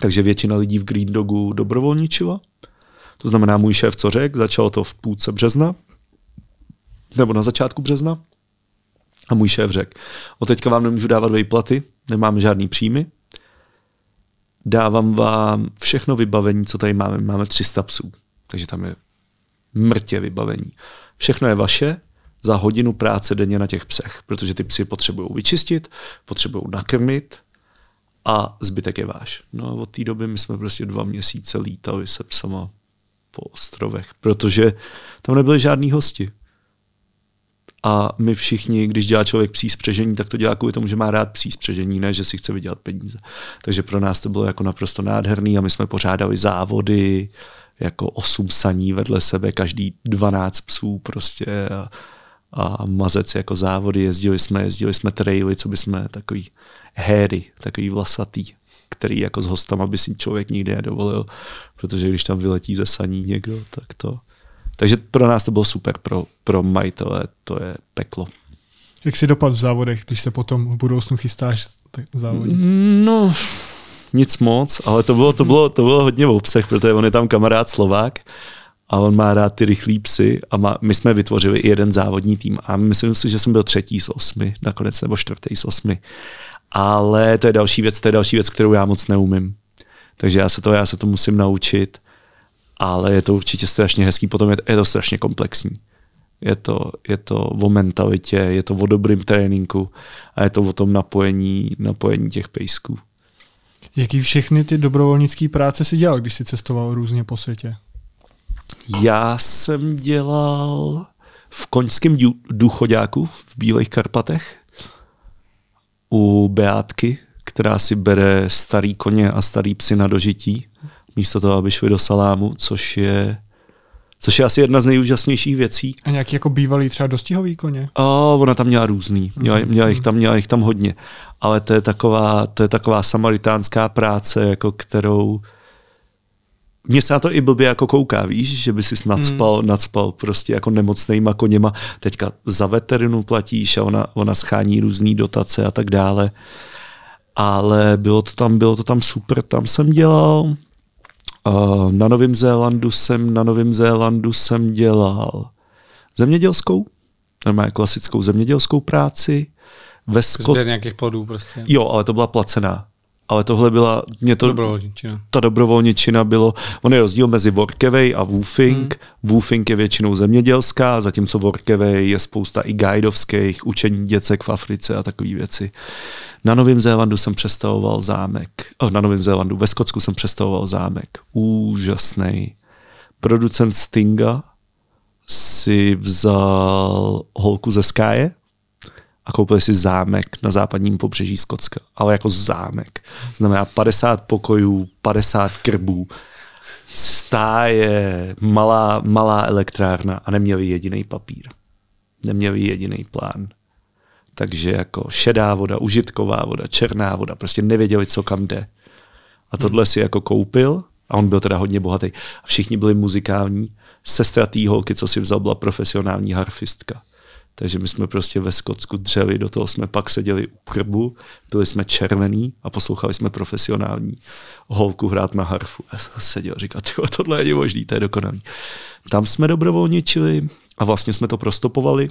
Takže většina lidí v Green Dogu dobrovolničila. To znamená, můj šéf co řekl, začalo to v půlce března, nebo na začátku března. A můj šéf řekl, od teďka vám nemůžu dávat výplaty, nemám žádný příjmy, dávám vám všechno vybavení, co tady máme. Máme 300 psů, takže tam je mrtě vybavení. Všechno je vaše, za hodinu práce denně na těch psech, protože ty psy potřebují vyčistit, potřebují nakrmit a zbytek je váš. No a od té doby my jsme prostě dva měsíce lítali se psama po ostrovech, protože tam nebyly žádní hosti. A my všichni, když dělá člověk psí spřežení, tak to dělá kvůli tomu, že má rád psí spřežení, ne, že si chce vydělat peníze. Takže pro nás to bylo jako naprosto nádherný a my jsme pořádali závody, jako osm saní vedle sebe, každý 12 psů prostě. A, a mazec jako závody, jezdili jsme, jezdili jsme traily, co by jsme takový héry, takový vlasatý, který jako s hostama by si člověk nikdy nedovolil, protože když tam vyletí ze saní někdo, tak to... Takže pro nás to bylo super, pro, pro majitele to je peklo. Jak si dopad v závodech, když se potom v budoucnu chystáš závodit? No, nic moc, ale to bylo, to bylo, to bylo hodně v obsah, protože on je tam kamarád Slovák a on má rád ty rychlý psy a má, my jsme vytvořili i jeden závodní tým a myslím si, že jsem byl třetí z osmi nakonec nebo čtvrtý z osmi. Ale to je další věc, to je další věc, kterou já moc neumím. Takže já se to, já se to musím naučit, ale je to určitě strašně hezký, potom je, je to strašně komplexní. Je to, je to o mentalitě, je to o dobrým tréninku a je to o tom napojení, napojení těch pejsků. Jaký všechny ty dobrovolnické práce si dělal, když jsi cestoval různě po světě? Já jsem dělal v koňském důchodáku v Bílých Karpatech u Beátky, která si bere starý koně a starý psy na dožití, místo toho, aby šli do salámu, což je což je asi jedna z nejúžasnějších věcí. A nějaký jako bývalý třeba dostihový koně? A ona tam měla různý, měla, mhm. měla, jich tam, měla jich tam hodně. Ale to je taková, to je taková samaritánská práce, jako kterou mně se na to i blbě jako kouká, víš, že by si nadspal, hmm. nadspal prostě jako nemocnýma koněma. Teďka za veterinu platíš a ona, ona schání různé dotace a tak dále. Ale bylo to tam, bylo to tam super, tam jsem dělal. Na Novém Zélandu jsem, na Novém Zélandu jsem dělal zemědělskou, normálně klasickou zemědělskou práci. Ve Skot... nějakých plodů prostě. Jo, ale to byla placená ale tohle byla... Mě to, dobrovolničina. Ta dobrovolničina bylo... On je rozdíl mezi Workaway a Woofing. Hmm. Woofing je většinou zemědělská, zatímco Workaway je spousta i guidovských, učení děcek v Africe a takové věci. Na Novém Zélandu jsem přestavoval zámek. Oh, na Novém Zélandu, ve Skotsku jsem přestavoval zámek. Úžasný. Producent Stinga si vzal holku ze Skáje, a koupili si zámek na západním pobřeží Skotska. Ale jako zámek. Znamená 50 pokojů, 50 krbů, stáje, malá, malá elektrárna a neměli jediný papír. Neměli jediný plán. Takže jako šedá voda, užitková voda, černá voda, prostě nevěděli, co kam jde. A tohle si jako koupil a on byl teda hodně bohatý. A všichni byli muzikální. Sestra té holky, co si vzal, byla profesionální harfistka. Takže my jsme prostě ve Skotsku dřeli, do toho jsme pak seděli u krbu, byli jsme červený a poslouchali jsme profesionální holku hrát na harfu. Já jsem seděl a říkal, tohle není možný, to je dokonalý. Tam jsme dobrovolničili a vlastně jsme to prostopovali.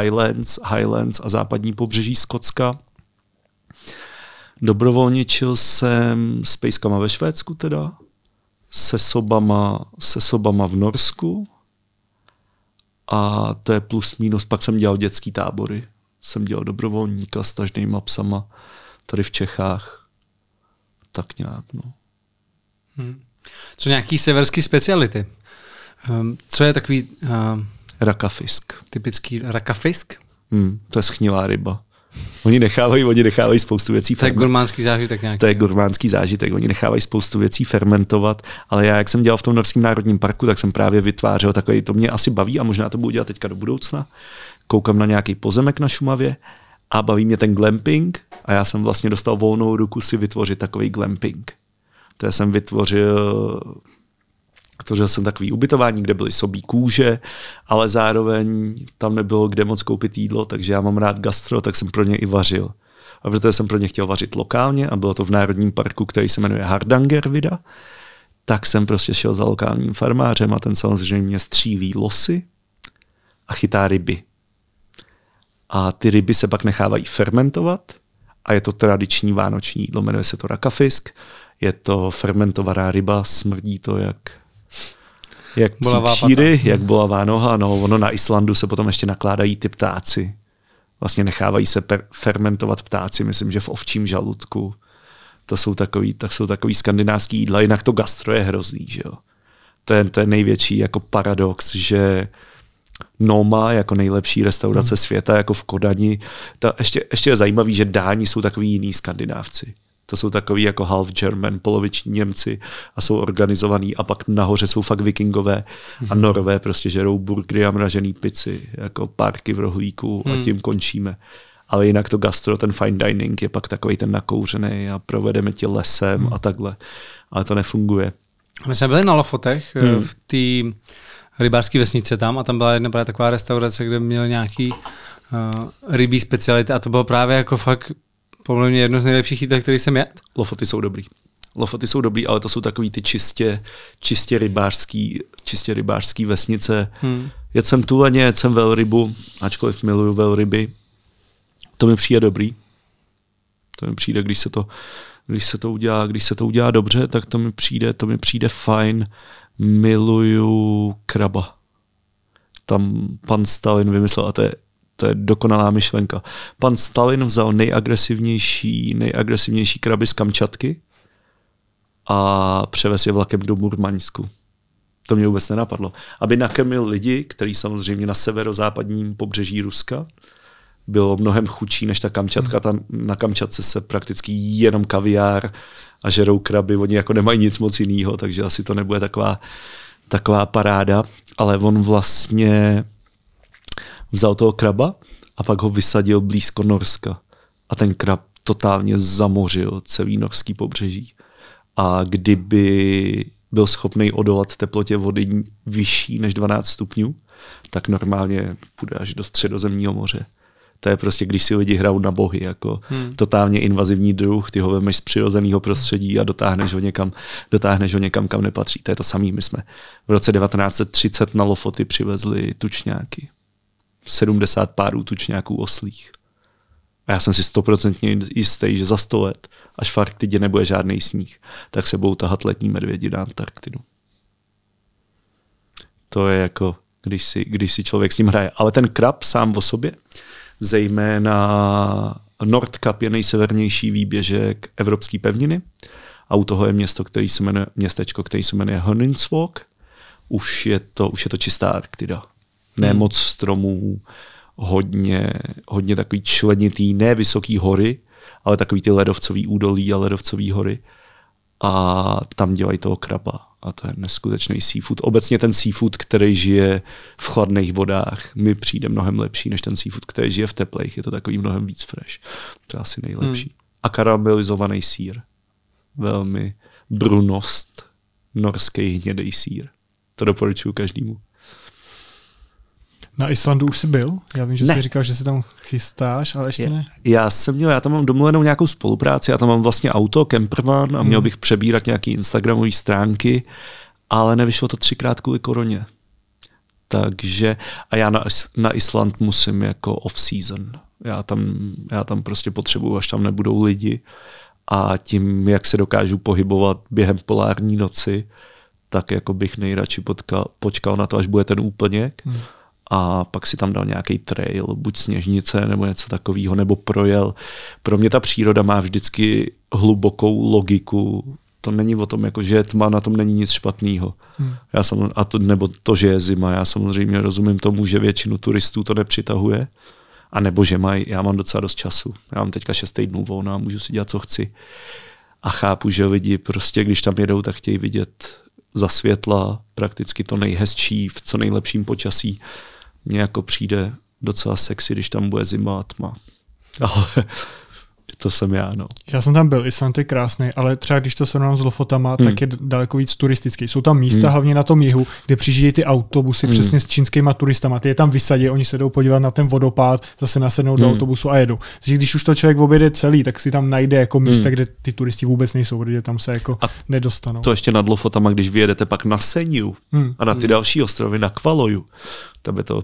Highlands, Highlands a západní pobřeží Skotska. Dobrovolničil jsem s pejskama ve Švédsku teda, se sobama, se sobama v Norsku, a to je plus minus. Pak jsem dělal dětský tábory. Jsem dělal dobrovolníka s tažnýma psama tady v Čechách. Tak nějak, no. Hmm. Co nějaký severský speciality? Um, co je takový... Um, rakafisk. Typický rakafisk? Hmm, to je schnilá ryba. Oni nechávají, oni nechávají spoustu věcí To je gurmánský zážitek nějaký. To je gurmánský zážitek. Oni nechávají spoustu věcí fermentovat, ale já, jak jsem dělal v tom Norském národním parku, tak jsem právě vytvářel takový, to mě asi baví a možná to budu dělat teďka do budoucna. Koukám na nějaký pozemek na Šumavě a baví mě ten glamping a já jsem vlastně dostal volnou ruku si vytvořit takový glamping. To jsem vytvořil Tvořil jsem takový ubytování, kde byly sobí kůže, ale zároveň tam nebylo kde moc koupit jídlo, takže já mám rád gastro, tak jsem pro ně i vařil. A protože jsem pro ně chtěl vařit lokálně a bylo to v Národním parku, který se jmenuje Hardangervida, tak jsem prostě šel za lokálním farmářem a ten samozřejmě střílí losy a chytá ryby. A ty ryby se pak nechávají fermentovat a je to tradiční vánoční jídlo, jmenuje se to rakafisk. Je to fermentovaná ryba, smrdí to jak jak číry, jak bolavá noha. No, ono na Islandu se potom ještě nakládají ty ptáci. Vlastně nechávají se per- fermentovat ptáci, myslím, že v ovčím žaludku. To jsou takový, to jsou takový skandinávský jídla, jinak to gastro je hrozný, že jo. To je, to je největší jako paradox, že Noma jako nejlepší restaurace hmm. světa, jako v Kodani. To ještě, ještě je zajímavý, že Dáni jsou takový jiný skandinávci. To jsou takový jako half German, poloviční Němci a jsou organizovaný a pak nahoře jsou fakt vikingové a Mhm. norové prostě žerou burgery a mražený pici, jako párky v rohlíku a Hmm. tím končíme. Ale jinak to gastro, ten fine dining je pak takový ten nakouřený a provedeme tě lesem Hmm. a takhle. Ale to nefunguje. My jsme byli na Lofotech, Hmm. hmm. v té rybářské vesnice tam a tam byla jedna právě taková restaurace, kde měli nějaký uh, rybí speciality a to bylo právě jako fakt podle mě jedno z nejlepších jídel, který jsem jedl. Lofoty jsou dobrý. Lofoty jsou dobrý, ale to jsou takový ty čistě, čistě rybářský, čistě rybářský vesnice. Hmm. Jedl jsem tuleně, jedl jsem velrybu, ačkoliv miluju velryby. To mi přijde dobrý. To mi přijde, když se to, když se to udělá, když se to udělá dobře, tak to mi přijde, to mi přijde fajn. Miluju kraba. Tam pan Stalin vymyslel, a to je, to je dokonalá myšlenka. Pan Stalin vzal nejagresivnější, nejagresivnější kraby z Kamčatky a převez je vlakem do Murmansku. To mě vůbec nenapadlo. Aby nakrmil lidi, kteří samozřejmě na severozápadním pobřeží Ruska bylo mnohem chudší než ta Kamčatka. Tam na Kamčatce se prakticky jí jenom kaviár a žerou kraby. Oni jako nemají nic moc jiného, takže asi to nebude taková, taková paráda. Ale on vlastně vzal toho kraba a pak ho vysadil blízko Norska. A ten krab totálně zamořil celý norský pobřeží. A kdyby byl schopný odolat teplotě vody vyšší než 12 stupňů, tak normálně půjde až do středozemního moře. To je prostě, když si lidi hrajou na bohy, jako hmm. totálně invazivní druh, ty ho vemeš z přirozeného prostředí a dotáhneš ho někam, dotáhneš ho někam, kam nepatří. To je to samé. My jsme v roce 1930 na Lofoty přivezli tučňáky. 70 párů tučňáků oslých. A já jsem si stoprocentně jistý, že za 100 let, až v Arktidě nebude žádný sníh, tak se budou tahat letní medvědi na Antarktidu. To je jako, když si, když si člověk s ním hraje. Ale ten krab sám o sobě, zejména Nordkap je nejsevernější výběžek evropské pevniny a u toho je město, který se jmenuje, městečko, který se jmenuje Honningsvåg. Už je to, už je to čistá Arktida. Ne hmm. moc stromů, hodně, hodně takový členitý, ne vysoký hory, ale takový ty ledovcový údolí a ledovcový hory. A tam dělají toho kraba. A to je neskutečný seafood. Obecně ten seafood, který žije v chladných vodách, mi přijde mnohem lepší, než ten seafood, který žije v teplých. Je to takový mnohem víc fresh. To je asi nejlepší. Hmm. A karamelizovaný sír. Velmi brunost. Norský hnědý sír. To doporučuji každému. Na Islandu už jsi byl? Já vím, že Ne. jsi říkal, že se tam chystáš, ale ještě ne. Já jsem měl, já tam mám domluvenou nějakou spolupráci, já tam mám vlastně auto, campervan a měl bych přebírat nějaký Instagramové stránky, ale nevyšlo to třikrát kvůli koroně. Takže, a já na, na Island musím jako off-season. Já tam, já tam prostě potřebuju, až tam nebudou lidi a tím, jak se dokážu pohybovat během polární noci, tak jako bych nejradši potkal, počkal na to, až bude ten úplněk Hmm. A pak si tam dal nějaký trail, buď sněžnice nebo něco takového, nebo projel. Pro mě ta příroda má vždycky hlubokou logiku. To není o tom, jako, že je tma, na tom není nic špatného. Hmm. Já sam, a to, nebo to, že je zima. Já samozřejmě rozumím tomu, že většinu turistů to nepřitahuje. A nebo že mají, já mám docela dost času. Já mám teďka 6 týdnů volna a můžu si dělat, co chci. A chápu, že lidi prostě, když tam jedou, tak chtějí vidět za světla prakticky to nejhezčí v co nejlepším počasí. Mně jako přijde docela sexy, když tam bude zima a tma. Ale [LAUGHS] [LAUGHS] to jsem já, no. Já jsem tam byl, Island je krásný, ale třeba když to srovnám s Lofotama, Hmm. tak je daleko víc turistický. Jsou tam místa, Hmm. hlavně na tom jihu, kde přijíždějí ty autobusy Hmm. přesně s čínskýma turistama. Ty je tam vysadí, oni se jdou podívat na ten vodopád, zase nasednou do Hmm. autobusu a jedou. Takže když už to člověk objede celý, tak si tam najde jako místa, Hmm. kde ty turisti vůbec nejsou, protože tam se jako A nedostanou. To ještě nad Lofotama, když vyjedete pak na Seniu Hmm. a na ty další ostrovy, na Kvaloju, tam je to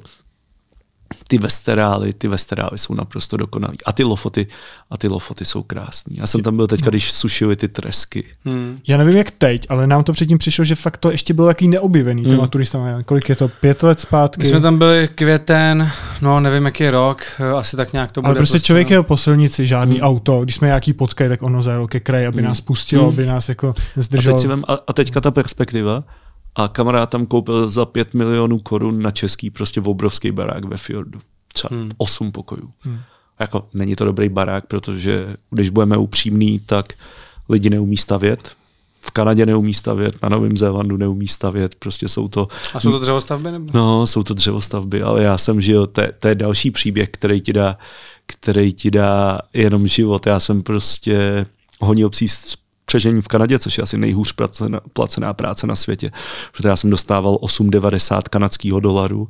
ty vesterály, ty vesterály jsou naprosto dokonalý. A ty lofoty, a ty lofoty jsou krásný. Já jsem tam byl teďka, když sušili ty tresky. Hmm. Já nevím jak teď, ale nám to předtím přišlo, že fakt to ještě bylo jaký neobjevený Hmm. Nevím, Kolik je to? Pět let zpátky? My jsme tam byli květen, no nevím jaký rok, asi tak nějak to bude. Ale prostě člověk no. jel po silnici, žádný Hmm. auto. Když jsme nějaký potkali, tak ono zajelo ke kraji, aby Hmm. nás pustilo, Hmm. aby nás jako A, nezdrželo. teď si vem, a, a teďka ta perspektiva. A kamarád tam koupil za 5 milionů korun na český prostě v obrovský barák ve fjordu. Třeba Hmm. 8 pokojů. Hmm. Jako není to dobrý barák, protože když budeme upřímní, tak lidi neumí stavět, v Kanadě neumí stavět, na Novém Zélandu neumí stavět, prostě jsou to... A jsou to dřevostavby? Nebo? No, jsou to dřevostavby, ale já jsem žil, to, to je další příběh, který ti dá, který ti dá jenom život. Já jsem prostě honil psí přežení v Kanadě, což je asi nejhůř placená, placená práce na světě, protože já jsem dostával 8,90 kanadského dolaru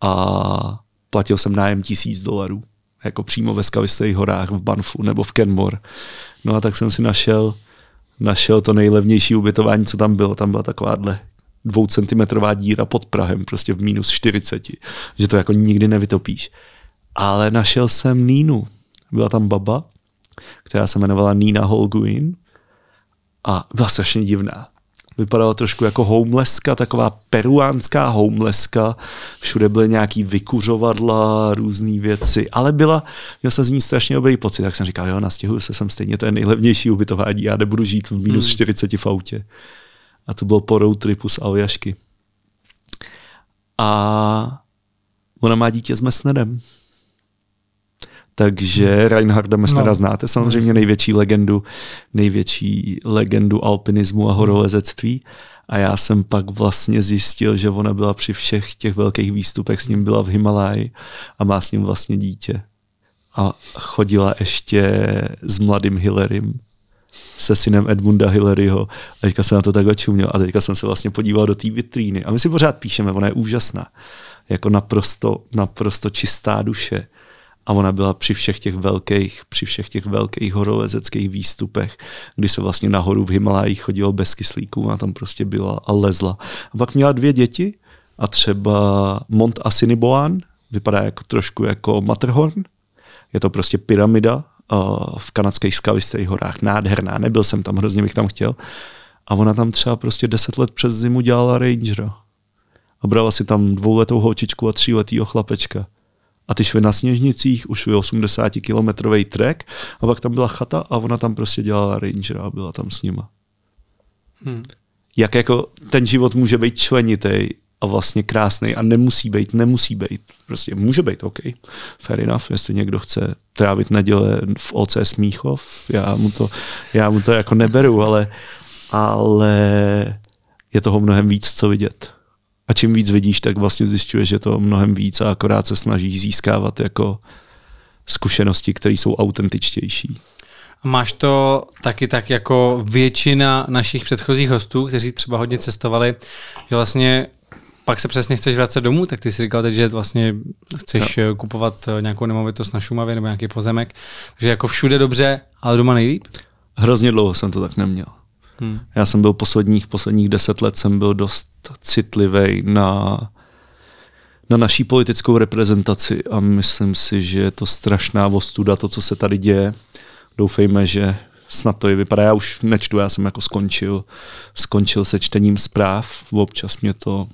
a platil jsem nájem tisíc dolarů, jako přímo ve Skavistých horách v Banfu nebo v Kenmore. No a tak jsem si našel našel to nejlevnější ubytování, co tam bylo. Tam byla takováhle dvoucentimetrová díra pod Prahem, prostě v minus 40, že to jako nikdy nevytopíš. Ale našel jsem Nínu. Byla tam baba, která se jmenovala Nina Holguin a byla strašně divná vypadala trošku jako homelesska, taková peruánská homelesska. Všude byly nějaký vykuřovadla, různé věci, ale byla, měl jsem z ní strašně dobrý pocit, tak jsem říkal, jo, nastěhuju se sem stejně, to je nejlevnější ubytování, já nebudu žít v minus hmm. 40 v autě. A to bylo po road tripu z Aljašky. A ona má dítě s Messnerem. Takže Reinharda Messnera no. znáte samozřejmě největší legendu, největší legendu alpinismu a horolezectví. A já jsem pak vlastně zjistil, že ona byla při všech těch velkých výstupech, s ním byla v Himaláji a má s ním vlastně dítě. A chodila ještě s mladým Hillerym, se synem Edmunda Hilleryho. A teďka jsem na to takhle čuměl. A teďka jsem se vlastně podíval do té vitríny. A my si pořád píšeme, ona je úžasná. Jako naprosto, naprosto čistá duše a ona byla při všech těch velkých, při všech těch velkých horolezeckých výstupech, kdy se vlastně nahoru v Himalájích chodilo bez kyslíků a tam prostě byla a lezla. A pak měla dvě děti a třeba Mont Assiniboine, vypadá jako trošku jako Matterhorn, je to prostě pyramida v kanadských skalistých horách, nádherná, nebyl jsem tam, hrozně bych tam chtěl. A ona tam třeba prostě deset let přes zimu dělala rangera. A brala si tam dvouletou holčičku a tříletýho chlapečka a ty šly na Sněžnicích, už šly 80 kilometrový trek a pak tam byla chata a ona tam prostě dělala rangera a byla tam s nima. Hmm. Jak jako ten život může být členitý a vlastně krásný a nemusí být, nemusí být. Prostě může být, OK, fair enough, jestli někdo chce trávit neděle v OC Smíchov, já mu to, já mu to jako neberu, ale, ale je toho mnohem víc, co vidět. A čím víc vidíš, tak vlastně zjišťuješ, že to mnohem víc a akorát se snažíš získávat jako zkušenosti, které jsou autentičtější. Máš to taky tak jako většina našich předchozích hostů, kteří třeba hodně cestovali, že vlastně pak se přesně chceš vracet domů, tak ty jsi říkal teď, že vlastně chceš no. kupovat eh, nějakou nemovitost na Šumavě nebo nějaký pozemek. Takže jako všude dobře, ale doma nejlíp? Hrozně dlouho jsem to tak neměl. Hmm. Já jsem byl posledních, posledních deset let jsem byl dost citlivý na, na naší politickou reprezentaci a myslím si, že je to strašná vostuda, to, co se tady děje. Doufejme, že snad to i vypadá. Já už nečtu, já jsem jako skončil, skončil se čtením zpráv. Občas mě to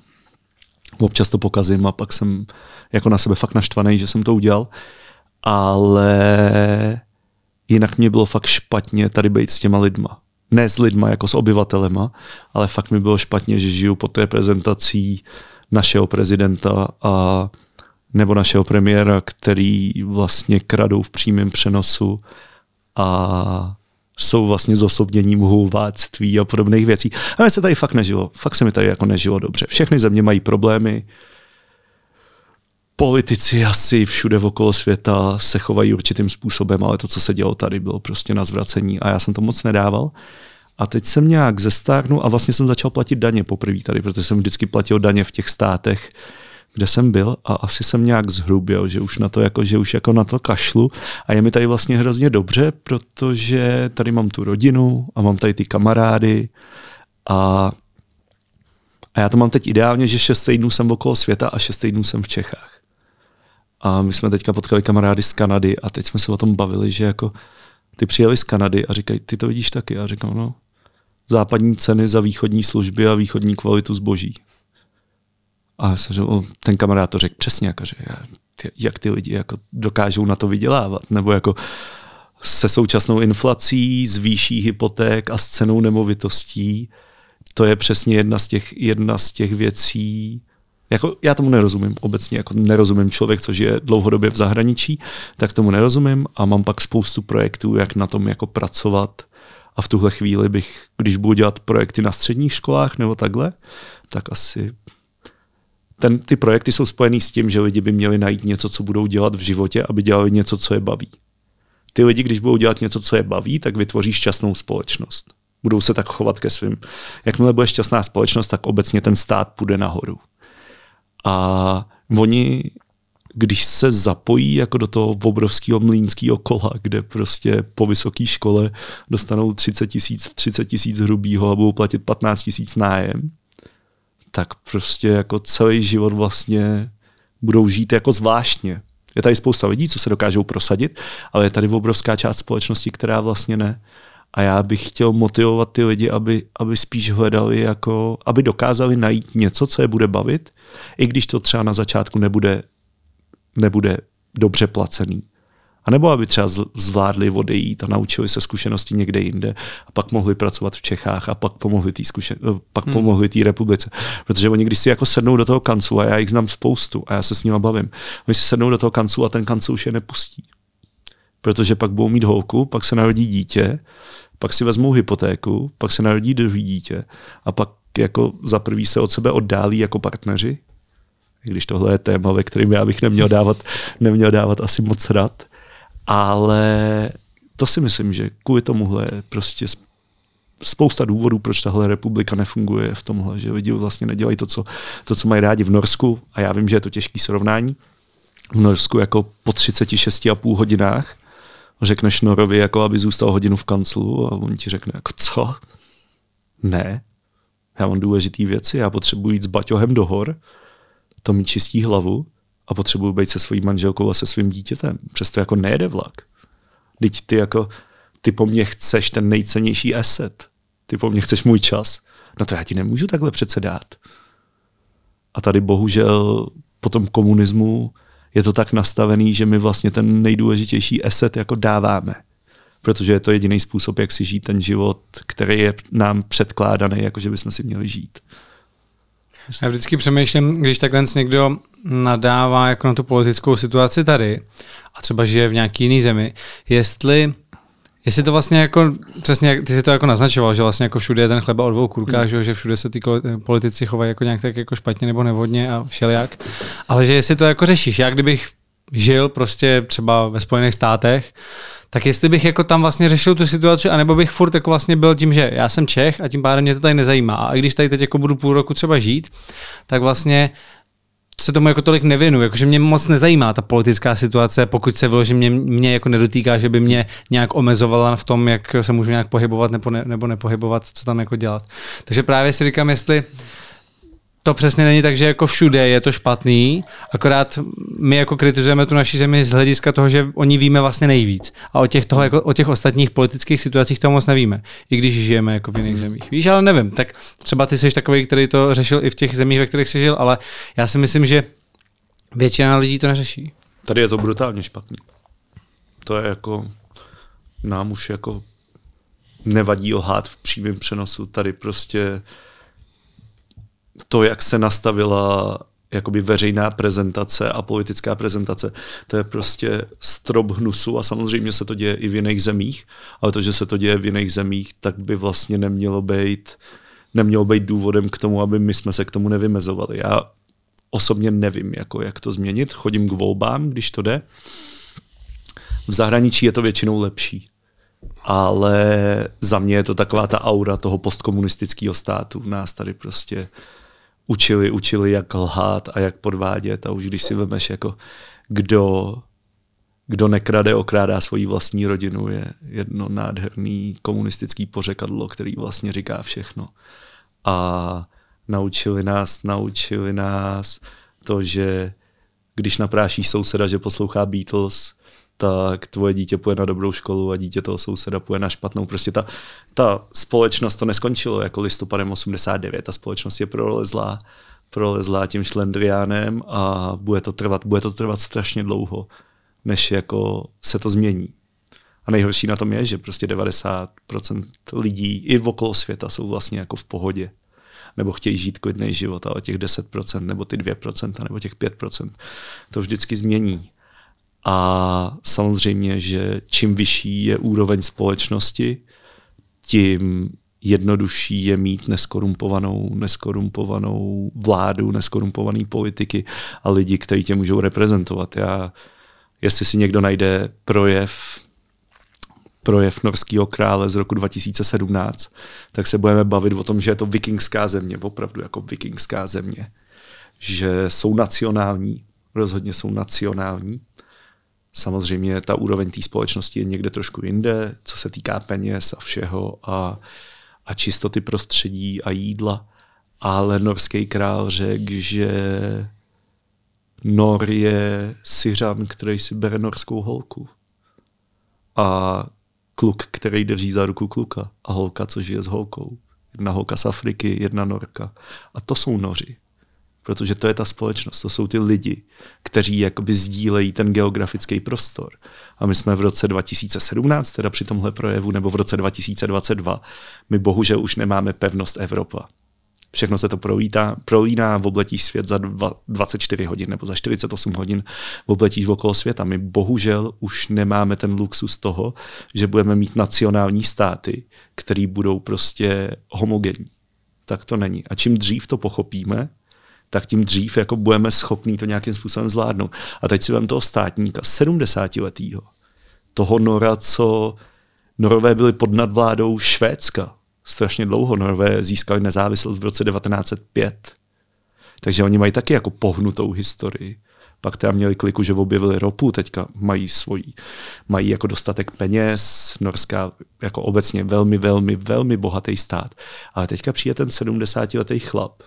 občas to pokazím a pak jsem jako na sebe fakt naštvaný, že jsem to udělal. Ale jinak mě bylo fakt špatně tady být s těma lidma ne s lidma jako s obyvatelema, ale fakt mi bylo špatně, že žiju pod reprezentací našeho prezidenta a nebo našeho premiéra, který vlastně kradou v přímém přenosu a jsou vlastně zosobněním hulváctví a podobných věcí. A mě se tady fakt nežilo. Fakt se mi tady jako nežilo dobře. Všechny země mají problémy. Politici asi všude okolo světa se chovají určitým způsobem, ale to, co se dělo tady, bylo prostě na zvracení a já jsem to moc nedával. A teď jsem nějak zestárnul a vlastně jsem začal platit daně poprvé tady, protože jsem vždycky platil daně v těch státech, kde jsem byl a asi jsem nějak zhruběl, že už na to jako, že už jako na to kašlu a je mi tady vlastně hrozně dobře, protože tady mám tu rodinu a mám tady ty kamarády a, a já to mám teď ideálně, že šest týdnů jsem okolo světa a šest týdnů jsem v Čechách. A my jsme teďka potkali kamarády z Kanady a teď jsme se o tom bavili, že jako ty přijeli z Kanady a říkají, ty to vidíš taky. A říkám, no, západní ceny za východní služby a východní kvalitu zboží. A se, že ten kamarád to řekl přesně, jako, že jak ty lidi jako dokážou na to vydělávat, nebo jako se současnou inflací, s výší hypoték a s cenou nemovitostí, to je přesně jedna z těch, jedna z těch věcí, Jako, já tomu nerozumím obecně, jako nerozumím člověk, co žije dlouhodobě v zahraničí, tak tomu nerozumím a mám pak spoustu projektů, jak na tom jako pracovat a v tuhle chvíli bych, když budu dělat projekty na středních školách nebo takhle, tak asi ten, ty projekty jsou spojený s tím, že lidi by měli najít něco, co budou dělat v životě, aby dělali něco, co je baví. Ty lidi, když budou dělat něco, co je baví, tak vytvoří šťastnou společnost. Budou se tak chovat ke svým. Jakmile bude šťastná společnost, tak obecně ten stát půjde nahoru. A oni, když se zapojí jako do toho obrovského mlínského kola, kde prostě po vysoké škole dostanou 30 tisíc 30 tisíc hrubýho a budou platit 15 tisíc nájem, tak prostě jako celý život vlastně budou žít jako zvláštně. Je tady spousta lidí, co se dokážou prosadit, ale je tady obrovská část společnosti, která vlastně ne. A já bych chtěl motivovat ty lidi, aby, aby spíš hledali, jako, aby dokázali najít něco, co je bude bavit, i když to třeba na začátku nebude, nebude dobře placený. A nebo aby třeba zvládli odejít a naučili se zkušenosti někde jinde a pak mohli pracovat v Čechách a pak pomohli té zkušen... Eh, pak hmm. pomohli té republice. Protože oni když si jako sednou do toho kancu a já jich znám spoustu a já se s nimi bavím, oni si sednou do toho kancu a ten kancu už je nepustí. Protože pak budou mít holku, pak se narodí dítě, pak si vezmou hypotéku, pak se narodí druhý dítě a pak jako za prvý se od sebe oddálí jako partneři, i když tohle je téma, ve kterém já bych neměl dávat, neměl dávat asi moc rad, ale to si myslím, že kvůli tomuhle je prostě spousta důvodů, proč tahle republika nefunguje v tomhle, že lidi vlastně nedělají to, co, to, co mají rádi v Norsku. A já vím, že je to těžký srovnání. V Norsku jako po 36,5 hodinách řekneš Norovi, jako aby zůstal hodinu v kanclu a on ti řekne, jako co? Ne, já mám důležité věci, já potřebuji jít s baťohem do hor, to mi čistí hlavu a potřebuji být se svojí manželkou a se svým dítětem. Přesto jako nejede vlak. Teď ty jako, ty po mně chceš ten nejcennější asset. Ty po mně chceš můj čas. No to já ti nemůžu takhle přece dát. A tady bohužel po tom komunismu je to tak nastavený, že my vlastně ten nejdůležitější asset jako dáváme. Protože je to jediný způsob, jak si žít ten život, který je nám předkládaný, jako že bychom si měli žít. Já vždycky přemýšlím, když takhle někdo nadává jako na tu politickou situaci tady a třeba žije v nějaký jiný zemi, jestli Jestli to vlastně jako, přesně, ty si to jako naznačoval, že vlastně jako všude je ten chleba o dvou kurkách, hmm. že všude se ty politici chovají jako nějak tak jako špatně nebo nevodně a všelijak, ale že jestli to jako řešíš, já kdybych žil prostě třeba ve Spojených státech, tak jestli bych jako tam vlastně řešil tu situaci, anebo bych furt jako vlastně byl tím, že já jsem Čech a tím pádem mě to tady nezajímá. A když tady teď jako budu půl roku třeba žít, tak vlastně se tomu jako tolik nevěnu, jakože mě moc nezajímá ta politická situace, pokud se vyloží mě, mě jako nedotýká, že by mě nějak omezovala v tom, jak se můžu nějak pohybovat nebo, ne, nebo nepohybovat, co tam jako dělat. Takže právě si říkám, jestli to přesně není tak, že jako všude je to špatný, akorát my jako kritizujeme tu naši zemi z hlediska toho, že oni víme vlastně nejvíc. A o těch, toho, jako, o těch ostatních politických situacích to moc nevíme, i když žijeme jako v jiných hmm. zemích. Víš, ale nevím, tak třeba ty jsi takový, který to řešil i v těch zemích, ve kterých jsi žil, ale já si myslím, že většina lidí to neřeší. Tady je to brutálně špatný. To je jako, nám už jako nevadí lhát v přímém přenosu. Tady prostě to, jak se nastavila jakoby veřejná prezentace a politická prezentace, to je prostě strop hnusu a samozřejmě se to děje i v jiných zemích, ale to, že se to děje v jiných zemích, tak by vlastně nemělo být, nemělo být důvodem k tomu, aby my jsme se k tomu nevymezovali. Já osobně nevím, jako jak to změnit. Chodím k volbám, když to jde. V zahraničí je to většinou lepší. Ale za mě je to taková ta aura toho postkomunistického státu. Nás tady prostě učili, učili, jak lhát a jak podvádět a už když si vemeš jako kdo, kdo nekrade, okrádá svoji vlastní rodinu, je jedno nádherný komunistický pořekadlo, který vlastně říká všechno. A naučili nás, naučili nás to, že když naprášíš souseda, že poslouchá Beatles, tak tvoje dítě půjde na dobrou školu a dítě toho souseda půjde na špatnou. Prostě ta, ta společnost to neskončilo jako listopadem 89. Ta společnost je prolezlá, prolezlá tím šlendriánem a bude to trvat, bude to trvat strašně dlouho, než jako se to změní. A nejhorší na tom je, že prostě 90% lidí i v okolo světa jsou vlastně jako v pohodě. nebo chtějí žít klidný život, ale těch 10% nebo ty 2% nebo těch 5% to vždycky změní. A samozřejmě, že čím vyšší je úroveň společnosti, tím jednodušší je mít neskorumpovanou, neskorumpovanou vládu, neskorumpovaný politiky a lidi, kteří tě můžou reprezentovat. Já, jestli si někdo najde projev projev norského krále z roku 2017, tak se budeme bavit o tom, že je to vikingská země, opravdu jako vikingská země. Že jsou nacionální, rozhodně jsou nacionální. Samozřejmě ta úroveň té společnosti je někde trošku jinde, co se týká peněz a všeho a, a čistoty prostředí a jídla. Ale norský král řekl, že Nor je Syřan, který si bere norskou holku. A kluk, který drží za ruku kluka a holka, co žije s holkou. Jedna holka z Afriky, jedna norka. A to jsou noři. Protože to je ta společnost, to jsou ty lidi, kteří jakoby sdílejí ten geografický prostor. A my jsme v roce 2017, teda při tomhle projevu, nebo v roce 2022, my bohužel už nemáme pevnost Evropa. Všechno se to prolítá, prolíná obletí svět za dva, 24 hodin nebo za 48 hodin obletíš okolo světa. My bohužel už nemáme ten luxus toho, že budeme mít nacionální státy, které budou prostě homogenní. Tak to není. A čím dřív to pochopíme, tak tím dřív jako budeme schopní to nějakým způsobem zvládnout. A teď si vem toho státníka, 70 letýho, toho Nora, co Norové byli pod nadvládou Švédska, strašně dlouho. Norové získali nezávislost v roce 1905. Takže oni mají taky jako pohnutou historii. Pak teda měli kliku, že objevili ropu, teďka mají svojí, mají jako dostatek peněz, Norská jako obecně velmi, velmi, velmi bohatý stát. Ale teďka přijde ten 70-letý chlap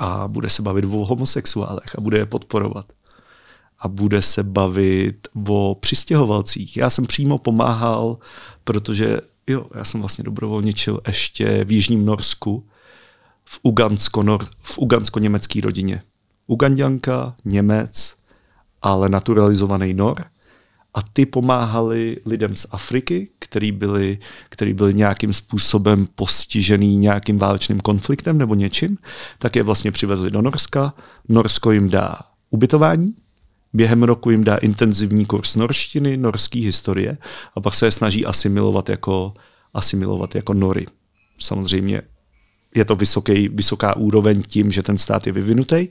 a bude se bavit o homosexuálech a bude je podporovat. A bude se bavit o přistěhovalcích. Já jsem přímo pomáhal, protože Jo, já jsem vlastně dobrovolničil ještě v Jižním Norsku, v, Ugansko, nor, v ugansko-německé rodině. Ugandianka, Němec, ale naturalizovaný Nor. A ty pomáhali lidem z Afriky, který byli, který byli nějakým způsobem postižený nějakým válečným konfliktem nebo něčím, tak je vlastně přivezli do Norska. Norsko jim dá ubytování, Během roku jim dá intenzivní kurz norštiny, norské historie a pak se je snaží asimilovat jako, asimilovat jako nory. Samozřejmě je to vysoký, vysoká úroveň tím, že ten stát je vyvinutý,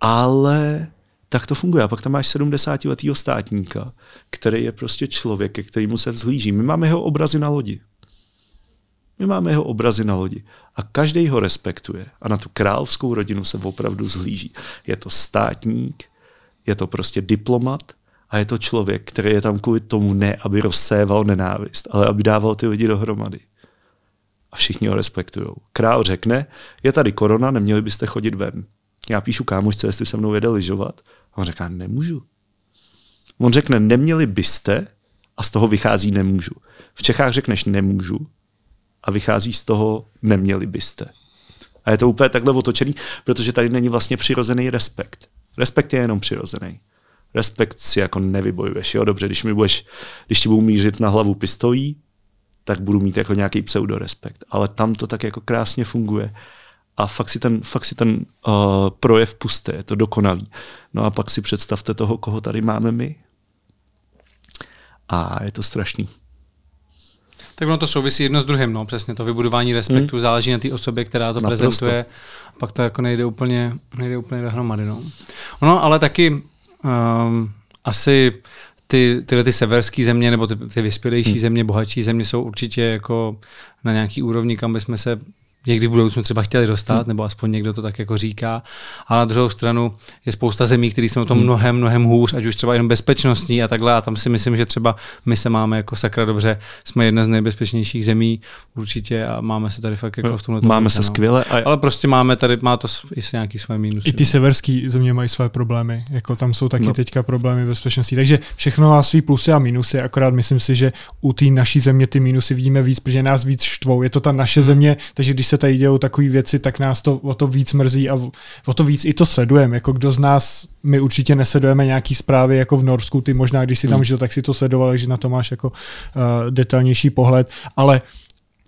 ale tak to funguje. A pak tam máš 70 letého státníka, který je prostě člověk, ke kterému se vzhlíží. My máme jeho obrazy na lodi. My máme jeho obrazy na lodi. A každý ho respektuje. A na tu královskou rodinu se opravdu zhlíží. Je to státník, je to prostě diplomat a je to člověk, který je tam kvůli tomu ne, aby rozséval nenávist, ale aby dával ty lidi dohromady. A všichni ho respektují. Král řekne, je tady korona, neměli byste chodit ven. Já píšu kámošce, jestli se mnou jede lyžovat. A on říká, nemůžu. On řekne, neměli byste a z toho vychází nemůžu. V Čechách řekneš nemůžu a vychází z toho neměli byste. A je to úplně takhle otočený, protože tady není vlastně přirozený respekt. Respekt je jenom přirozený. Respekt si jako nevybojuješ. Jo, dobře, když mi budeš, když ti budu mířit na hlavu pistolí, tak budu mít jako nějaký pseudorespekt. Ale tam to tak jako krásně funguje. A fakt si ten, fakt si ten uh, projev puste, je to dokonalý. No a pak si představte toho, koho tady máme my. A je to strašný. Tak ono to souvisí jedno s druhým, no, přesně to vybudování respektu hmm. záleží na té osobě, která to Naprosto. prezentuje, pak to jako nejde úplně, nejde úplně dohromady, no. Ono, ale taky um, asi ty, tyhle ty severské země nebo ty, ty vyspělejší hmm. země, bohatší země jsou určitě jako na nějaký úrovni, kam bychom se někdy v budoucnu třeba chtěli dostat, hmm. nebo aspoň někdo to tak jako říká. A na druhou stranu je spousta zemí, které jsou na tom hmm. mnohem, mnohem hůř, ať už třeba jenom bezpečnostní a takhle. A tam si myslím, že třeba my se máme jako sakra dobře, jsme jedna z nejbezpečnějších zemí určitě a máme se tady fakt jako v tomhle. Máme se no. skvěle. A... Ale prostě máme tady, má to i nějaký svoje mínusy. I ty severské země mají své problémy, jako tam jsou taky no. teďka problémy bezpečnosti. Takže všechno má svý plusy a mínusy, akorát myslím si, že u té naší země ty mínusy vidíme víc, protože nás víc štvou. Je to ta naše hmm. země, takže když se tady dějou takové věci, tak nás to o to víc mrzí a o to víc i to sledujeme. Jako kdo z nás, my určitě nesledujeme nějaký zprávy jako v Norsku, ty možná, když si tam hmm. žil, tak si to sledoval, takže na to máš jako uh, detailnější pohled, ale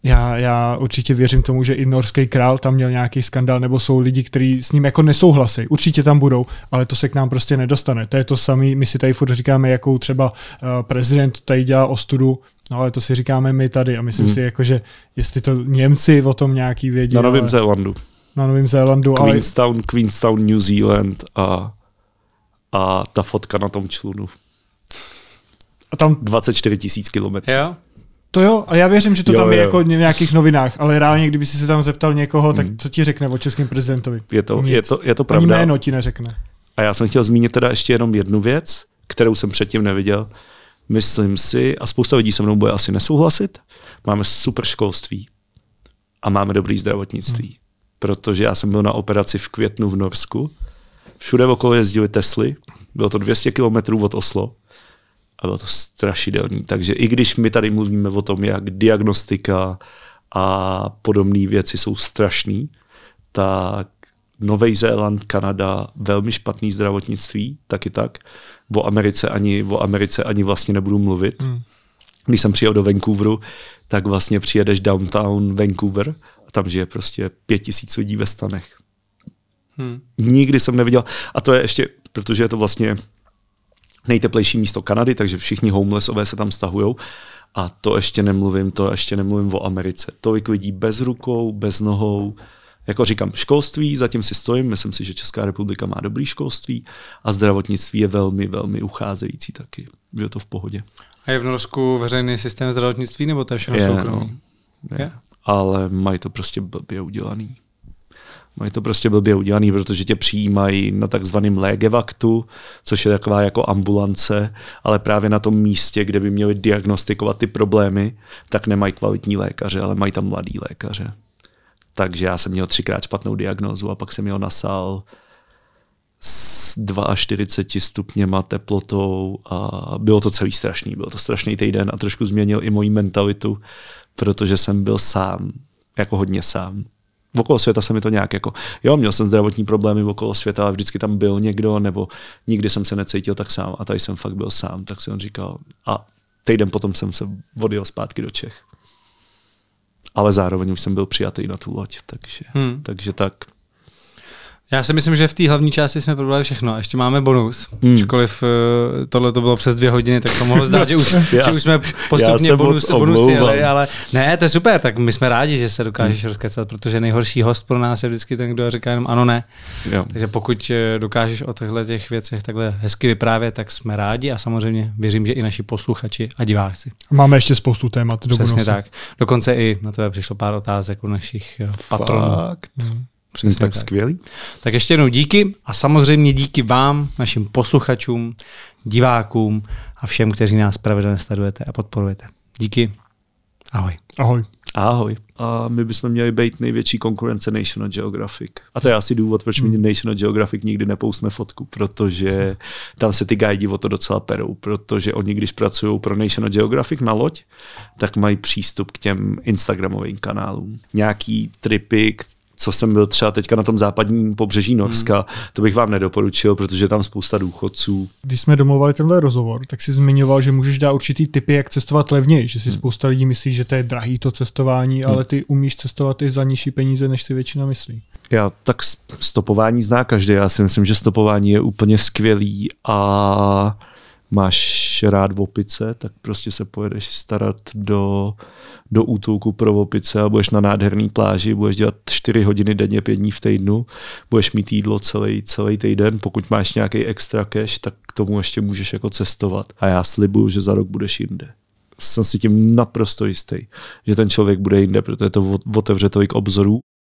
já, já určitě věřím tomu, že i norský král tam měl nějaký skandál, nebo jsou lidi, kteří s ním jako nesouhlasí. Určitě tam budou, ale to se k nám prostě nedostane. To je to samé, my si tady furt říkáme, jakou třeba uh, prezident tady dělá ostudu, No ale to si říkáme my tady a myslím hmm. si, jako, že jestli to Němci o tom nějaký vědí. Na Novém ale... Zélandu. Na Novém Zélandu. Queenstown, ale... Queenstown, New Zealand a, a ta fotka na tom člunu. A tam 24 tisíc kilometrů. Jo? To jo, a já věřím, že to jo, tam je jo. jako v nějakých novinách, ale reálně, kdyby si se tam zeptal někoho, tak hmm. co ti řekne o českém prezidentovi? Je to, je to, je to pravda. Ani jméno ti neřekne. A já jsem chtěl zmínit teda ještě jenom jednu věc, kterou jsem předtím neviděl. Myslím si, a spousta lidí se mnou bude asi nesouhlasit, máme super školství a máme dobrý zdravotnictví. Hmm. Protože já jsem byl na operaci v květnu v Norsku, všude okolo jezdili Tesly, bylo to 200 kilometrů od Oslo a bylo to strašidelný. Takže i když my tady mluvíme o tom, jak diagnostika a podobné věci jsou strašný, tak Nový Zéland, Kanada, velmi špatný zdravotnictví, taky tak. O Americe ani, o Americe ani vlastně nebudu mluvit. Hmm. Když jsem přijel do Vancouveru, tak vlastně přijedeš downtown Vancouver a tam žije prostě pět tisíc lidí ve stanech. Hmm. Nikdy jsem neviděl. A to je ještě, protože je to vlastně nejteplejší místo Kanady, takže všichni homelessové se tam stahují. A to ještě nemluvím, to ještě nemluvím o Americe. Tolik lidí bez rukou, bez nohou. Jako říkám, školství, zatím si stojím, myslím si, že Česká republika má dobrý školství a zdravotnictví je velmi, velmi ucházející taky. Je to v pohodě. A je v Norsku veřejný systém zdravotnictví, nebo to je všechno soukromý? No, je. Ale mají to prostě blbě udělaný. Mají to prostě blbě udělaný, protože tě přijímají na takzvaném légevaktu, což je taková jako ambulance, ale právě na tom místě, kde by měli diagnostikovat ty problémy, tak nemají kvalitní lékaře, ale mají tam mladý lékaře. Takže já jsem měl třikrát špatnou diagnózu a pak jsem měl nasál s 42 stupněma teplotou a bylo to celý strašný. Byl to strašný týden a trošku změnil i moji mentalitu, protože jsem byl sám, jako hodně sám v okolo světa se mi to nějak jako, jo, měl jsem zdravotní problémy v okolo světa, ale vždycky tam byl někdo, nebo nikdy jsem se necítil tak sám a tady jsem fakt byl sám, tak on říkal a týden potom jsem se odjel zpátky do Čech. Ale zároveň už jsem byl přijatý na tu loď, takže, hmm. takže tak. Já si myslím, že v té hlavní části jsme probrali všechno. Ještě máme bonus. Hmm. Ačkoliv uh, tohle to bylo přes dvě hodiny, tak to mohlo zdát, že už, [LAUGHS] já, že už jsme postupně bonus, bonus jeli, ale ne, to je super, tak my jsme rádi, že se dokážeš hmm. rozkecat, protože nejhorší host pro nás je vždycky ten, kdo říká jenom ano, ne. Jo. Takže pokud eh, dokážeš o těchto těch věcech takhle hezky vyprávět, tak jsme rádi a samozřejmě věřím, že i naši posluchači a diváci. Máme ještě spoustu témat do Přesně bonusu. tak. Dokonce i na to přišlo pár otázek u našich eh, patronů. Fakt. Hmm. Přesně tak, tak skvělý. Tak ještě jednou díky a samozřejmě díky vám, našim posluchačům, divákům a všem, kteří nás pravidelně sledujete a podporujete. Díky. Ahoj. Ahoj. Ahoj. A my bychom měli být největší konkurence National Geographic. A to je asi důvod, proč hmm. mi National Geographic nikdy nepousme fotku, protože tam se ty guidi o to docela perou, protože oni, když pracují pro National Geographic na loď, tak mají přístup k těm Instagramovým kanálům. Nějaký tripy, co jsem byl třeba teďka na tom západním pobřeží Norska, hmm. to bych vám nedoporučil, protože je tam spousta důchodců. Když jsme domluvali tenhle rozhovor, tak si zmiňoval, že můžeš dát určitý typy, jak cestovat levněji, že si hmm. spousta lidí myslí, že to je drahý to cestování, hmm. ale ty umíš cestovat i za nižší peníze, než si většina myslí. Já tak stopování zná každý, já si myslím, že stopování je úplně skvělý a máš rád opice, tak prostě se pojedeš starat do, do útulku pro opice a budeš na nádherný pláži, budeš dělat 4 hodiny denně, 5 dní v týdnu, budeš mít jídlo celý, celý týden, pokud máš nějaký extra cash, tak k tomu ještě můžeš jako cestovat. A já slibuju, že za rok budeš jinde. Jsem si tím naprosto jistý, že ten člověk bude jinde, protože to otevře tolik obzorů